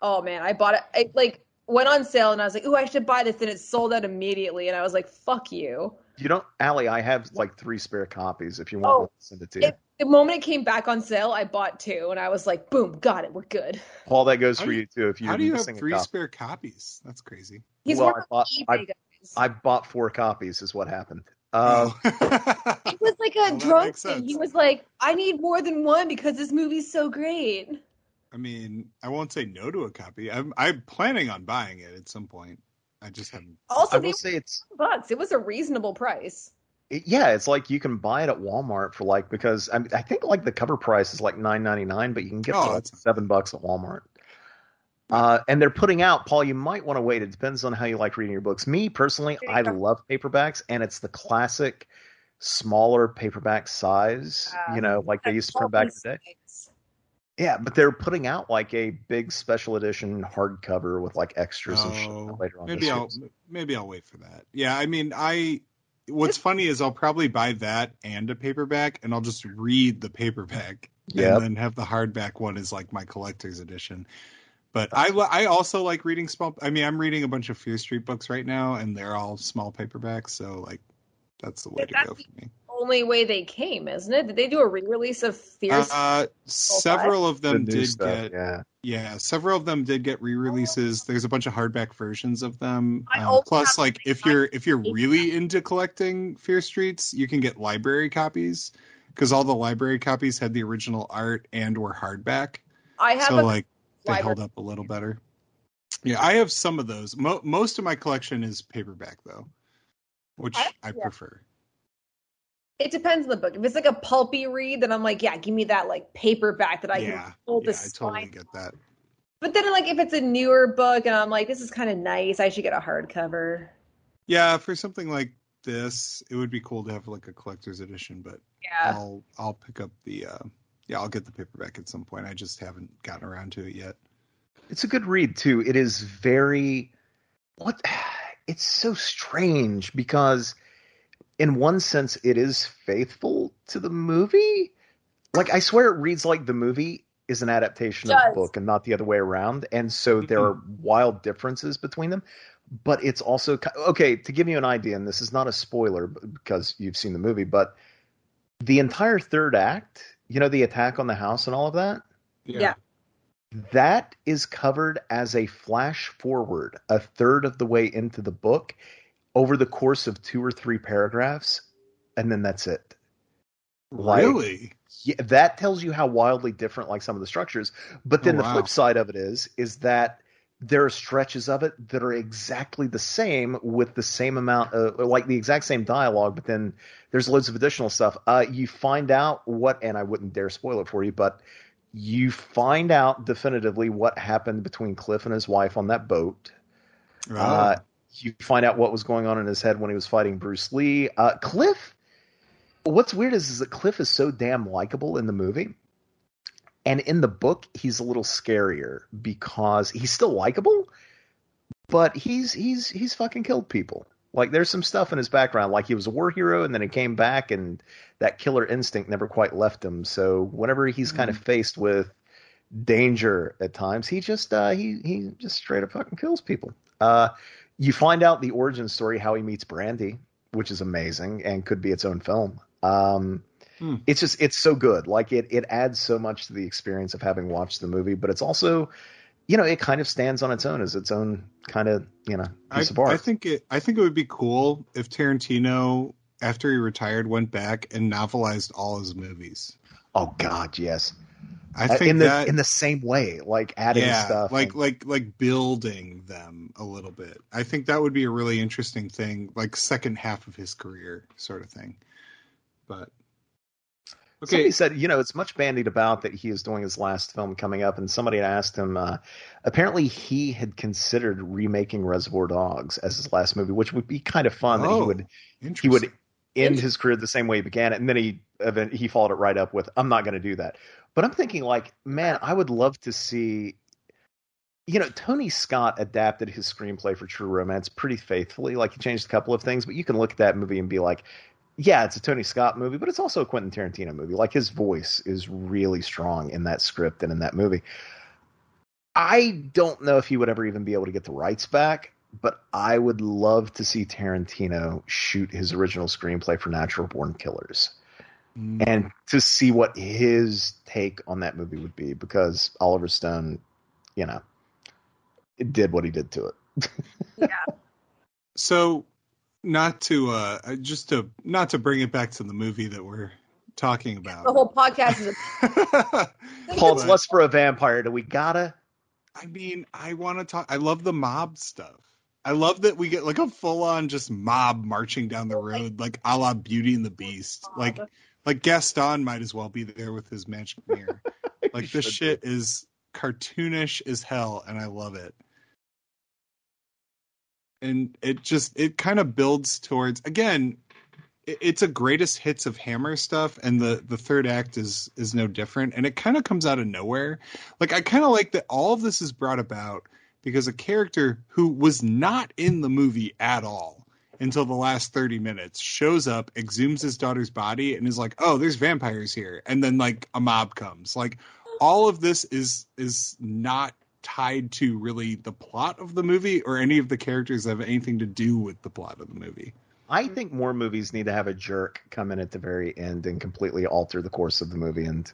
Oh man, I bought it. I like went on sale and I was like, "Ooh, I should buy this," and it sold out immediately. And I was like, "Fuck you!" You don't, Allie. I have like three spare copies. If you want, Oh, I'll send it to you. It, the moment it came back on sale, I bought two, and I was like, "Boom, got it. We're good." Paul, that goes How for do you too. If you're How do you have three copy. spare copies? That's crazy. He's Well, I bought- eBay guys. I bought four copies. Is what happened. Uh, Oh. *laughs* it was like a Well, drunk thing. He was like, "I need more than one because this movie's so great." I mean, I won't say no to a copy. I'm I'm planning on buying it at some point. I just haven't. Also, I they will say it's bucks. It was a reasonable price. it- yeah. It's like you can buy it at Walmart for like because I mean I think like the cover price is like nine ninety nine, but you can get it Oh, for like seven bucks at Walmart. Uh, and they're putting out, Paul. You might want to wait. It depends on how you like reading your books. Me personally, I love paperbacks, and it's the classic smaller paperback size. you know, like they used to print back in the day. Yeah, but they're putting out like a big special edition hardcover with like extras and shit Oh, later on. maybe this I'll year. maybe I'll wait for that. Yeah, I mean, I. What's funny is I'll probably buy that and a paperback, and I'll just read the paperback, Yep. and then have the hardback one as like my collector's edition. But I I also like reading small. I mean, I'm reading a bunch of Fear Street books right now, and they're all small paperbacks, so like that's the way to go for me. Only way they came, isn't it? Did they do a re-release of Fierce? Uh, several of them The did stuff, get yeah. Yeah, several of them did get re-releases. There's a bunch of hardback versions of them. Um, plus, like if you're if you're really into collecting Fear Streets, you can get library copies because all the library copies had the original art and were hardback. I have So a like they library. held up a little better. Yeah, I have some of those. Mo- most of my collection is paperback though, which I- I, yeah. prefer. It depends on the book. If it's like a pulpy read, then I'm like, yeah, give me that like paperback that I yeah, can hold yeah, the I spine. totally get that. But then, like, if it's a newer book and I'm like, this is kind of nice, I should get a hardcover. Yeah, for something like this. It would be cool to have like a collector's edition, but Yeah. I'll I'll pick up the uh yeah, I'll get the paperback at some point. I just haven't gotten around to it yet. It's a good read too. It is very what *sighs* it's so strange because in one sense it is faithful to the movie. Like I swear it reads like the movie is an adaptation of the book and not the other way around. And so mm-hmm. there are wild differences between them. But it's also okay to give you an idea, and this is not a spoiler because you've seen the movie, but the entire third act, you know, the attack on the house and all of that, Yeah. that is covered as a flash forward a third of the way into the book over the course of two or three paragraphs, and then that's it. Like- Really? Yeah, that tells you how wildly different like some of the structures. But then Oh, the wow. flip side of it is is that there are stretches of it that are exactly the same with the same amount of like the exact same dialogue, but then there's loads of additional stuff. Uh, you find out what, and I wouldn't dare spoil it for you, but you find out definitively what happened between Cliff and his wife on that boat. Uh, you find out what was going on in his head when he was fighting Bruce Lee. Uh, Cliff, what's weird is, is that Cliff is so damn likable in the movie. And in the book, he's a little scarier because he's still likable, but he's he's he's fucking killed people. Like there's some stuff in his background, like he was a war hero and then he came back and that killer instinct never quite left him. So whenever he's kind of faced with danger at times, he just uh, he he just straight up fucking kills people. Uh, you find out the origin story how he meets Brandy, which is amazing and could be its own film. Um, Hmm. It's just it's so good. Like it it adds so much to the experience of having watched the movie, but it's also you know it kind of stands on its own as its own kind of you know I, piece of art. I think it I think it would be cool if Tarantino after he retired went back and novelized all his movies. oh God, yes. I Uh, think in the that in the same way, like adding yeah, stuff. like and- like like building them a little bit. I think that would be a really interesting thing, like second half of his career sort of thing. But okay, Somebody said, you know, it's much bandied about that he is doing his last film coming up, and somebody had asked him. Uh, apparently, he had considered remaking Reservoir Dogs as his last movie, which would be kind of fun. that he Oh, would he would end his career the same way he began it, and then he he followed it right up with, "I'm not going to do that." But I'm thinking, like, man, I would love to see. You know, Tony Scott adapted his screenplay for True Romance pretty faithfully. Like, he changed a couple of things, but you can look at that movie and be like, yeah, it's a Tony Scott movie, but it's also a Quentin Tarantino movie. Like his voice is really strong in that script and in that movie. I don't know if he would ever even be able to get the rights back, but I would love to see Tarantino shoot his original screenplay for Natural Born Killers Mm, and to see what his take on that movie would be because Oliver Stone, you know, it did what he did to it. *laughs* Yeah. So not to uh just to not to bring it back to the movie that we're talking about. The whole podcast is a *laughs* Paul, it's But- for a vampire. Do we gotta? I mean, I want to talk. I love the mob stuff. I love that we get like a full on just mob marching down the road, like a la Beauty and the Beast. Like, like Gaston might as well be there with his magic mirror. *laughs* Like this shit is cartoonish as hell, and I love it. And it just it kind of builds towards again. it- It's a greatest hits of Hammer stuff, and the the third act is is no different, and it kind of comes out of nowhere. Like I kind of like that all of this is brought about because a character who was not in the movie at all until the last 30 minutes shows up exhumes his daughter's body and is like oh there's vampires here and then like a mob comes like all of this is is not tied to really the plot of the movie or any of the characters that have anything to do with the plot of the movie I think more movies need to have a jerk come in at the very end and completely alter the course of the movie. And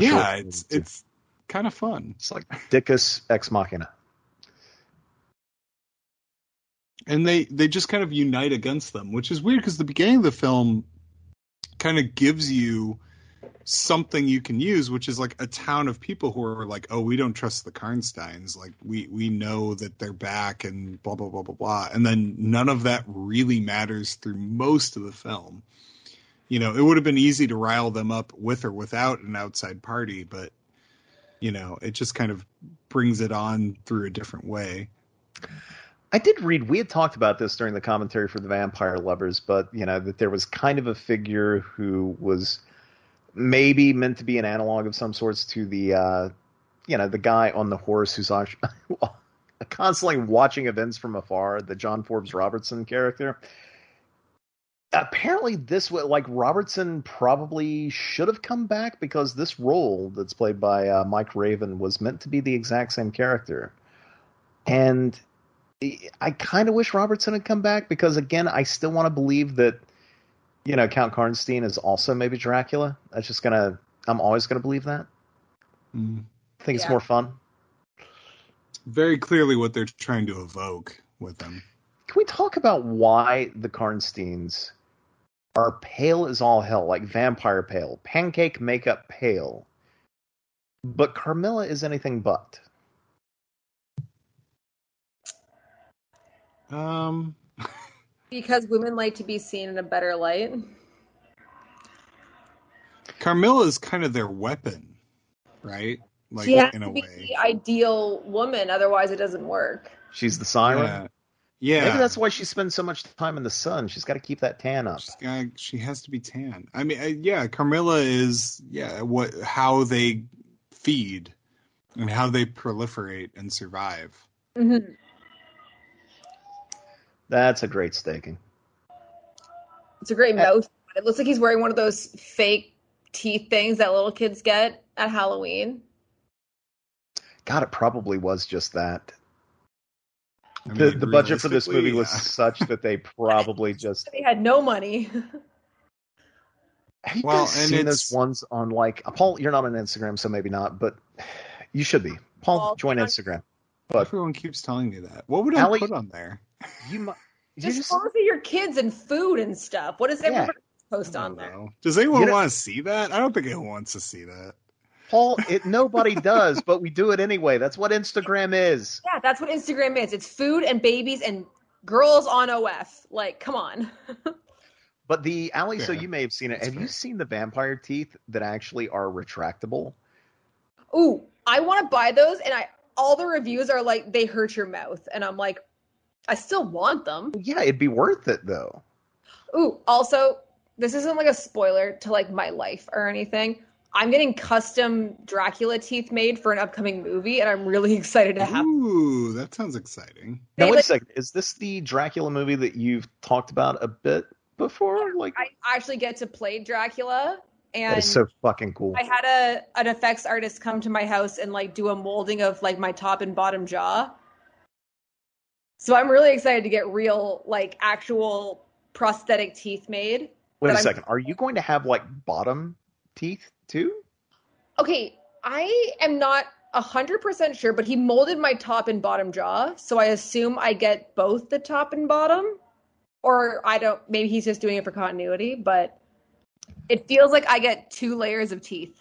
yeah it's it's kind of fun it's like Dickus ex machina. And they they just kind of unite against them which is weird because the beginning of the film kind of gives you something you can use which is like a town of people who are like oh we don't trust the karnsteins. Like we we know that they're back and blah blah blah blah blah. And then none of that really matters through most of the film. You know it would have been easy to rile them up with or without an outside party but you know it just kind of brings it on through a different way I did read. We had talked about this during the commentary for the Vampire Lovers, but you know that there was kind of a figure who was maybe meant to be an analog of some sorts to the, uh, you know, the guy on the horse who's *laughs* constantly watching events from afar. The John Forbes Robertson character. Apparently, this was like Robertson probably should have come back because this role that's played by uh, Mike Raven was meant to be the exact same character, and I kind of wish Robertson had come back because again, I still want to believe that you know Count Karnstein is also maybe Dracula. That's just gonna. I'm always gonna believe that. Mm. I think Yeah. it's more fun. Very clearly, what they're trying to evoke with them. Can we talk about why the Karnsteins are pale as all hell, like vampire pale, pancake makeup pale, but Carmilla is anything but? Um, Because women like to be seen in a better light. Carmilla is kind of their weapon, right? Like she has in to a be way. the ideal woman, otherwise it doesn't work. She's the siren. Yeah. Yeah. Maybe that's why she spends so much time in the sun. She's got to keep that tan up. She's got, she has to be tan. I mean, uh, yeah, Carmilla is yeah what how they feed and how they proliferate and survive. Mm-hmm. That's a great staking. It's a great Uh, mouth. It looks like he's wearing one of those fake teeth things that little kids get at Halloween. God, it probably was just that. I the mean, the budget for this realistically, movie was such that they *laughs* probably just. They had no money. Have you Well, guys and seen it's- those ones on like Paul? You're not on Instagram, so maybe not, but you should be. Paul, Paul, join get on- Instagram. But Everyone keeps telling me that. What would I Allie- put on there? You might. Just, just, photos of your kids and food and stuff. What does Yeah. post on don't there? know. Does anyone You know- want to see that? I don't think anyone wants to see that. Paul, it nobody *laughs* does, but we do it anyway. That's what Instagram is. Yeah, that's what Instagram is. It's food and babies and girls on OF. Like, come on. *laughs* But the alley, so you may have seen it. That's have you seen the vampire teeth that actually are retractable? Ooh, I want to buy those, and I all the reviews are like they hurt your mouth, and I'm like, I still want them. Yeah, it'd be worth it though. Ooh, also, this isn't like a spoiler to like my life or anything. I'm getting custom Dracula teeth made for an upcoming movie, and I'm really *laughs* excited to have. Ooh, that sounds exciing. Now wait like- a second. Is this the Dracula movie that you've talked about a bit before? Like I actually get to play Dracula, and is so fucking cool. I had a an effects artist come to my house and like do a molding of like my top and bottom jaw. So I'm really excited to get real, like actual prosthetic teeth made. Wait a I'm- second. Are you going to have like bottom teeth too? Okay, I am not a hundred percent sure, but he molded my top and bottom jaw, so I assume I get both the top and bottom. Or I don't maybe he's just doing it for continuity, but it feels like I get two layers of teeth.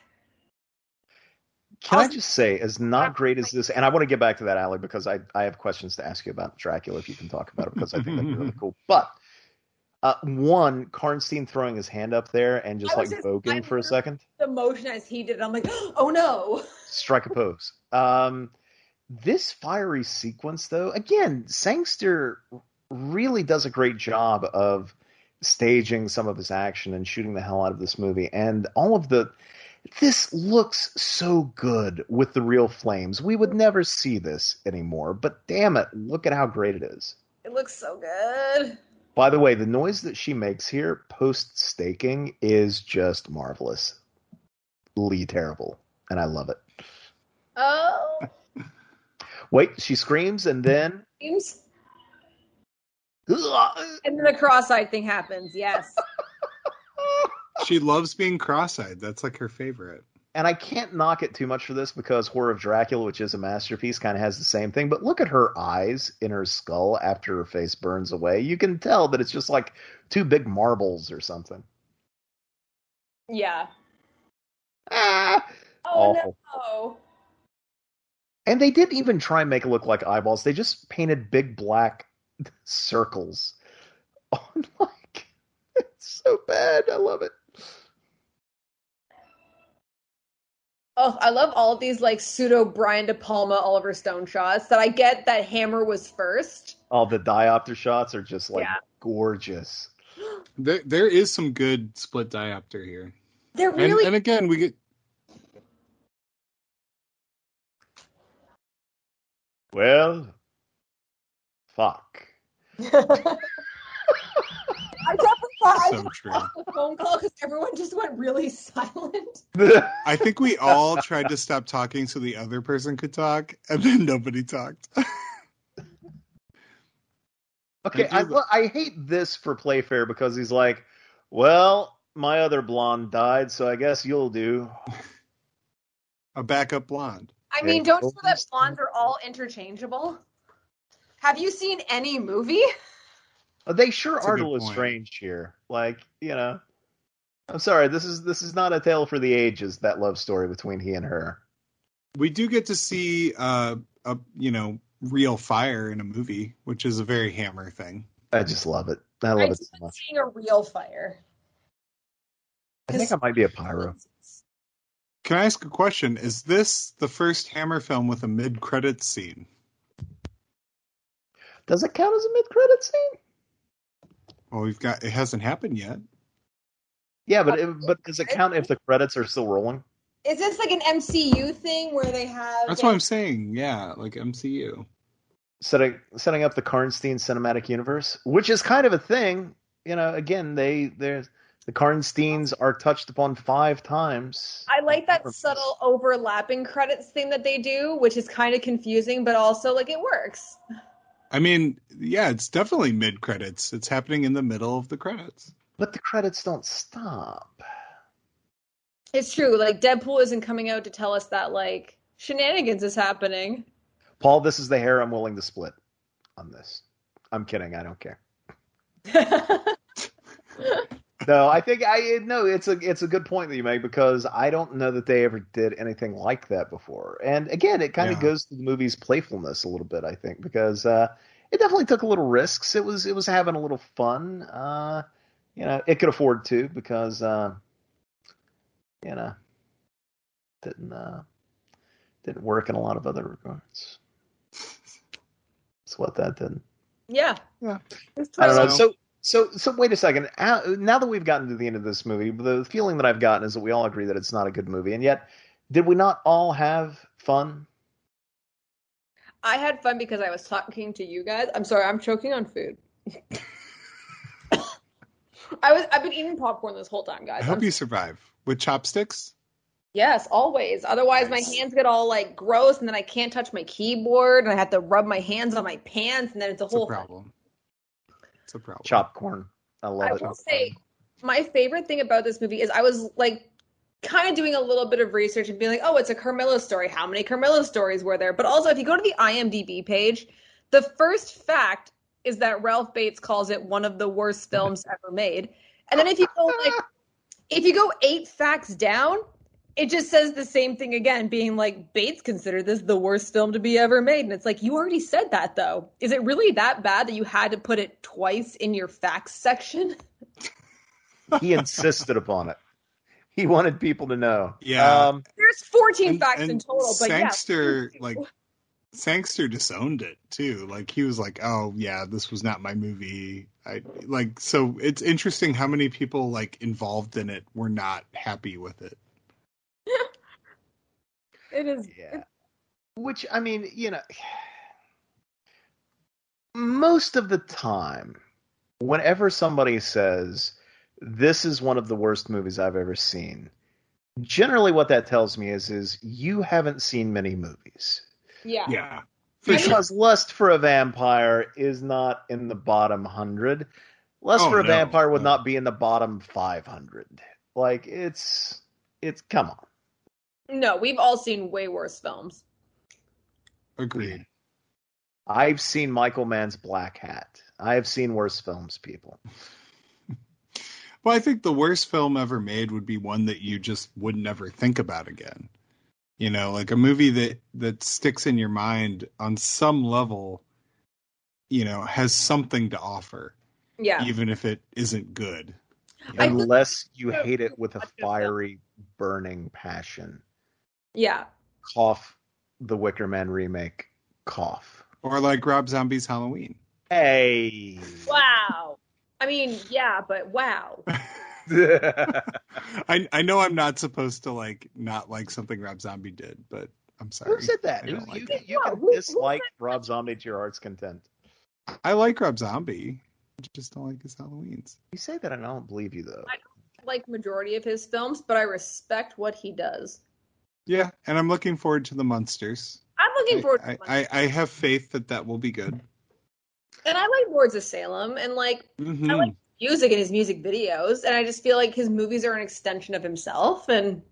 Can I just say, as not great as this, and I want to get back to that, Allie, because I, I have questions to ask you about Dracula if you can talk about it, because I think that'd be really *laughs* cool. But uh, one, Karnstein throwing his hand up there and just like just- voguing for a second, The motion as he did, I'm like, *gasps* oh no. strike a pose. Um, this fiery sequence, though, again, Sangster really does a great job of staging some of his action and shooting the hell out of this movie, and all of the. This looks so good with the real flames. We would never see this anymore, but damn it, look at how great it is. It looks so good. By the way, the noise that she makes here post staking is just marvelous. Lee terrible, and I love it. Oh, *laughs* Wait, she screams and then seems. And then the cross-eyed thing happens. Yes. She loves being cross-eyed. That's like her favorite. and I can't knock it too much for this because Horror of Dracula, which is a masterpiece, kind of has the same thing. But look at her eyes in her skull after her face burns away. You can tell that it's just like two big marbles or something. Yeah. Ah, Oh Awful. no. And they didn't even try and make it look like eyeballs. They just painted big black *laughs* circles *laughs* on like it's so bad. I love it. Oh, I love all of these like pseudo Brian De Palma, Oliver Stone shots. That I get that Hammer was first. All the diopter shots are just like Yeah. gorgeous. *gasps* There, there is some good split diopter here. They're And, really and again, we get Well, fuck. *laughs* I definitely thought I *laughs* so true. the phone call because everyone just went really *laughs* silent. I think we all tried to stop talking so the other person could talk, and then nobody talked. *laughs* Okay, I I, do- well, I hate this for Playfair because he's like, well, my other blonde died, so I guess you'll do. A backup blonde. I mean, don't you know that blondes are all interchangeable? Have you seen any movie? Uh, They sure That's a are good to point. Lestrange here. Like, you know, I'm sorry, this is this is not a tale for the ages. That love story between he and her. We do get to see, uh, a you know, real fire in a movie, which is a very Hammer thing. I just love it. I I love it so much. seeing a real fire. I think I might be a pyro. Can I ask a question? Is this the first Hammer film with a mid-credit scene? Does it count as a mid-credit scene? Well, we've got it hasn't happened yet. Yeah, but it, uh, but does it count if the credits are still rolling? Is this like an MCU thing where they have? That's what I'm saying. Yeah, like MCU. Setting setting up the Karnstein cinematic universe, which is kind of a thing. You know, again, they there's the Karnsteins are touched upon five times. I like that subtle overlapping credits thing that they do, which is kind of confusing, but also like it works. I mean, yeah, it's definitely mid credits. It's happening in the middle of the credits. But the credits don't stop. It's true. Like Deadpool isn't coming out to tell us that like shenanigans is happening. Paul, this is the hair I'm willing to split on this. I'm kidding. I don't care. *laughs* No, I think I no. It's a it's a good point that you make because I don't know that they ever did anything like that before. And again, it kind of Yeah. goes to the movie's playfulness a little bit. I think because uh, it definitely took a little risks. It was it was having a little fun. Uh, you know, it could afford to because uh, you know didn't uh, didn't work in a lot of other regards. *laughs* That's what that did. yeah. Yeah. It's I don't know. totally- So, so, so wait a second. Now now that we've gotten to the end of this movie, the feeling that I've gotten is that we all agree that it's not a good movie, and yet, did we not all have fun? I had fun because I was talking to you guys. I'm sorry, I'm choking on food. *laughs* I was I've been eating popcorn this whole time, guys. I hope I'm- you survive with chopsticks. Yes, always. Otherwise, Nice. my hands get all like gross, and then I can't touch my keyboard, and I have to rub my hands on my pants, and then it's a It's whole thing. problem. It's a problem. Chop corn. I love I it. will say, my favorite thing about this movie is I was like kind of doing a little bit of research and being like, oh, it's a Carmilla story. How many Carmilla stories were there? But also, if you go to the IMDb page, the first fact is that Ralph Bates calls it one of the worst films ever made. And then if you go like, if you go eight facts down, it just says the same thing again, being like Bates considered this the worst film to be ever made, and it's like you already said that though. Is it really that bad that you had to put it twice in your facts section? He insisted upon it. He wanted people to know. Yeah. Um, There's 14 And- facts and in total, but yeah. Sangster, please do. like Sangster disowned it too. Like he was like, "Oh yeah, this was not my movie." I like so it's interesting how many people like involved in it were not happy with it. It is. yeah. Which I mean, you know, most of the time, whenever somebody says this is one of the worst movies I've ever seen, generally what that tells me is is you haven't seen many movies. Yeah. Yeah, for sure. Because Lust for a Vampire is not in the bottom 100. Lust Oh, for a no, Vampire would no. not be in the bottom 500. Like it's it's come on. No, we've all seen way worse films. Agreed. I've seen Michael Mann's Black Hat. I have seen worse films, people. *laughs* Well, I think the worst film ever made would be one that you just would never think about again. You know, like a movie that that sticks in your mind on some level. You know, has something to offer, Yeah. even if it isn't good. I feel- Unless you hate it with a fiery, burning passion. Yeah. Cough, the Wicker Man remake. Cough. Or like Rob Zombie's Halloween. Hey. Wow. I mean, yeah, but wow. *laughs* *laughs* I I know I'm not supposed to like not like something Rob Zombie did, but I'm sorry. Who said that? You, like you, it. you can who- who dislike Rob Zombie to your heart's content. I like Rob Zombie. I just don't like his Halloweens. You say that, and I don't believe you though. I like majority of his films, but I respect what he does. Yeah, and I'm looking forward to the Monsters. I'm looking forward to I. I, I have faith that that will be good. and I like Lords of Salem and like Mhm. I like music and his music videos, and I just feel like his movies are an extension of himself. And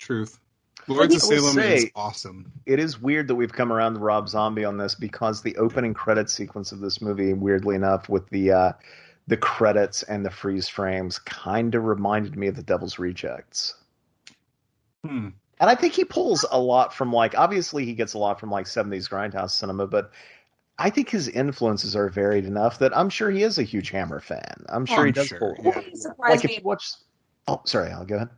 Truth. Lords of I will Salem is awesome. It is weird that we've come around to Rob Zombie on this because the opening credit sequence of this movie, weirdly enough, with the uh, the credits and the freeze frames, kind of reminded me of The Devil's Rejects. Hmm. And I think he pulls a lot from like obviously he gets a lot from like 70s grindhouse cinema, but I think his influences are varied enough that I'm sure he is a huge Hammer fan. I'm sure I'm he does sure, pull. yeah. it surprise Like if me. you watch Oh, sorry, I'll go ahead.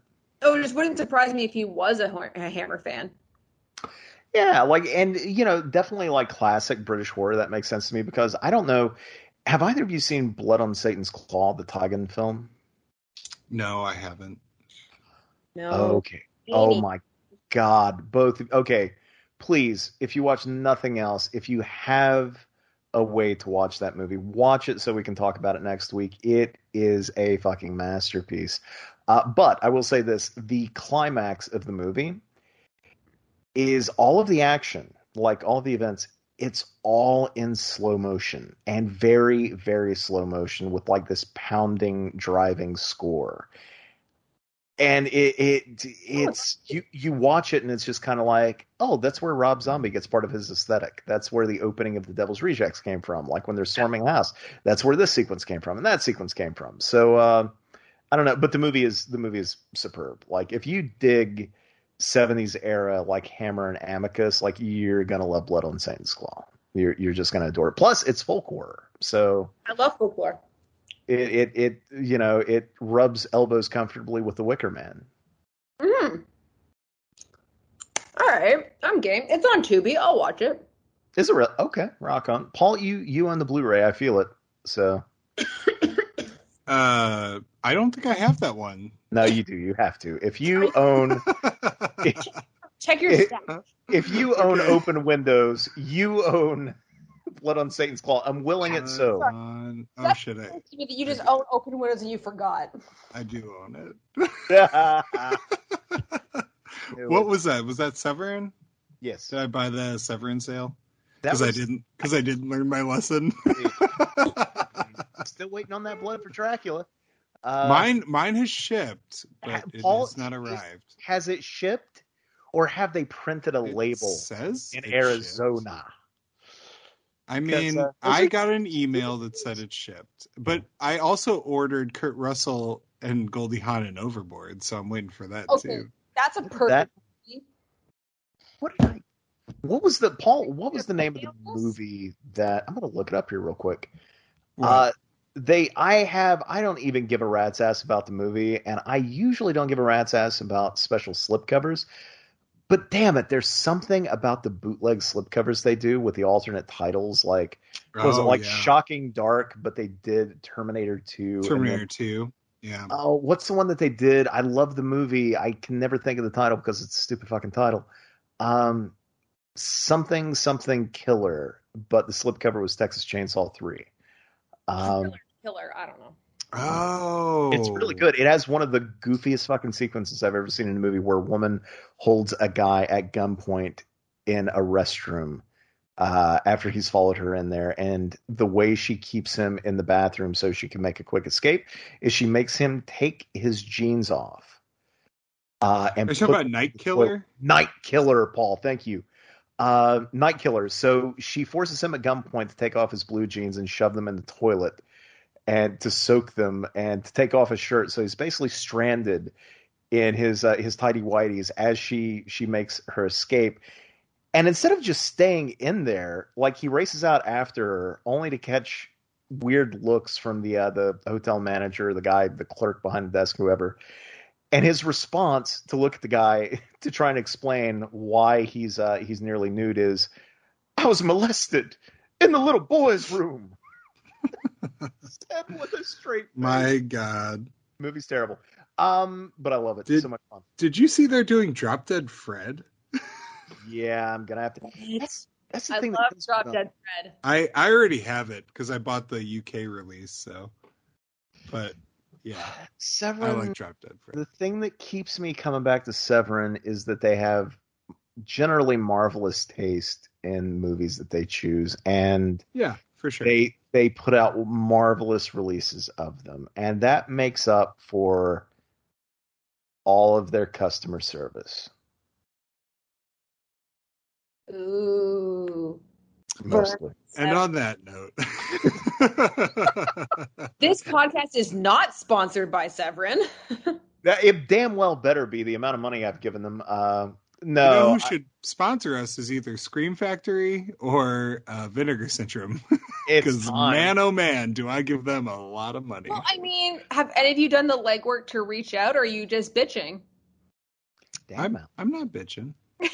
oh, it just wouldn't surprise me if he was a, a Hammer fan. Yeah, like and you know, definitely like classic British horror that makes sense to me because I don't know have either of you seen Blood on Satan's Claw, the Tigon film? No, I haven't. No. Okay. Oh my god, both okay. Please, if you watch nothing else, if you have a way to watch that movie, watch it so we can talk about it next week. It is a fucking masterpiece. Uh, but I will say this: the climax of the movie is all of the action, like all the events. It's all in slow motion and very, very slow motion with like this pounding, driving score and it it it's you you watch it and it's just kind of like oh that's where Rob Zombie gets part of his aesthetic. That's where the opening of the Devil's Rejects came from. Like when they're storming house that's where this sequence came from and that sequence came from. So uh, I don't know but the movie is the movie is superb. Like if you dig 70s era like Hammer and Amicus like you're gonna love Blood on Satan's Claw. You're you're just gonna adore it. Plus it's folk horror. So I love folklore. It it, it you know it rubs elbows comfortably with the Wicker Man Mm. All right, I'm game. It's on Tubi. I'll watch it. Is it real? Okay, rock on. Paul, you you on the Blu-ray? I feel it. So *coughs* Uh, I don't think I have that one. no, you do. You have to. If you own if, *laughs* Check your It- stats. if you own Okay. Open Windows, you own Blood on Satan's Claw. I'm willing it so. On- oh That's shit, I, supposed to be that you just own open windows and you forgot. I do own it. *laughs* what was that? Was that Severin? yes, Did I buy the Severin sale? that Because I didn't. Because I didn't learn my lesson. *laughs* *laughs* still waiting on that blood for Dracula. Uh, mine, mine has shipped, ha- but it has not arrived. Has it shipped, or have they printed a It label says in Arizona? shipped. I mean, uh, I got an email that said it shipped, but I also ordered Kurt Russell and Goldie Hawn and Overboard, so I'm waiting for that Okay. too. That's a perfect. That- What did I? What was the Paul? What was the name of the movie that I'm gonna look it up here real quick. What? Uh, they, I have, I don't even give a rat's ass about the movie, and I usually don't give a rat's ass about special slipcovers. But damn it, there's something about the bootleg slipcovers they do with the alternate titles. Like, was it Oh, like yeah. Shocking Dark? But they did Terminator Two. and then- Terminator Two? Yeah. Oh, what's the one that they did? I love the movie. I can never think of the title because it's a stupid fucking title. Um, something something killer, but the slipcover was Texas Chainsaw Three. Um, Killer. I don't know. Oh, it's really good. It has one of the goofiest fucking sequences I've ever seen in a movie, where a woman holds a guy at gunpoint in a restroom uh, after he's followed her in there, and the way she keeps him in the bathroom so she can make a quick escape is she makes him take his jeans off. Uh, and Are you talking put about Night Killer? Night Killer, Paul. Thank you. Uh, Night Killer. So she forces him at gunpoint to take off his blue jeans and shove them in the toilet and to soak them and to take off his shirt. So he's basically stranded in his uh, his tidy whities as she she makes her escape. And instead of just staying in there, like he races out after her, only to catch weird looks from the uh, the hotel manager, the guy, the clerk behind the desk, whoever. and his response to look at the guy *laughs* to try and explain why he's uh, he's nearly nude is, "I was molested in the little boy's room." Said with a straight face. My God. movie's terrible. Um, but I love it. Did- so much fun. Did you see they're doing Drop Dead Fred? Yeah, I'm gonna have to. That's that's the I thing. that love kills Drop about- Dead Fred. I I already have it because I bought the UK release. So, but yeah, Severin. I like Drop Dead Fred. the thing that keeps me coming back to Severin is that they have generally marvelous taste in movies that they choose, and Yeah, for sure. they they put out marvelous releases of them, and that makes up for all of their customer service. Ooh. Mostly. and on that note, *laughs* *laughs* This podcast is not sponsored by Severin. *laughs* That, it damn well better be the amount of money I've given them. Uh, you no, know who I- should sponsor us is either Scream Factory or uh, Vinegar Syndrome. *laughs* Because man, oh man, do I give them a lot of money. well, I mean, have any of you done the legwork to reach out, or are you just bitching? Damn I'm it. I'm not bitching. *laughs*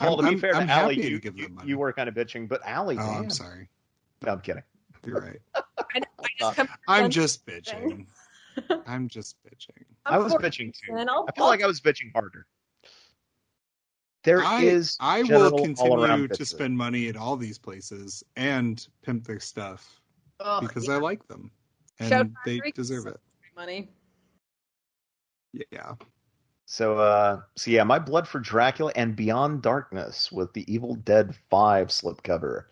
Well, to be fair I'm to Allie, happy to you, give you, them money. you were kind of bitching, but Allie, Oh, damn. I'm sorry. No, I'm kidding. You're right. *laughs* I, I just come I'm just bitching. I'm just bitching. I was bitching too. and I'll- I feel like I was bitching harder. There I, is I will continue to spend money at all these places and pimp their stuff Ugh, because yeah, I like them and Shout they Factory. deserve it. money. Yeah. So, uh, so yeah, my blood for Dracula and Beyond Darkness with the Evil Dead Five slipcover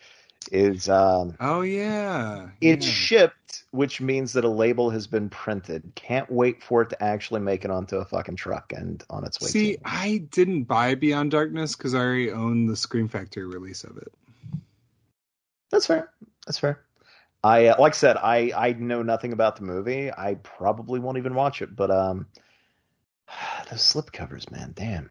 is um, Oh yeah. it's yeah. shipped, which means that a label has been printed. Can't wait for it to actually make it onto a fucking truck and on its way. See, to I didn't buy Beyond Darkness because I already own the Scream Factory release of it. That's fair. That's fair. I uh, like I said, I I know nothing about the movie. I probably won't even watch it, but um, *sighs* those slipcovers, man, damn.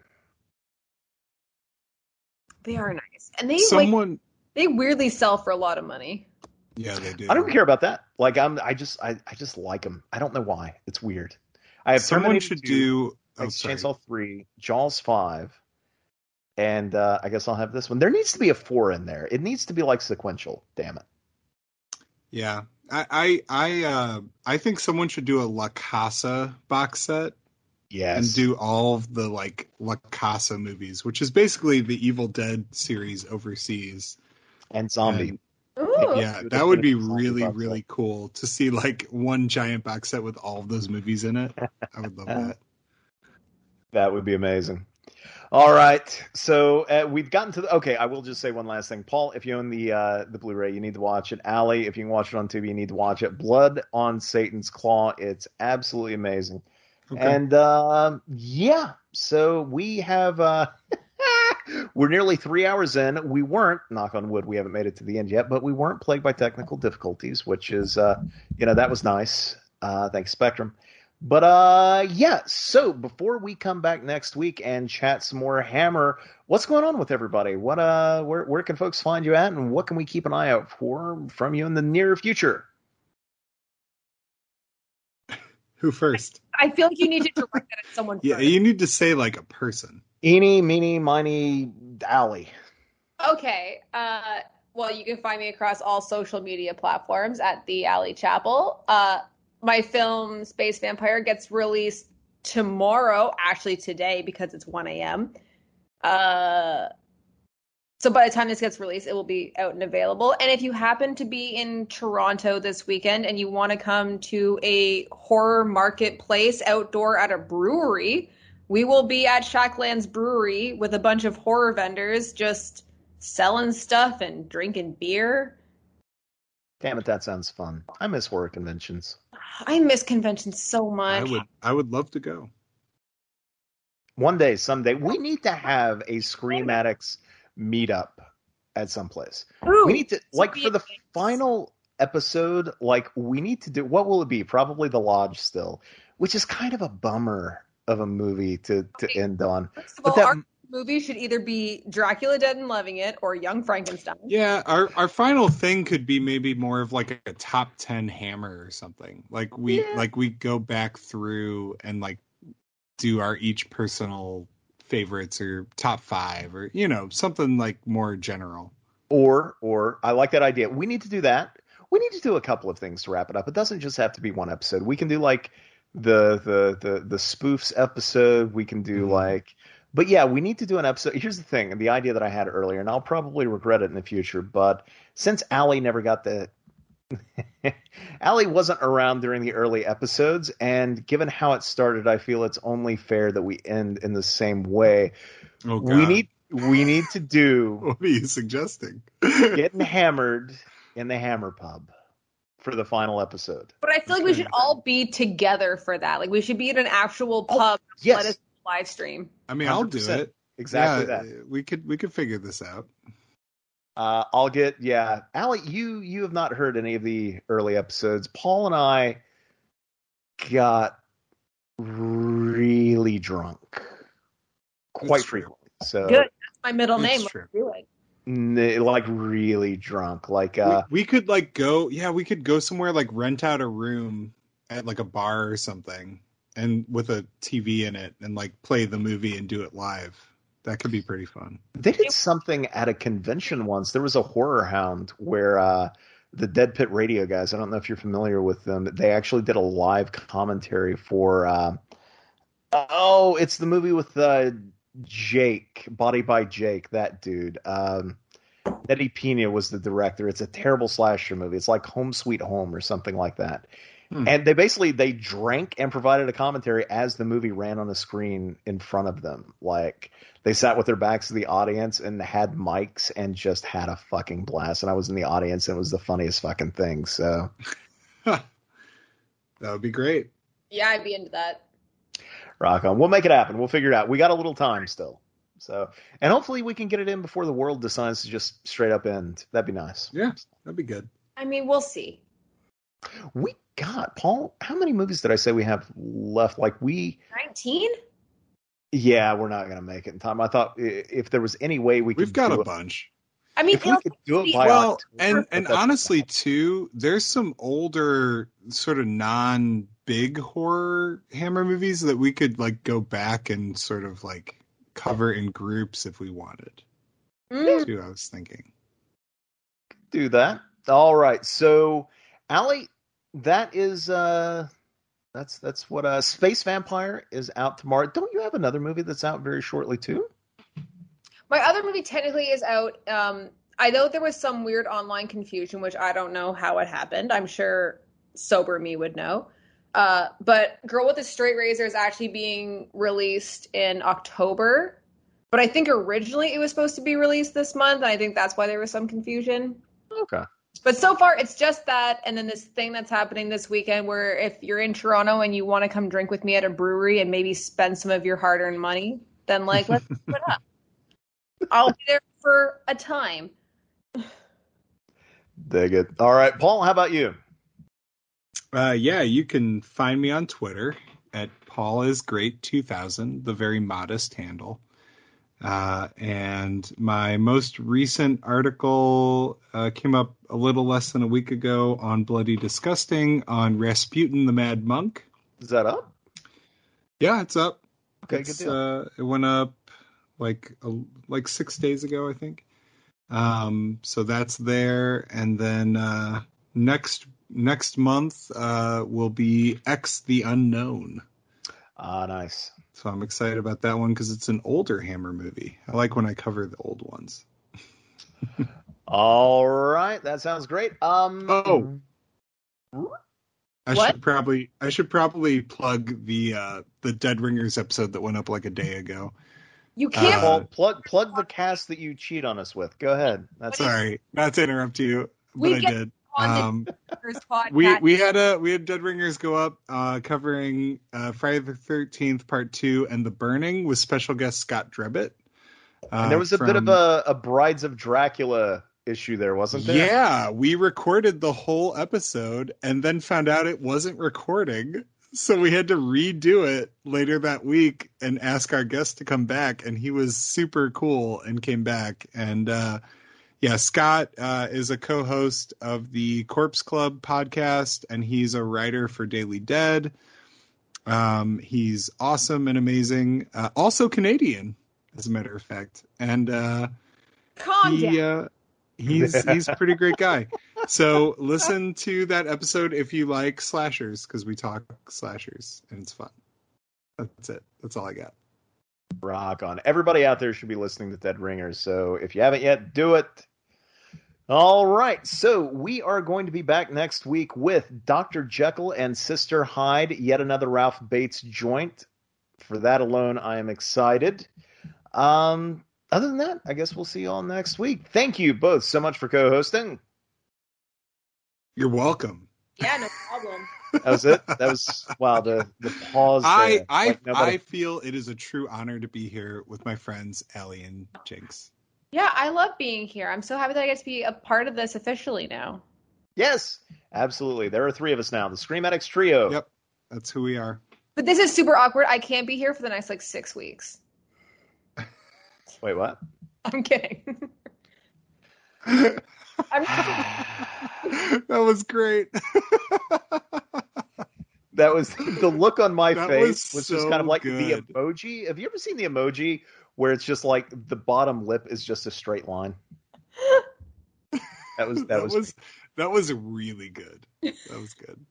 They are nice, and they like Someone, they weirdly sell for a lot of money. yeah, they do. I don't care about that. Like I'm, I just, I, I just like them. I don't know why. It's weird. I have Someone Terminator should 2, do. Oh, Texas. Chainsaw Three, Jaws Five, and uh, I guess I'll have this one. There needs to be a four in there. It needs to be like sequential. Damn it. Yeah, I, I, I, uh, I think someone should do a La Casa box set Yes. and do all of the like La Casa movies, which is basically the Evil Dead series overseas. And zombie. And, yeah, that would be really, really set. cool to see like one giant box set with all of those movies in it. I would love that. *laughs* That would be amazing. All right, so uh, we've gotten to the. Okay, I will just say one last thing, Paul. If you own the uh, the Blu-ray, you need to watch it. Allie, if you can watch it on TV, you need to watch it. Blood on Satan's Claw. It's absolutely amazing. Okay. And uh, yeah, so we have. *laughs* We're nearly three hours in. We weren't, knock on wood, we haven't made it to the end yet, but we weren't plagued by technical difficulties, which is, uh, you know, that was nice. Uh, thanks, Spectrum. But uh, yeah. So before we come back next week and chat some more Hammer, what's going on with everybody? What uh, where where can folks find you at, and what can we keep an eye out for from you in the near future? *laughs* Who first? I feel like you need to direct that at someone Yeah, first. you need to say like a person. Eeny, meeny, miny, Alley. Okay. Uh, well, you can find me across all social media platforms at the Alley Chapel. Uh, my film Space Vampire gets released tomorrow, actually today because it's 1 a.m. Uh, so by the time this gets released, it will be out and available. And if you happen to be in Toronto this weekend and you want to come to a horror marketplace outdoor at a brewery, we will be at Shacklands Brewery with a bunch of horror vendors just selling stuff and drinking beer. Damn it, that sounds fun. I miss horror conventions. I miss conventions so much. I would I would love to go. One day, someday, we need to have a Scream Addicts meetup at some place. We need to like for the final episode like we need to do what will it be probably the lodge still which is kind of a bummer of a movie to to Okay. end on First of but all, that- our movie should either be Dracula Dead and Loving It or Young Frankenstein. Yeah, our our final thing could be maybe more of like a, top ten hammer or something. Like we Yeah. like we go back through and like do our each personal favorites or top five or you know something like more general. Or or I like that idea. We need to do that. We need to do a couple of things to wrap it up. It doesn't just have to be one episode. We can do like the the the the spoofs episode. We can do Mhm. like but yeah, we need to do an episode. Here's the thing, the idea that I had earlier, and I'll probably regret it in the future, but since Allie never got the *laughs* Allie wasn't around during the early episodes, and given how it started, I feel it's only fair that we end in the same way. Oh, we need we need to do *laughs* What are you suggesting? getting hammered in the Hammer Pub for the final episode. But I feel like we should all be together for that. Like we should be in an actual Oh, pub. yes. Let us live stream. I mean, I'll do it. Exactly yeah, that. We could we could figure this out. Uh, I'll get yeah, Allie. You you have not heard any of the early episodes. Paul and I got really drunk quite It's true. frequently. So Good. That's my middle It's name. Like really drunk. Like uh, we, we could like go yeah we could go somewhere like rent out a room at like a bar or something and with a tv in it and like play the movie and do it live that could be pretty fun They did something at a convention once. There was a horror hound where uh, the Dead Pit Radio guys, I don't know if you're familiar with them, they actually did a live commentary for uh, oh, it's the movie with uh, Jake, Body by Jake, that dude. Um, Eddie Pena was the director. It's a terrible slasher movie. It's like Home Sweet Home or something like that. Hmm. And they basically they drank and provided a commentary as the movie ran on the screen in front of them. Like they sat with their backs to the audience and had mics and just had a fucking blast. And I was in the audience and it was the funniest fucking thing. So *laughs* that would be great Yeah, I'd be into that. Rock on. We'll make it happen. We'll figure it out. We got a little time still. So and hopefully we can get it in before the world decides to just straight up end. That'd be nice. yeah that'd be good I mean, we'll see. We got Paul. How many movies did I say we have left? Like we, Nineteen. yeah, we're not gonna make it in time. I thought if there was any way we could, we've got do a it- bunch I mean, If we could do it by well October, and and honestly too there's some older sort of non big horror hammer movies that we could like go back and sort of like cover in groups if we wanted Mm. That's what i was thinking do that. All right. So, Allie, that is uh that's that's what uh Space Vampire is out tomorrow. Don't you have another movie that's out very shortly too? My other movie technically is out. Um, I know there was some weird online confusion, which I don't know how it happened. I'm sure sober me would know. Uh, but Girl with a Straight Razor is actually being released in October. But I think originally it was supposed to be released this month, and I think that's why there was some confusion. Okay. But so far, it's just that, and then this thing that's happening this weekend, where if you're in Toronto and you want to come drink with me at a brewery and maybe spend some of your hard-earned money, then like let's put up. I'll be there for a time. Dig it. All right, Paul, how about you? Uh, yeah, you can find me on Twitter at Paul is Great 2000, the very modest handle. Uh, and my most recent article uh, came up a little less than a week ago on Bloody Disgusting on Rasputin the Mad Monk. Is that up? Yeah, it's up. Okay, It's, good deal. Uh, it went up like a, like six days ago, I think. Um, so that's there, and then uh, next next month uh, will be X the Unknown. Ah, nice. So I'm excited about that one because it's an older Hammer movie. I like when I cover the old ones. *laughs* All right, that sounds great. Um Oh. I What? should probably I should probably plug the uh, the Dead Ringers episode that went up like a day ago. You can't. Uh, Paul, plug plug the cast that you cheat on us with. Go ahead. That's Sorry, not to interrupt you, but We I did. Um, we we had a we had Dead Ringers go up uh, covering uh, Friday the Thirteenth Part Two and The Burning with special guest Scott Drebit. Uh, and there was a bit of a, a Brides of Dracula issue there, wasn't there? Yeah, we recorded the whole episode and then found out it wasn't recording. So we had to redo it later that week and ask our guest to come back. And he was super cool and came back. And uh, yeah, Scott uh, is a co host of the Corpse Club podcast and he's a writer for Daily Dead. Um, he's awesome and amazing. Uh, also Canadian, as a matter of fact, and uh, he uh, he's he's a pretty great guy. *laughs* So listen to that episode if you like slashers because we talk slashers and it's fun. That's it. That's all I got. Rock on. Everybody out there should be listening to Dead Ringers. So if you haven't yet, do it. All right. So we are going to be back next week with Dr. Jekyll and Sister Hyde, yet another Ralph Bates joint. For that alone, I am excited. Um, other than that, I guess we'll see you all next week. Thank you both so much for co hosting. You're welcome. Yeah, no problem. That was it. That was wow. The the pause. I there. I Like nobody- I feel it is a true honor to be here with my friends Ellie and Jinx. Yeah, I love being here. I'm so happy that I get to be a part of this officially now. Yes, absolutely. There are three of us now. The Scream Addicts trio. Yep, that's who we are. But this is super awkward. I can't be here for the next like six weeks. Wait, what? *laughs* I'm kidding. *laughs* I'm *laughs* *laughs* that was great. *laughs* That was the look on my *laughs* That face was was, just kind of like good. the emoji. Have you ever seen the emoji where it's just like the bottom lip is just a straight line? That was that, that was, was that was really good. That was good.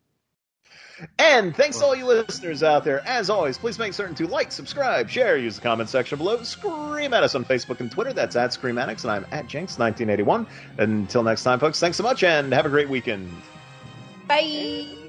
And thanks to all you oh. listeners out there. As always, please make certain to like, subscribe, share, use the comment section below, scream at us on Facebook and Twitter. That's at Scream Addicts, and I'm at Jinx1981. Until next time, folks, thanks so much and have a great weekend. Bye.